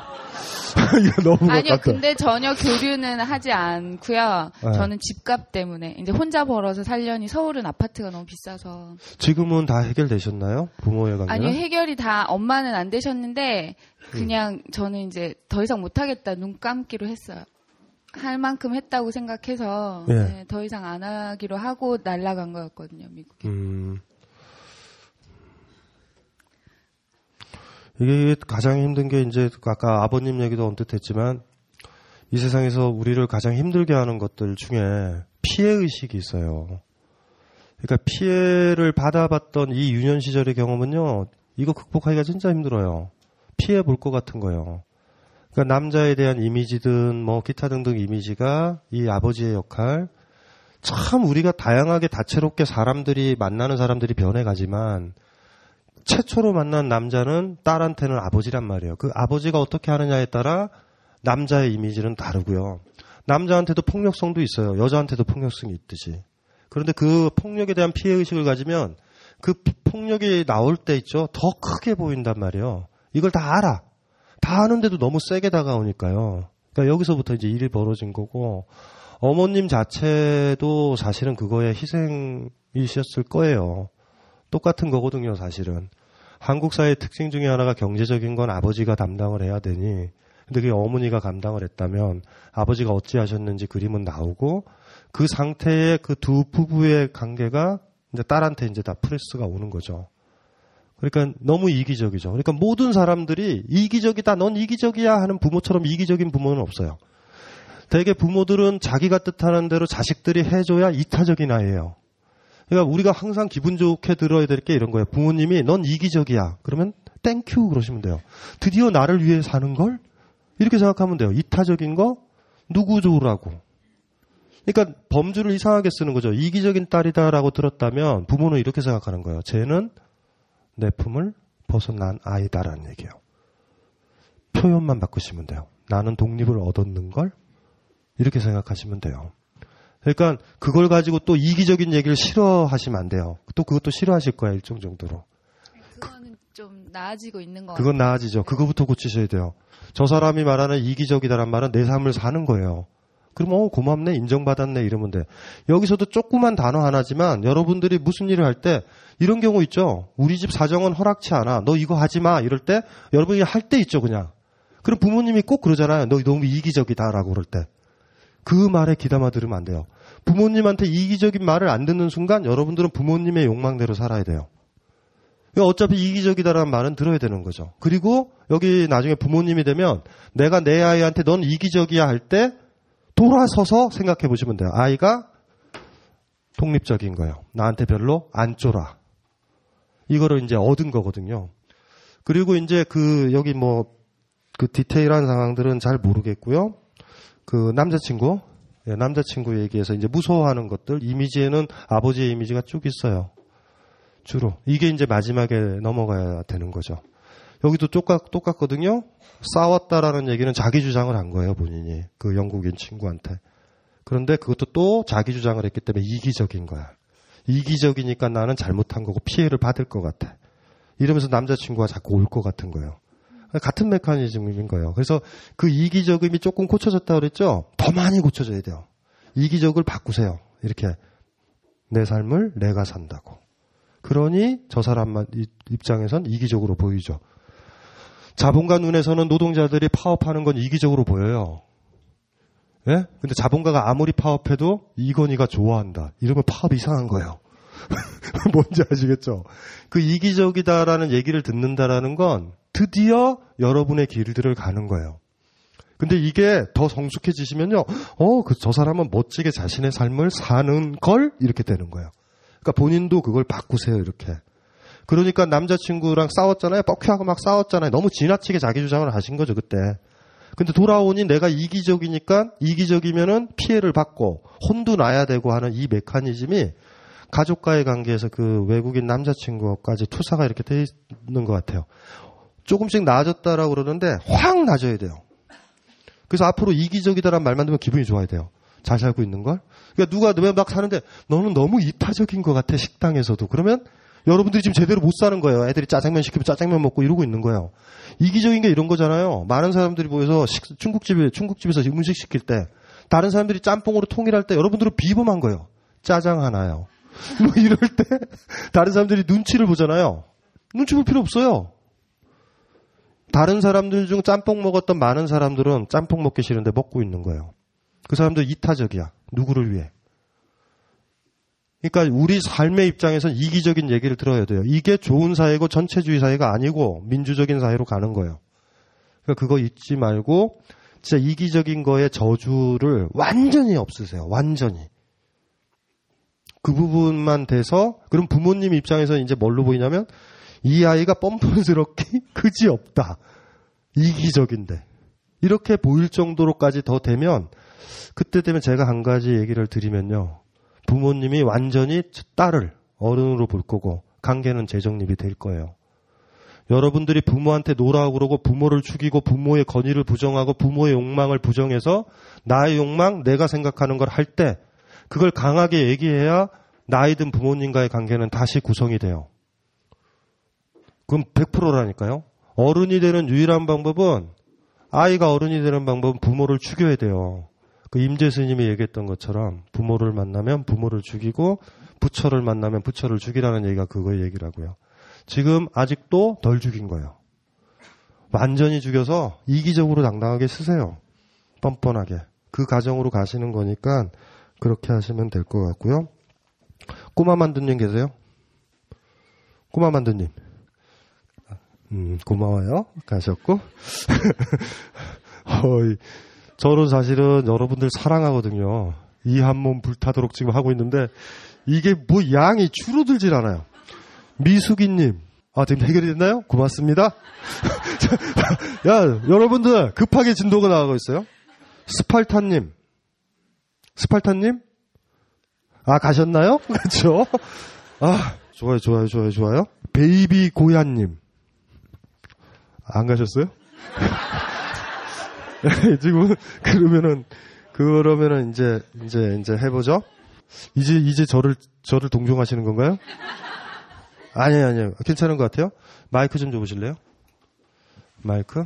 <laughs> 너무 아니요, 가깝다. 근데 전혀 교류는 하지 않고요. 네. 저는 집값 때문에 이제 혼자 벌어서 살려니 서울은 아파트가 너무 비싸서. 지금은 다 해결되셨나요? 부모의 관계는? 아니요, 해결이 다 엄마는 안 되셨는데 음. 그냥 저는 이제 더 이상 못 하겠다 눈 감기로 했어요. 할 만큼 했다고 생각해서 예. 네, 더 이상 안 하기로 하고 날라간 거였거든요, 미국. 음. 이게 가장 힘든 게 이제 아까 아버님 얘기도 언뜻 했지만 이 세상에서 우리를 가장 힘들게 하는 것들 중에 피해 의식이 있어요. 그러니까 피해를 받아봤던 이 유년 시절의 경험은요, 이거 극복하기가 진짜 힘들어요. 피해 볼 것 같은 거예요. 그러니까 남자에 대한 이미지든 뭐 기타 등등 이미지가 이 아버지의 역할, 참 우리가 다양하게 다채롭게 사람들이 만나는 사람들이 변해가지만 최초로 만난 남자는 딸한테는 아버지란 말이에요. 그 아버지가 어떻게 하느냐에 따라 남자의 이미지는 다르고요. 남자한테도 폭력성도 있어요. 여자한테도 폭력성이 있듯이. 그런데 그 폭력에 대한 피해 의식을 가지면 그 피- 폭력이 나올 때 있죠. 더 크게 보인단 말이에요. 이걸 다 알아. 다 아는데도 너무 세게 다가오니까요. 그러니까 여기서부터 이제 일이 벌어진 거고 어머님 자체도 사실은 그거에 희생이셨을 거예요. 똑같은 거거든요, 사실은. 한국 사회의 특징 중에 하나가 경제적인 건 아버지가 담당을 해야 되니, 근데 그게 어머니가 감당을 했다면 아버지가 어찌하셨는지 그림은 나오고 그 상태의 그 두 부부의 관계가 이제 딸한테 이제 다 프레스가 오는 거죠. 그러니까 너무 이기적이죠. 그러니까 모든 사람들이 이기적이다, 넌 이기적이야 하는 부모처럼 이기적인 부모는 없어요. 대개 부모들은 자기가 뜻하는 대로 자식들이 해줘야 이타적인 아이예요. 그러니까 우리가 항상 기분 좋게 들어야 될 게 이런 거예요. 부모님이 넌 이기적이야. 그러면 thank you 그러시면 돼요. 드디어 나를 위해 사는 걸? 이렇게 생각하면 돼요. 이타적인 거 누구 좋으라고. 그러니까 범주를 이상하게 쓰는 거죠. 이기적인 딸이다라고 들었다면 부모는 이렇게 생각하는 거예요. 쟤는 내 품을 벗어난 아이다라는 얘기예요. 표현만 바꾸시면 돼요. 나는 독립을 얻었는 걸 이렇게 생각하시면 돼요. 그러니까 그걸 가지고 또 이기적인 얘기를 싫어하시면 안 돼요. 또 그것도 싫어하실 거야 일정 정도로. 그거는 좀 나아지고 있는 것 그건 같아요. 나아지죠. 그거부터 고치셔야 돼요. 저 사람이 말하는 이기적이다란 말은 내 삶을 사는 거예요. 그럼 어 고맙네 인정받았네 이러면 돼. 여기서도 조그만 단어 하나지만 여러분들이 무슨 일을 할 때 이런 경우 있죠. 우리 집 사정은 허락치 않아. 너 이거 하지 마. 이럴 때 여러분이 할 때 있죠 그냥. 그럼 부모님이 꼭 그러잖아요. 너 너무 이기적이다라고 그럴 때. 그 말에 귀담아 들으면 안 돼요. 부모님한테 이기적인 말을 안 듣는 순간 여러분들은 부모님의 욕망대로 살아야 돼요. 어차피 이기적이다라는 말은 들어야 되는 거죠. 그리고 여기 나중에 부모님이 되면 내가 내 아이한테 넌 이기적이야 할 때 돌아서서 생각해 보시면 돼요. 아이가 독립적인 거예요. 나한테 별로 안 쫄아. 이거를 이제 얻은 거거든요. 그리고 이제 그 여기 뭐 그 디테일한 상황들은 잘 모르겠고요. 그 남자친구, 예, 남자친구 얘기해서 이제 무서워하는 것들 이미지에는 아버지의 이미지가 쭉 있어요. 주로 이게 이제 마지막에 넘어가야 되는 거죠. 여기도 똑같 똑같거든요. 싸웠다라는 얘기는 자기 주장을 한 거예요 본인이 그 영국인 친구한테. 그런데 그것도 또 자기 주장을 했기 때문에 이기적인 거야. 이기적이니까 나는 잘못한 거고 피해를 받을 것 같아. 이러면서 남자친구가 자꾸 올 것 같은 거예요. 같은 메커니즘인 거예요. 그래서 그 이기적임이 조금 고쳐졌다 그랬죠? 더 많이 고쳐져야 돼요. 이기적을 바꾸세요. 이렇게. 내 삶을 내가 산다고. 그러니 저 사람 입장에선 이기적으로 보이죠. 자본가 눈에서는 노동자들이 파업하는 건 이기적으로 보여요. 예? 근데 자본가가 아무리 파업해도 이건희가 좋아한다. 이러면 파업 이상한 거예요. <laughs> 뭔지 아시겠죠? 그 이기적이다라는 얘기를 듣는다라는 건 드디어 여러분의 길들을 가는 거예요. 근데 이게 더 성숙해지시면요, 어, 그, 저 사람은 멋지게 자신의 삶을 사는 걸 이렇게 되는 거예요. 그러니까 본인도 그걸 바꾸세요, 이렇게. 그러니까 남자친구랑 싸웠잖아요. 뻑큐하고 막 싸웠잖아요. 너무 지나치게 자기 주장을 하신 거죠, 그때. 근데 돌아오니 내가 이기적이니까 이기적이면은 피해를 받고 혼도 나야 되고 하는 이 메커니즘이 가족과의 관계에서 그 외국인 남자친구까지 투사가 이렇게 돼 있는 것 같아요. 조금씩 나아졌다라고 그러는데 확 나아져야 돼요. 그래서 앞으로 이기적이다라는 말만 들으면 기분이 좋아야 돼요. 잘 살고 있는 걸. 그러니까 누가 막 사는데 너는 너무 이타적인 것 같아 식당에서도. 그러면 여러분들이 지금 제대로 못 사는 거예요. 애들이 짜장면 시키면 짜장면 먹고 이러고 있는 거예요. 이기적인 게 이런 거잖아요. 많은 사람들이 모여서 식, 중국집에 중국집에서 음식 시킬 때 다른 사람들이 짬뽕으로 통일할 때 여러분들은 비범한 거예요. 짜장 하나요. 뭐 이럴 때 <laughs> 다른 사람들이 눈치를 보잖아요. 눈치 볼 필요 없어요. 다른 사람들 중 짬뽕 먹었던 많은 사람들은 짬뽕 먹기 싫은데 먹고 있는 거예요. 그 사람들 이타적이야. 누구를 위해? 그러니까 우리 삶의 입장에서 이기적인 얘기를 들어야 돼요. 이게 좋은 사회고 전체주의 사회가 아니고 민주적인 사회로 가는 거예요. 그러니까 그거 잊지 말고 진짜 이기적인 거에 저주를 완전히 없으세요. 완전히. 그 부분만 돼서 그럼 부모님 입장에서 이제 뭘로 보이냐면 이 아이가 뻔뻔스럽게 <laughs> 그지 없다. 이기적인데. 이렇게 보일 정도로까지 더 되면 그때 되면 제가 한 가지 얘기를 드리면요. 부모님이 완전히 딸을 어른으로 볼 거고 관계는 재정립이 될 거예요. 여러분들이 부모한테 no라고 그러고 부모를 죽이고 부모의 권위를 부정하고 부모의 욕망을 부정해서 나의 욕망, 내가 생각하는 걸 할 때 그걸 강하게 얘기해야 나이 든 부모님과의 관계는 다시 구성이 돼요. 그럼 100%라니까요. 어른이 되는 유일한 방법은 아이가 어른이 되는 방법은 부모를 죽여야 돼요. 그 임제 스님이 얘기했던 것처럼 부모를 만나면 부모를 죽이고 부처를 만나면 부처를 죽이라는 얘기가 그거 얘기라고요. 지금 아직도 덜 죽인 거예요. 완전히 죽여서 이기적으로 당당하게 쓰세요. 뻔뻔하게. 그 가정으로 가시는 거니까 그렇게 하시면 될 것 같고요. 꼬마 만두님 계세요? 꼬마 만두님. 음, 고마워요. 가셨고. <laughs> 어이, 저는 사실은 여러분들 사랑하거든요. 이 한 몸 불타도록 지금 하고 있는데 이게 뭐 양이 줄어들질 않아요. 미숙이님, 아 지금 해결이 됐나요? 고맙습니다. <laughs> 야 여러분들 급하게 진도가 나가고 있어요. 스팔타님, 스팔타님, 아 가셨나요? <laughs> 그렇죠. 아 좋아요, 좋아요, 좋아요, 좋아요. 베이비 고야님, 안 가셨어요? <laughs> 지금 그러면은 그러면은 이제 이제 이제 해보죠. 이제 이제 저를 저를 동정하시는 건가요? 아니에요, 아니에요. 괜찮은 것 같아요. 마이크 좀 줘보실래요? 마이크?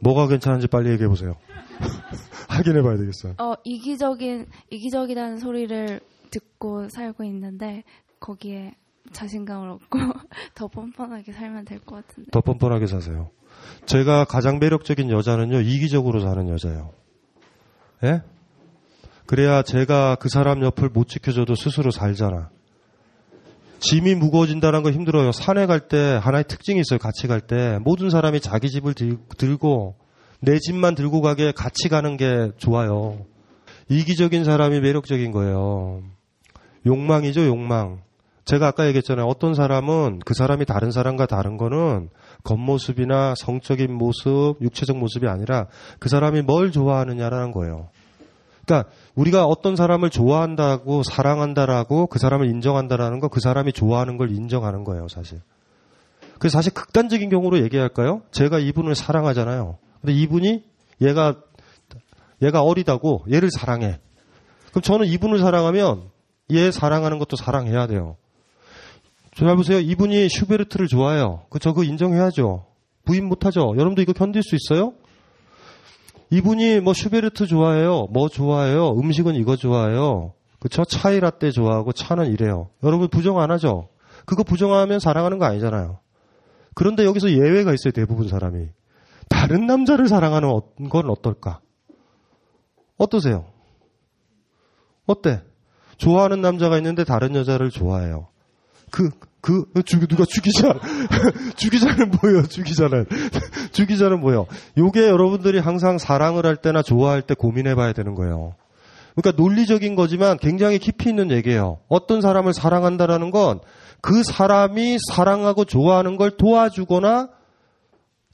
뭐가 괜찮은지 빨리 얘기해 보세요. <laughs> 확인해 봐야 되겠어. 어, 이기적인, 이기적이라는 소리를 듣고 살고 있는데, 거기에 자신감을 얻고 <laughs> 더 뻔뻔하게 살면 될 것 같은데. 더 뻔뻔하게 사세요. 제가 가장 매력적인 여자는요, 이기적으로 사는 여자예요. 예? 그래야 제가 그 사람 옆을 못 지켜줘도 스스로 살잖아. 짐이 무거워진다는 거 힘들어요. 산에 갈 때 하나의 특징이 있어요. 같이 갈 때. 모든 사람이 자기 집을 들, 들고 내 집만 들고 가게 같이 가는 게 좋아요. 이기적인 사람이 매력적인 거예요. 욕망이죠, 욕망. 제가 아까 얘기했잖아요. 어떤 사람은 그 사람이 다른 사람과 다른 거는 겉모습이나 성적인 모습, 육체적 모습이 아니라 그 사람이 뭘 좋아하느냐라는 거예요. 그러니까 우리가 어떤 사람을 좋아한다고 사랑한다라고 그 사람을 인정한다라는 거 그 사람이 좋아하는 걸 인정하는 거예요, 사실. 그래서 사실 극단적인 경우로 얘기할까요? 제가 이분을 사랑하잖아요. 근데 이분이 얘가 얘가 어리다고 얘를 사랑해. 그럼 저는 이분을 사랑하면 얘 사랑하는 것도 사랑해야 돼요. 잘 보세요. 이분이 슈베르트를 좋아해요. 그저 그 인정해야죠. 부인 못하죠. 여러분도 이거 견딜 수 있어요? 이분이 뭐 슈베르트 좋아해요. 뭐 좋아해요. 음식은 이거 좋아해요. 그쵸? 차이 라떼 좋아하고 차는 이래요. 여러분 부정 안 하죠? 그거 부정하면 사랑하는 거 아니잖아요. 그런데 여기서 예외가 있어요. 대부분 사람이. 다른 남자를 사랑하는 건 어떨까? 어떠세요? 어때? 좋아하는 남자가 있는데 다른 여자를 좋아해요. 그, 그, 죽, 누가 죽이자. 죽이자는 <laughs> 뭐예요, 죽이자는. 죽이자는 <laughs> 뭐예요? 요게 여러분들이 항상 사랑을 할 때나 좋아할 때 고민해 봐야 되는 거예요. 그러니까 논리적인 거지만 굉장히 깊이 있는 얘기예요. 어떤 사람을 사랑한다라는 건 그 사람이 사랑하고 좋아하는 걸 도와주거나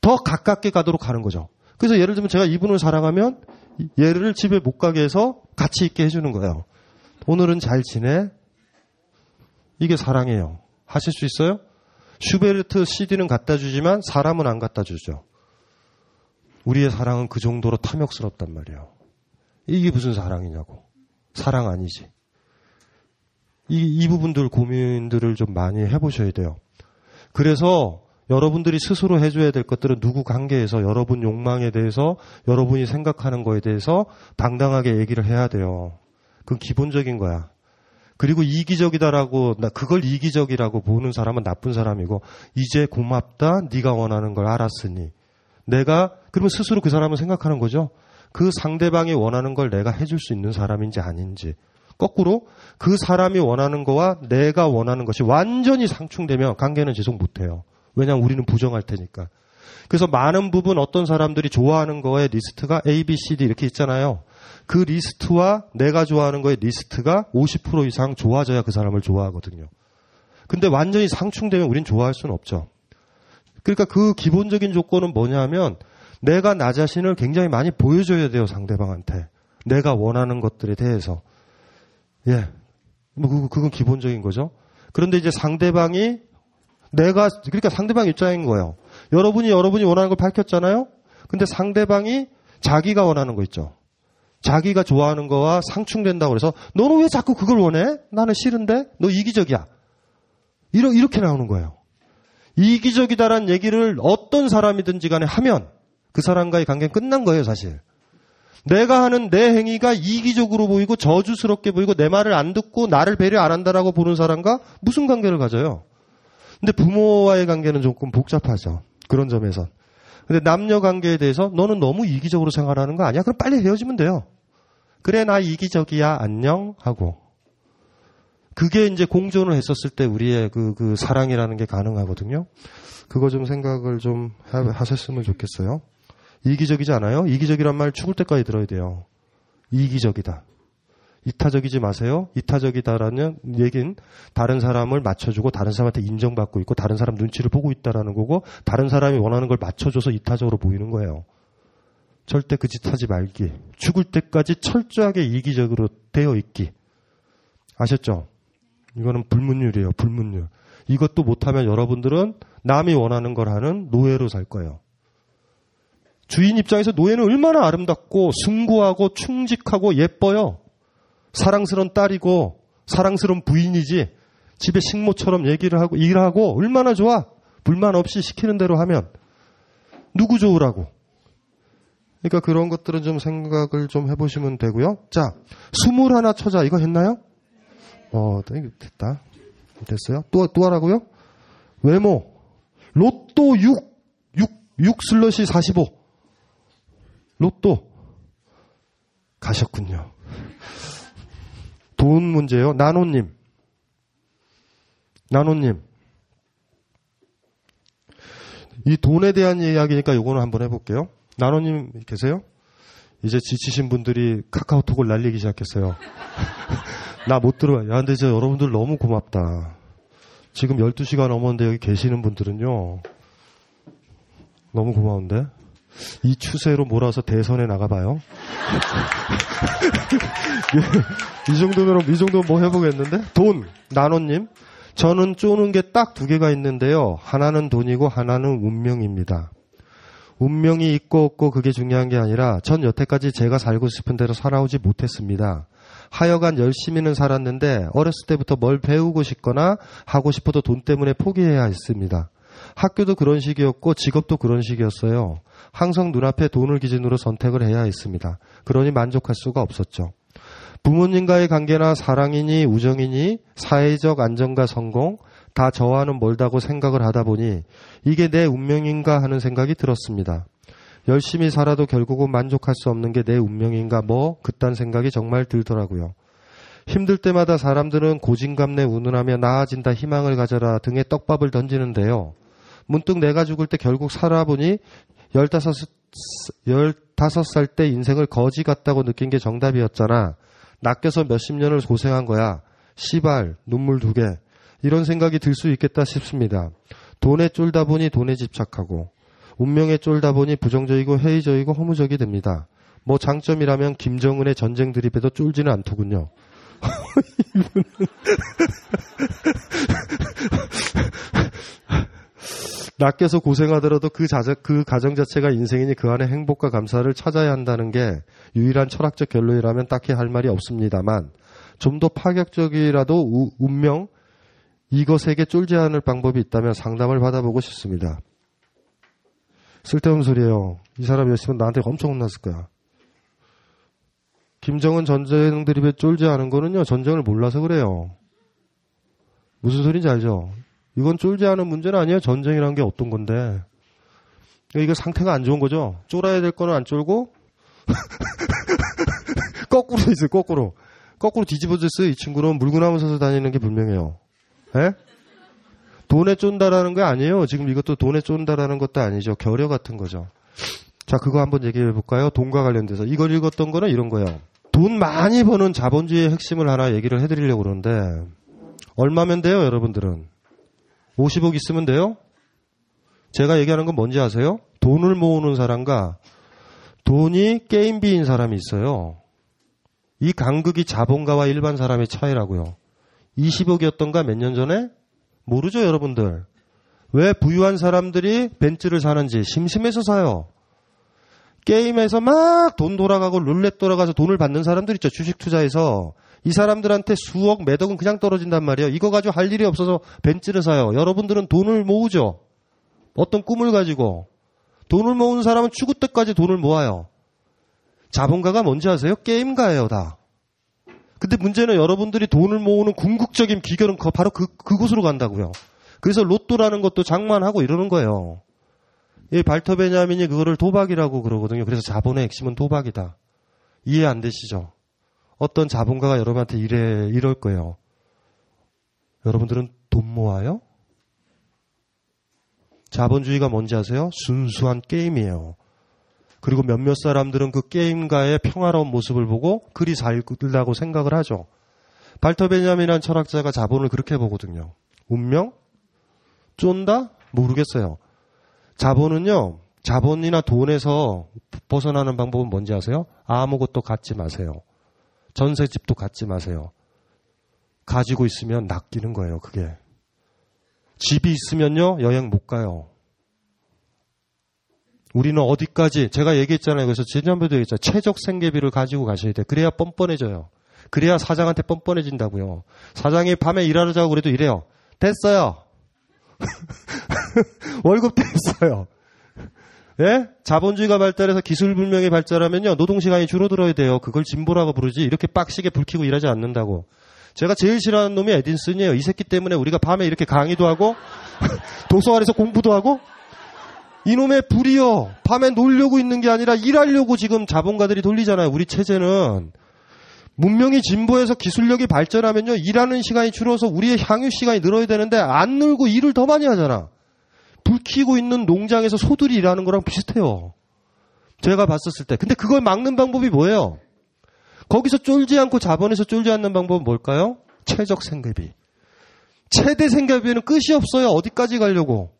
더 가깝게 가도록 하는 거죠. 그래서 예를 들면 제가 이분을 사랑하면 얘를 집에 못 가게 해서 같이 있게 해주는 거예요. 오늘은 잘 지내? 이게 사랑이에요. 하실 수 있어요? 슈베르트 CD는 갖다 주지만 사람은 안 갖다 주죠. 우리의 사랑은 그 정도로 탐욕스럽단 말이에요. 이게 무슨 사랑이냐고. 사랑 아니지. 이, 이 부분들 고민들을 좀 많이 해보셔야 돼요. 그래서 여러분들이 스스로 해줘야 될 것들은 누구 관계에서 여러분 욕망에 대해서 여러분이 생각하는 거에 대해서 당당하게 얘기를 해야 돼요. 그건 기본적인 거야. 그리고 이기적이다라고 나 그걸 이기적이라고 보는 사람은 나쁜 사람이고 이제 고맙다 네가 원하는 걸 알았으니 내가 그러면 스스로 그 사람은 생각하는 거죠. 그 상대방이 원하는 걸 내가 해줄 수 있는 사람인지 아닌지 거꾸로 그 사람이 원하는 거와 내가 원하는 것이 완전히 상충되면 관계는 지속 못해요. 왜냐하면 우리는 부정할 테니까. 그래서 많은 부분 어떤 사람들이 좋아하는 거에 리스트가 A, B, C, D 이렇게 있잖아요. 그 리스트와 내가 좋아하는 거의 리스트가 50% 이상 좋아져야 그 사람을 좋아하거든요. 근데 완전히 상충되면 우린 좋아할 수는 없죠. 그러니까 그 기본적인 조건은 뭐냐면 내가 나 자신을 굉장히 많이 보여줘야 돼요, 상대방한테. 내가 원하는 것들에 대해서. 예. 뭐, 그건 기본적인 거죠. 그런데 이제 상대방이 내가, 그러니까 상대방 입장인 거예요. 여러분이 여러분이 원하는 걸 밝혔잖아요? 근데 상대방이 자기가 원하는 거 있죠. 자기가 좋아하는 거와 상충된다고 그래서 너는 왜 자꾸 그걸 원해? 나는 싫은데? 너 이기적이야. 이러, 이렇게 나오는 거예요. 이기적이다라는 얘기를 어떤 사람이든지 간에 하면 그 사람과의 관계는 끝난 거예요, 사실. 내가 하는 내 행위가 이기적으로 보이고 저주스럽게 보이고 내 말을 안 듣고 나를 배려 안 한다라고 보는 사람과 무슨 관계를 가져요? 근데 부모와의 관계는 조금 복잡하죠. 그런 점에서. 근데 남녀 관계에 대해서 너는 너무 이기적으로 생활하는 거 아니야? 그럼 빨리 헤어지면 돼요. 그래, 나 이기적이야. 안녕. 하고. 그게 이제 공존을 했었을 때 우리의 그, 그 사랑이라는 게 가능하거든요. 그거 좀 생각을 좀 하셨으면 좋겠어요. 이기적이지 않아요? 이기적이란 말 죽을 때까지 들어야 돼요. 이기적이다. 이타적이지 마세요. 이타적이다라는 얘기는 다른 사람을 맞춰주고 다른 사람한테 인정받고 있고 다른 사람 눈치를 보고 있다라는 거고 다른 사람이 원하는 걸 맞춰줘서 이타적으로 보이는 거예요. 절대 그 짓 하지 말기. 죽을 때까지 철저하게 이기적으로 되어 있기. 아셨죠? 이거는 불문율이에요. 불문율. 이것도 못하면 여러분들은 남이 원하는 걸 하는 노예로 살 거예요. 주인 입장에서 노예는 얼마나 아름답고 숭고하고 충직하고 예뻐요. 사랑스러운 딸이고 사랑스러운 부인이지 집에 식모처럼 얘기를 하고 일하고 얼마나 좋아. 불만 없이 시키는 대로 하면 누구 좋으라고. 그러니까 그런 것들은 좀 생각을 좀 해보시면 되고요. 자, 스물 하나 처자 이거 했나요? 어, 됐다. 됐어요. 또, 또 하라고요? 외모. 로또 6, 6, 6 슬러시 45. 로또. 가셨군요. 돈 문제요. 나노님. 나노님. 이 돈에 대한 이야기니까 요거는 한번 해볼게요. 나노님 계세요? 이제 지치신 분들이 카카오톡을 날리기 시작했어요. <laughs> 나 못 들어요. 야, 근데 저 여러분들 너무 고맙다. 지금 12시가 넘었는데 여기 계시는 분들은요. 너무 고마운데? 이 추세로 몰아서 대선에 나가봐요. <laughs> 이 정도면, 이 정도면 뭐 해보겠는데? 돈, 나노님. 저는 쪼는 게 딱 두 개가 있는데요. 하나는 돈이고 하나는 운명입니다. 운명이 있고 없고 그게 중요한 게 아니라 전 여태까지 제가 살고 싶은 대로 살아오지 못했습니다. 하여간 열심히는 살았는데 어렸을 때부터 뭘 배우고 싶거나 하고 싶어도 돈 때문에 포기해야 했습니다. 학교도 그런 식이었고 직업도 그런 식이었어요. 항상 눈앞에 돈을 기준으로 선택을 해야 했습니다. 그러니 만족할 수가 없었죠. 부모님과의 관계나 사랑이니 우정이니 사회적 안정과 성공 다 저와는 멀다고 생각을 하다 보니 이게 내 운명인가 하는 생각이 들었습니다. 열심히 살아도 결국은 만족할 수 없는 게 내 운명인가 뭐 그딴 생각이 정말 들더라고요. 힘들 때마다 사람들은 고진감래 운운하며 나아진다 희망을 가져라 등의 떡밥을 던지는데요. 문득 내가 죽을 때 결국 살아보니 15, 15살 때 인생을 거지 같다고 느낀 게 정답이었잖아. 낚여서 몇십 년을 고생한 거야. 시발, 눈물 두 개. 이런 생각이 들 수 있겠다 싶습니다. 돈에 쫄다 보니 돈에 집착하고, 운명에 쫄다 보니 부정적이고 회의적이고 허무적이 됩니다. 뭐 장점이라면 김정은의 전쟁 드립에도 쫄지는 않더군요. <laughs> 낚여서 고생하더라도 그, 자자, 그 가정 자체가 인생이니 그 안에 행복과 감사를 찾아야 한다는 게 유일한 철학적 결론이라면 딱히 할 말이 없습니다만 좀 더 파격적이라도 우, 운명 이것에게 쫄지 않을 방법이 있다면 상담을 받아보고 싶습니다. 쓸데없는 소리예요. 이 사람이었으면 나한테 엄청 혼났을 거야. 김정은 전쟁 드립에 쫄지 않은 거는요, 전쟁을 몰라서 그래요. 무슨 소리인지 알죠? 이건 쫄지 않은 문제는 아니에요. 전쟁이라는 게 어떤 건데. 이거 상태가 안 좋은 거죠? 쫄아야 될 거는 안 쫄고, <laughs> 거꾸로 있어요, 거꾸로. 거꾸로 뒤집어졌어요. 이 친구는 물구나무 서서 다니는 게 분명해요. 예? 돈에 쫀다라는 게 아니에요. 지금 이것도 돈에 쫀다라는 것도 아니죠. 결여 같은 거죠. 자, 그거 한번 얘기해 볼까요? 돈과 관련돼서. 이걸 읽었던 거는 이런 거예요. 돈 많이 버는 자본주의의 핵심을 하나 얘기를 해드리려고 그러는데, 얼마면 돼요, 여러분들은? 50억 있으면 돼요? 제가 얘기하는 건 뭔지 아세요? 돈을 모으는 사람과 돈이 게임비인 사람이 있어요. 이 간극이 자본가와 일반 사람의 차이라고요. 20억이었던가 몇 년 전에? 모르죠, 여러분들. 왜 부유한 사람들이 벤츠를 사는지 심심해서 사요. 게임에서 막 돈 돌아가고 룰렛 돌아가서 돈을 받는 사람들 있죠. 주식 투자해서. 이 사람들한테 수억, 매덕은 그냥 떨어진단 말이에요. 이거 가지고 할 일이 없어서 벤츠를 사요. 여러분들은 돈을 모으죠. 어떤 꿈을 가지고. 돈을 모으는 사람은 죽을 때까지 돈을 모아요. 자본가가 뭔지 아세요? 게임가예요, 다. 근데 문제는 여러분들이 돈을 모으는 궁극적인 비결은 바로 그, 그곳으로 간다고요. 그래서 로또라는 것도 장만하고 이러는 거예요. 이 발터 베냐민이 그거를 도박이라고 그러거든요. 그래서 자본의 핵심은 도박이다. 이해 안 되시죠? 어떤 자본가가 여러분한테 이래, 이럴 거예요. 여러분들은 돈 모아요? 자본주의가 뭔지 아세요? 순수한 게임이에요. 그리고 몇몇 사람들은 그 게임가의 평화로운 모습을 보고 그리 살다고 생각을 하죠. 발터 베냐민이라는 철학자가 자본을 그렇게 보거든요. 운명? 쫀다? 모르겠어요. 자본은요, 자본이나 돈에서 벗어나는 방법은 뭔지 아세요? 아무것도 갖지 마세요. 전세집도 갖지 마세요. 가지고 있으면 낚이는 거예요, 그게. 집이 있으면요, 여행 못 가요. 우리는 어디까지, 제가 얘기했잖아요. 그래서 지난번에도 얘기했잖아요. 최적 생계비를 가지고 가셔야 돼. 그래야 뻔뻔해져요. 그래야 사장한테 뻔뻔해진다고요. 사장이 밤에 일하자고 그래도 이래요. 됐어요. <laughs> 월급 됐어요. 예? 자본주의가 발달해서 기술 불명이 발달하면요 노동 시간이 줄어들어야 돼요. 그걸 진보라고 부르지 이렇게 빡시게 불키고 일하지 않는다고. 제가 제일 싫어하는 놈이 에딘슨이에요. 이 새끼 때문에 우리가 밤에 이렇게 강의도 하고 <laughs> 도서관에서 공부도 하고 이놈의 불이요. 밤에 놀려고 있는 게 아니라 일하려고 지금 자본가들이 돌리잖아요. 우리 체제는 문명이 진보해서 기술력이 발전하면요 일하는 시간이 줄어서 우리의 향유 시간이 늘어야 되는데 안 늘고 일을 더 많이 하잖아. 불 켜고 있는 농장에서 소들이 일하는 거랑 비슷해요. 제가 봤었을 때. 근데 그걸 막는 방법이 뭐예요? 거기서 쫄지 않고 자본에서 쫄지 않는 방법은 뭘까요? 최적 생계비. 최대 생계비는 끝이 없어요. 어디까지 가려고.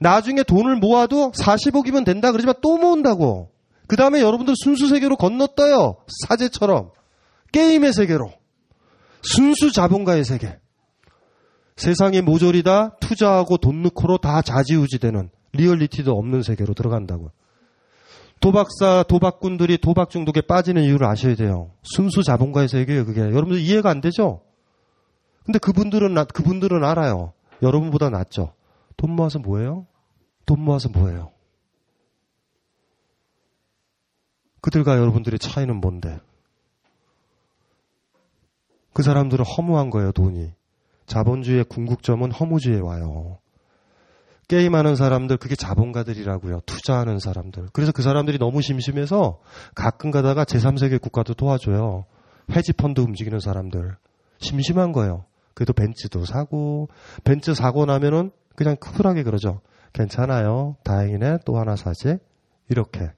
나중에 돈을 모아도 40억이면 된다 그러지만 또 모은다고. 그 다음에 여러분들 순수 세계로 건너떠요. 사제처럼. 게임의 세계로. 순수 자본가의 세계. 세상이 모조리 다 투자하고 돈 넣고로 다 자지우지되는 리얼리티도 없는 세계로 들어간다고. 도박사, 도박꾼들이 도박 중독에 빠지는 이유를 아셔야 돼요. 순수 자본가의 세계예요, 그게. 여러분들 이해가 안 되죠? 근데 그분들은, 그분들은 알아요. 여러분보다 낫죠? 돈 모아서 뭐예요? 돈 모아서 뭐예요? 그들과 여러분들의 차이는 뭔데? 그 사람들은 허무한 거예요, 돈이. 자본주의의 궁극점은 허무주의에 와요. 게임하는 사람들, 그게 자본가들이라고요. 투자하는 사람들. 그래서 그 사람들이 너무 심심해서 가끔 가다가 제3세계 국가도 도와줘요. 헤지펀드 움직이는 사람들. 심심한 거예요. 그래도 벤츠도 사고, 벤츠 사고 나면은 그냥 쿨하게 그러죠. 괜찮아요. 다행이네. 또 하나 사지. 이렇게.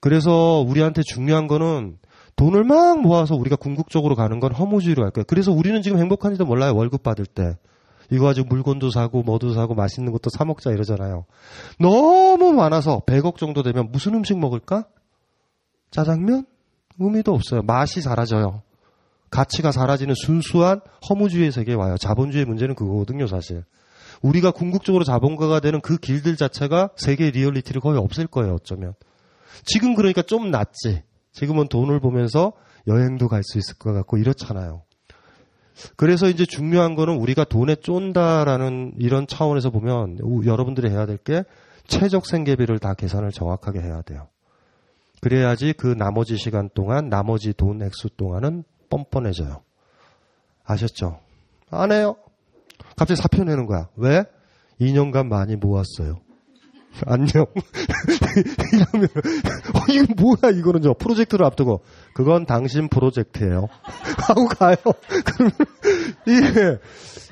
그래서 우리한테 중요한 거는 돈을 막 모아서 우리가 궁극적으로 가는 건 허무주의로 갈 거예요. 그래서 우리는 지금 행복한지도 몰라요. 월급 받을 때. 이거 가지고 물건도 사고 뭐도 사고 맛있는 것도 사 먹자 이러잖아요. 너무 많아서 100억 정도 되면 무슨 음식 먹을까? 짜장면? 의미도 없어요. 맛이 사라져요. 가치가 사라지는 순수한 허무주의의 세계에 와요. 자본주의 문제는 그거거든요, 사실. 우리가 궁극적으로 자본가가 되는 그 길들 자체가 세계 리얼리티를 거의 없앨 거예요, 어쩌면. 지금 그러니까 좀 낫지. 지금은 돈을 보면서 여행도 갈 수 있을 것 같고 이렇잖아요. 그래서 이제 중요한 거는 우리가 돈에 쫀다라는 이런 차원에서 보면 여러분들이 해야 될 게 최적 생계비를 다 계산을 정확하게 해야 돼요. 그래야지 그 나머지 시간 동안 나머지 돈 액수 동안은 뻔뻔해져요. 아셨죠? 안 해요. 갑자기 사표 내는 거야. 왜? 2년간 많이 모았어요. 안녕. <laughs> 이러면, 어, 이거 뭐야, 이거는 저 프로젝트를 앞두고. 그건 당신 프로젝트예요 <laughs> 하고 가요. <laughs> 그러면, 이게,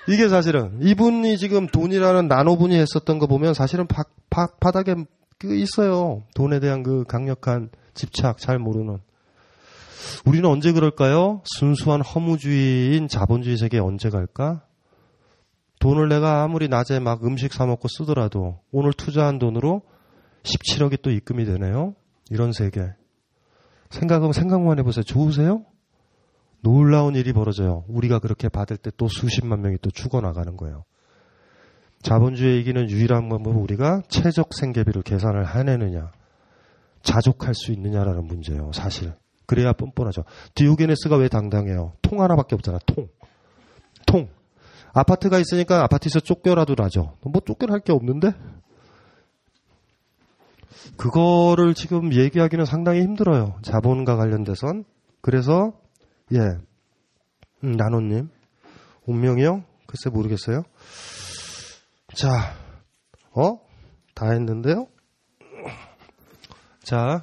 이게 사실은, 이분이 지금 돈이라는 나노분이 했었던 거 보면 사실은 바, 바, 바닥에 그 있어요. 돈에 대한 그 강력한 집착, 잘 모르는. 우리는 언제 그럴까요? 순수한 허무주의인 자본주의 세계에 언제 갈까? 돈을 내가 아무리 낮에 막 음식 사 먹고 쓰더라도 오늘 투자한 돈으로 17억이 또 입금이 되네요. 이런 세계. 생각하면 생각만 해보세요. 좋으세요? 놀라운 일이 벌어져요. 우리가 그렇게 받을 때 또 수십만 명이 또 죽어나가는 거예요. 자본주의 이기는 유일한 방법은 우리가 최적 생계비를 계산을 해내느냐, 자족할 수 있느냐라는 문제예요. 사실. 그래야 뻔뻔하죠. 디오게네스가 왜 당당해요? 통 하나밖에 없잖아. 통. 통. 아파트가 있으니까 아파트에서 쫓겨라도 나죠. 뭐 쫓겨날 게 없는데? 그거를 지금 얘기하기는 상당히 힘들어요. 자본과 관련돼선. 그래서, 예. 음, 나노님. 운명이요? 글쎄 모르겠어요. 자, 어? 다 했는데요? 자,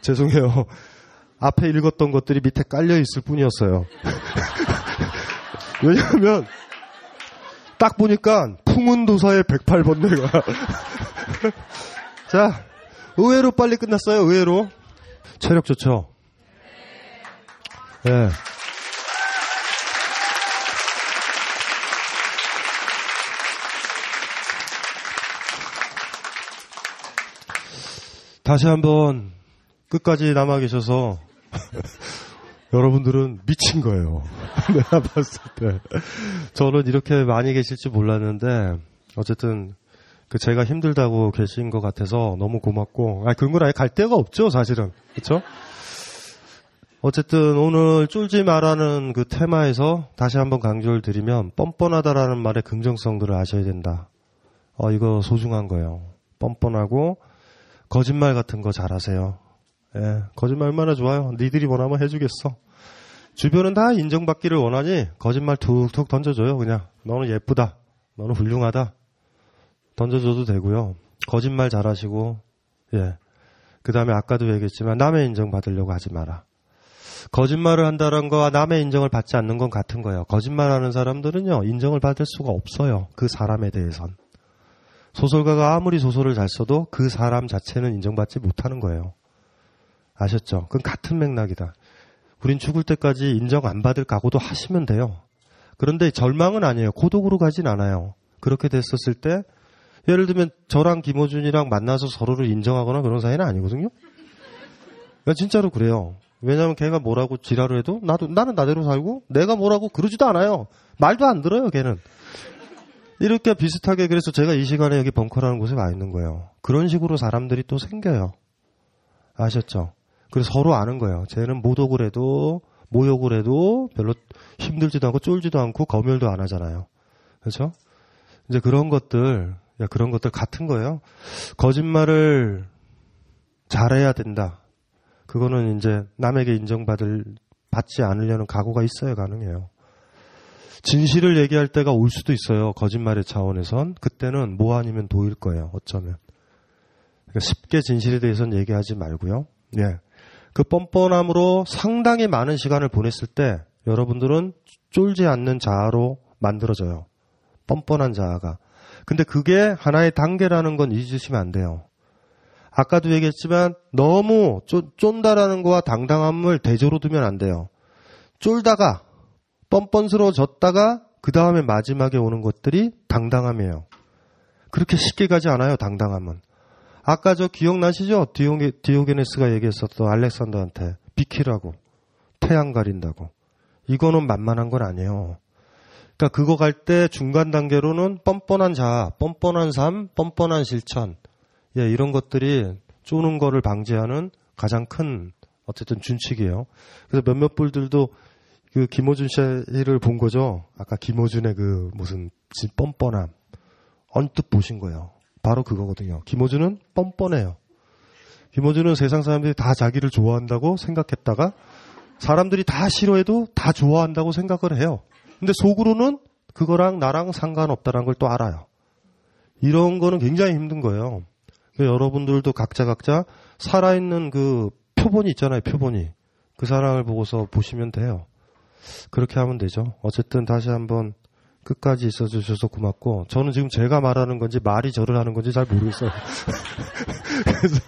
죄송해요. <laughs> 앞에 읽었던 것들이 밑에 깔려 있을 뿐이었어요. <laughs> 왜냐하면 딱 보니까 풍운도사의 108번뇌가 <laughs> 자 의외로 빨리 끝났어요. 의외로 체력 좋죠. 예. 네. 다시 한번 끝까지 남아 계셔서 <laughs> 여러분들은 미친 거예요. 내가 봤을 때. 저는 이렇게 많이 계실지 몰랐는데, 어쨌든, 그 제가 힘들다고 계신 것 같아서 너무 고맙고, 아, 건 아예 갈 데가 없죠, 사실은. 그쵸? 어쨌든 오늘 쫄지 마라는 그 테마에서 다시 한번 강조를 드리면 뻔뻔하다라는 말의 긍정성들을 아셔야 된다. 어, 이거 소중한 거예요. 뻔뻔하고 거짓말 같은 거 잘하세요. 예, 거짓말 얼마나 좋아요. 니들이 원하면 해주겠어. 주변은 다 인정받기를 원하니 거짓말 툭툭 던져줘요. 그냥 너는 예쁘다. 너는 훌륭하다. 던져줘도 되고요. 거짓말 잘하시고 예. 그 다음에 아까도 얘기했지만 남의 인정 받으려고 하지 마라. 거짓말을 한다는 거와 남의 인정을 받지 않는 건 같은 거예요. 거짓말하는 사람들은요 인정을 받을 수가 없어요. 그 사람에 대해선. 소설가가 아무리 소설을 잘 써도 그 사람 자체는 인정받지 못하는 거예요. 아셨죠? 그건 같은 맥락이다. 우린 죽을 때까지 인정 안 받을 각오도 하시면 돼요. 그런데 절망은 아니에요. 고독으로 가진 않아요. 그렇게 됐었을 때 예를 들면 저랑 김호준이랑 만나서 서로를 인정하거나 그런 사이는 아니거든요. 그러니까 진짜로 그래요. 왜냐하면 걔가 뭐라고 지랄을 해도 나도 나는 나대로 살고 내가 뭐라고 그러지도 않아요. 말도 안 들어요. 걔는. 이렇게 비슷하게 그래서 제가 이 시간에 여기 벙커라는 곳에 와 있는 거예요. 그런 식으로 사람들이 또 생겨요. 아셨죠? 그래서 서로 아는 거예요. 쟤는 모독을 해도 모욕을 해도 별로 힘들지도 않고 쫄지도 않고 검열도 안 하잖아요. 그렇죠? 이제 그런 것들 그런 것들 같은 거예요. 거짓말을 잘해야 된다. 그거는 이제 남에게 인정받을 받지 않으려는 각오가 있어야 가능해요. 진실을 얘기할 때가 올 수도 있어요. 거짓말의 차원에선 그때는 뭐 아니면 도일 거예요. 어쩌면 그러니까 쉽게 진실에 대해서는 얘기하지 말고요. 예. 그 뻔뻔함으로 상당히 많은 시간을 보냈을 때 여러분들은 쫄지 않는 자아로 만들어져요. 뻔뻔한 자아가. 근데 그게 하나의 단계라는 건 잊으시면 안 돼요. 아까도 얘기했지만 너무 쫀, 쫀다라는 거와 당당함을 대조로 두면 안 돼요. 쫄다가 뻔뻔스러워졌다가 그 다음에 마지막에 오는 것들이 당당함이에요. 그렇게 쉽게 가지 않아요, 당당함은. 아까 저 기억나시죠? 디오게, 디오게네스가 얘기했었던 알렉산더한테 비키라고 태양 가린다고. 이거는 만만한 건 아니에요. 그러니까 그거 갈 때 중간 단계로는 뻔뻔한 자, 뻔뻔한 삶, 뻔뻔한 실천, 예, 이런 것들이 쪼는 거를 방지하는 가장 큰 어쨌든 준칙이에요. 그래서 몇몇 분들도 그 김호준 씨를 본 거죠. 아까 김호준의 그 무슨 뻔뻔함 언뜻 보신 거예요. 바로 그거거든요. 김호준은 뻔뻔해요. 김호준은 세상 사람들이 다 자기를 좋아한다고 생각했다가 사람들이 다 싫어해도 다 좋아한다고 생각을 해요. 근데 속으로는 그거랑 나랑 상관없다는 걸 또 알아요. 이런 거는 굉장히 힘든 거예요. 여러분들도 각자 각자 살아있는 그 표본이 있잖아요, 표본이. 그 사람을 보고서 보시면 돼요. 그렇게 하면 되죠. 어쨌든 다시 한번 끝까지 있어 주셔서 고맙고 저는 지금 제가 말하는 건지 말이 저를 하는 건지 잘 모르겠어요. <laughs> 그래서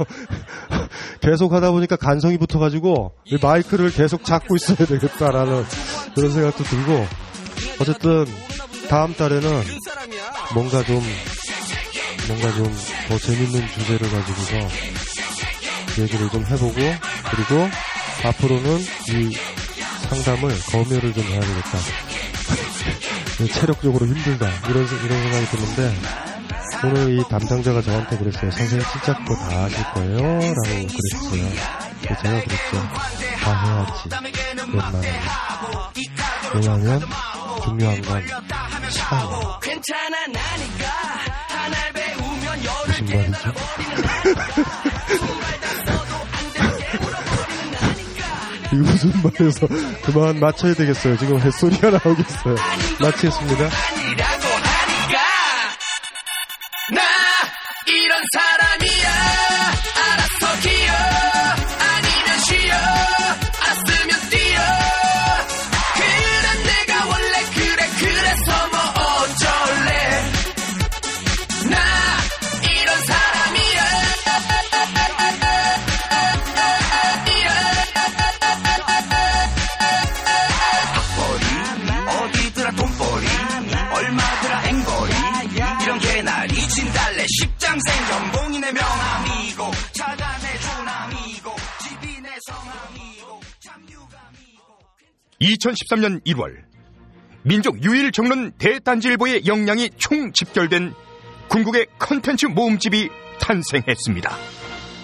계속 하다 보니까 간성이 붙어 가지고 마이크를 계속 잡고 있어야 되겠다라는 그런 생각도 들고 어쨌든 다음 달에는 뭔가 좀 뭔가 좀 더 재밌는 주제를 가지고서 얘기를 좀 해보고 그리고 앞으로는 이 상담을 검열을 좀 해야 되겠다. 체력적으로 힘들다 이런 이런 생각이 드는데 오늘 이 담당자가 저한테 그랬어요. 선생님 진짜 그거 다 하실 거예요? 라고 그랬어요. 제가 그랬죠. 다 해야지. 웬만하면. 왜냐하면 중요한 건 시간이에요. 무슨 말이죠? <laughs> 무슨 말에서 그만 맞춰야 되겠어요. 지금 햇소리가 나오겠어요. 마치겠습니다. 나 이런 사람 2013년 1월 민족 유일 정론 대단지일보의 역량이 총 집결된 궁극의 컨텐츠 모음집이 탄생했습니다.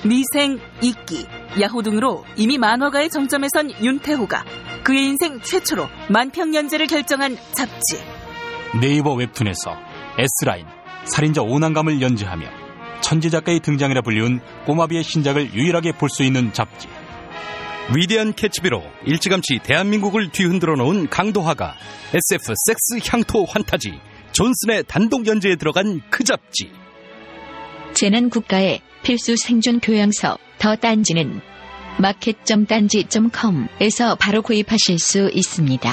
미생, 이끼, 야호 등으로 이미 만화가의 정점에 선 윤태호가 그의 인생 최초로 만평연재를 결정한 잡지. 네이버 웹툰에서 S라인, 살인자 오난감을 연재하며 천재 작가의 등장이라 불리운 꼬마비의 신작을 유일하게 볼 수 있는 잡지. 위대한 캐치비로 일찌감치 대한민국을 뒤흔들어 놓은 강도화가 SF 섹스 향토 환타지 존슨의 단독 연재에 들어간 그 잡지. 재난 국가의 필수 생존 교양서 더 딴지는 마켓.딴지.com에서 바로 구입하실 수 있습니다.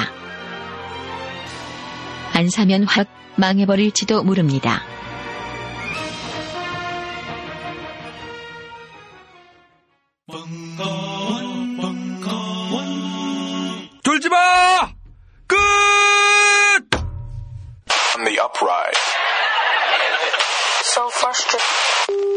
안 사면 확 망해버릴지도 모릅니다. 쫄지 마! 끝! On the upright. So frustrated.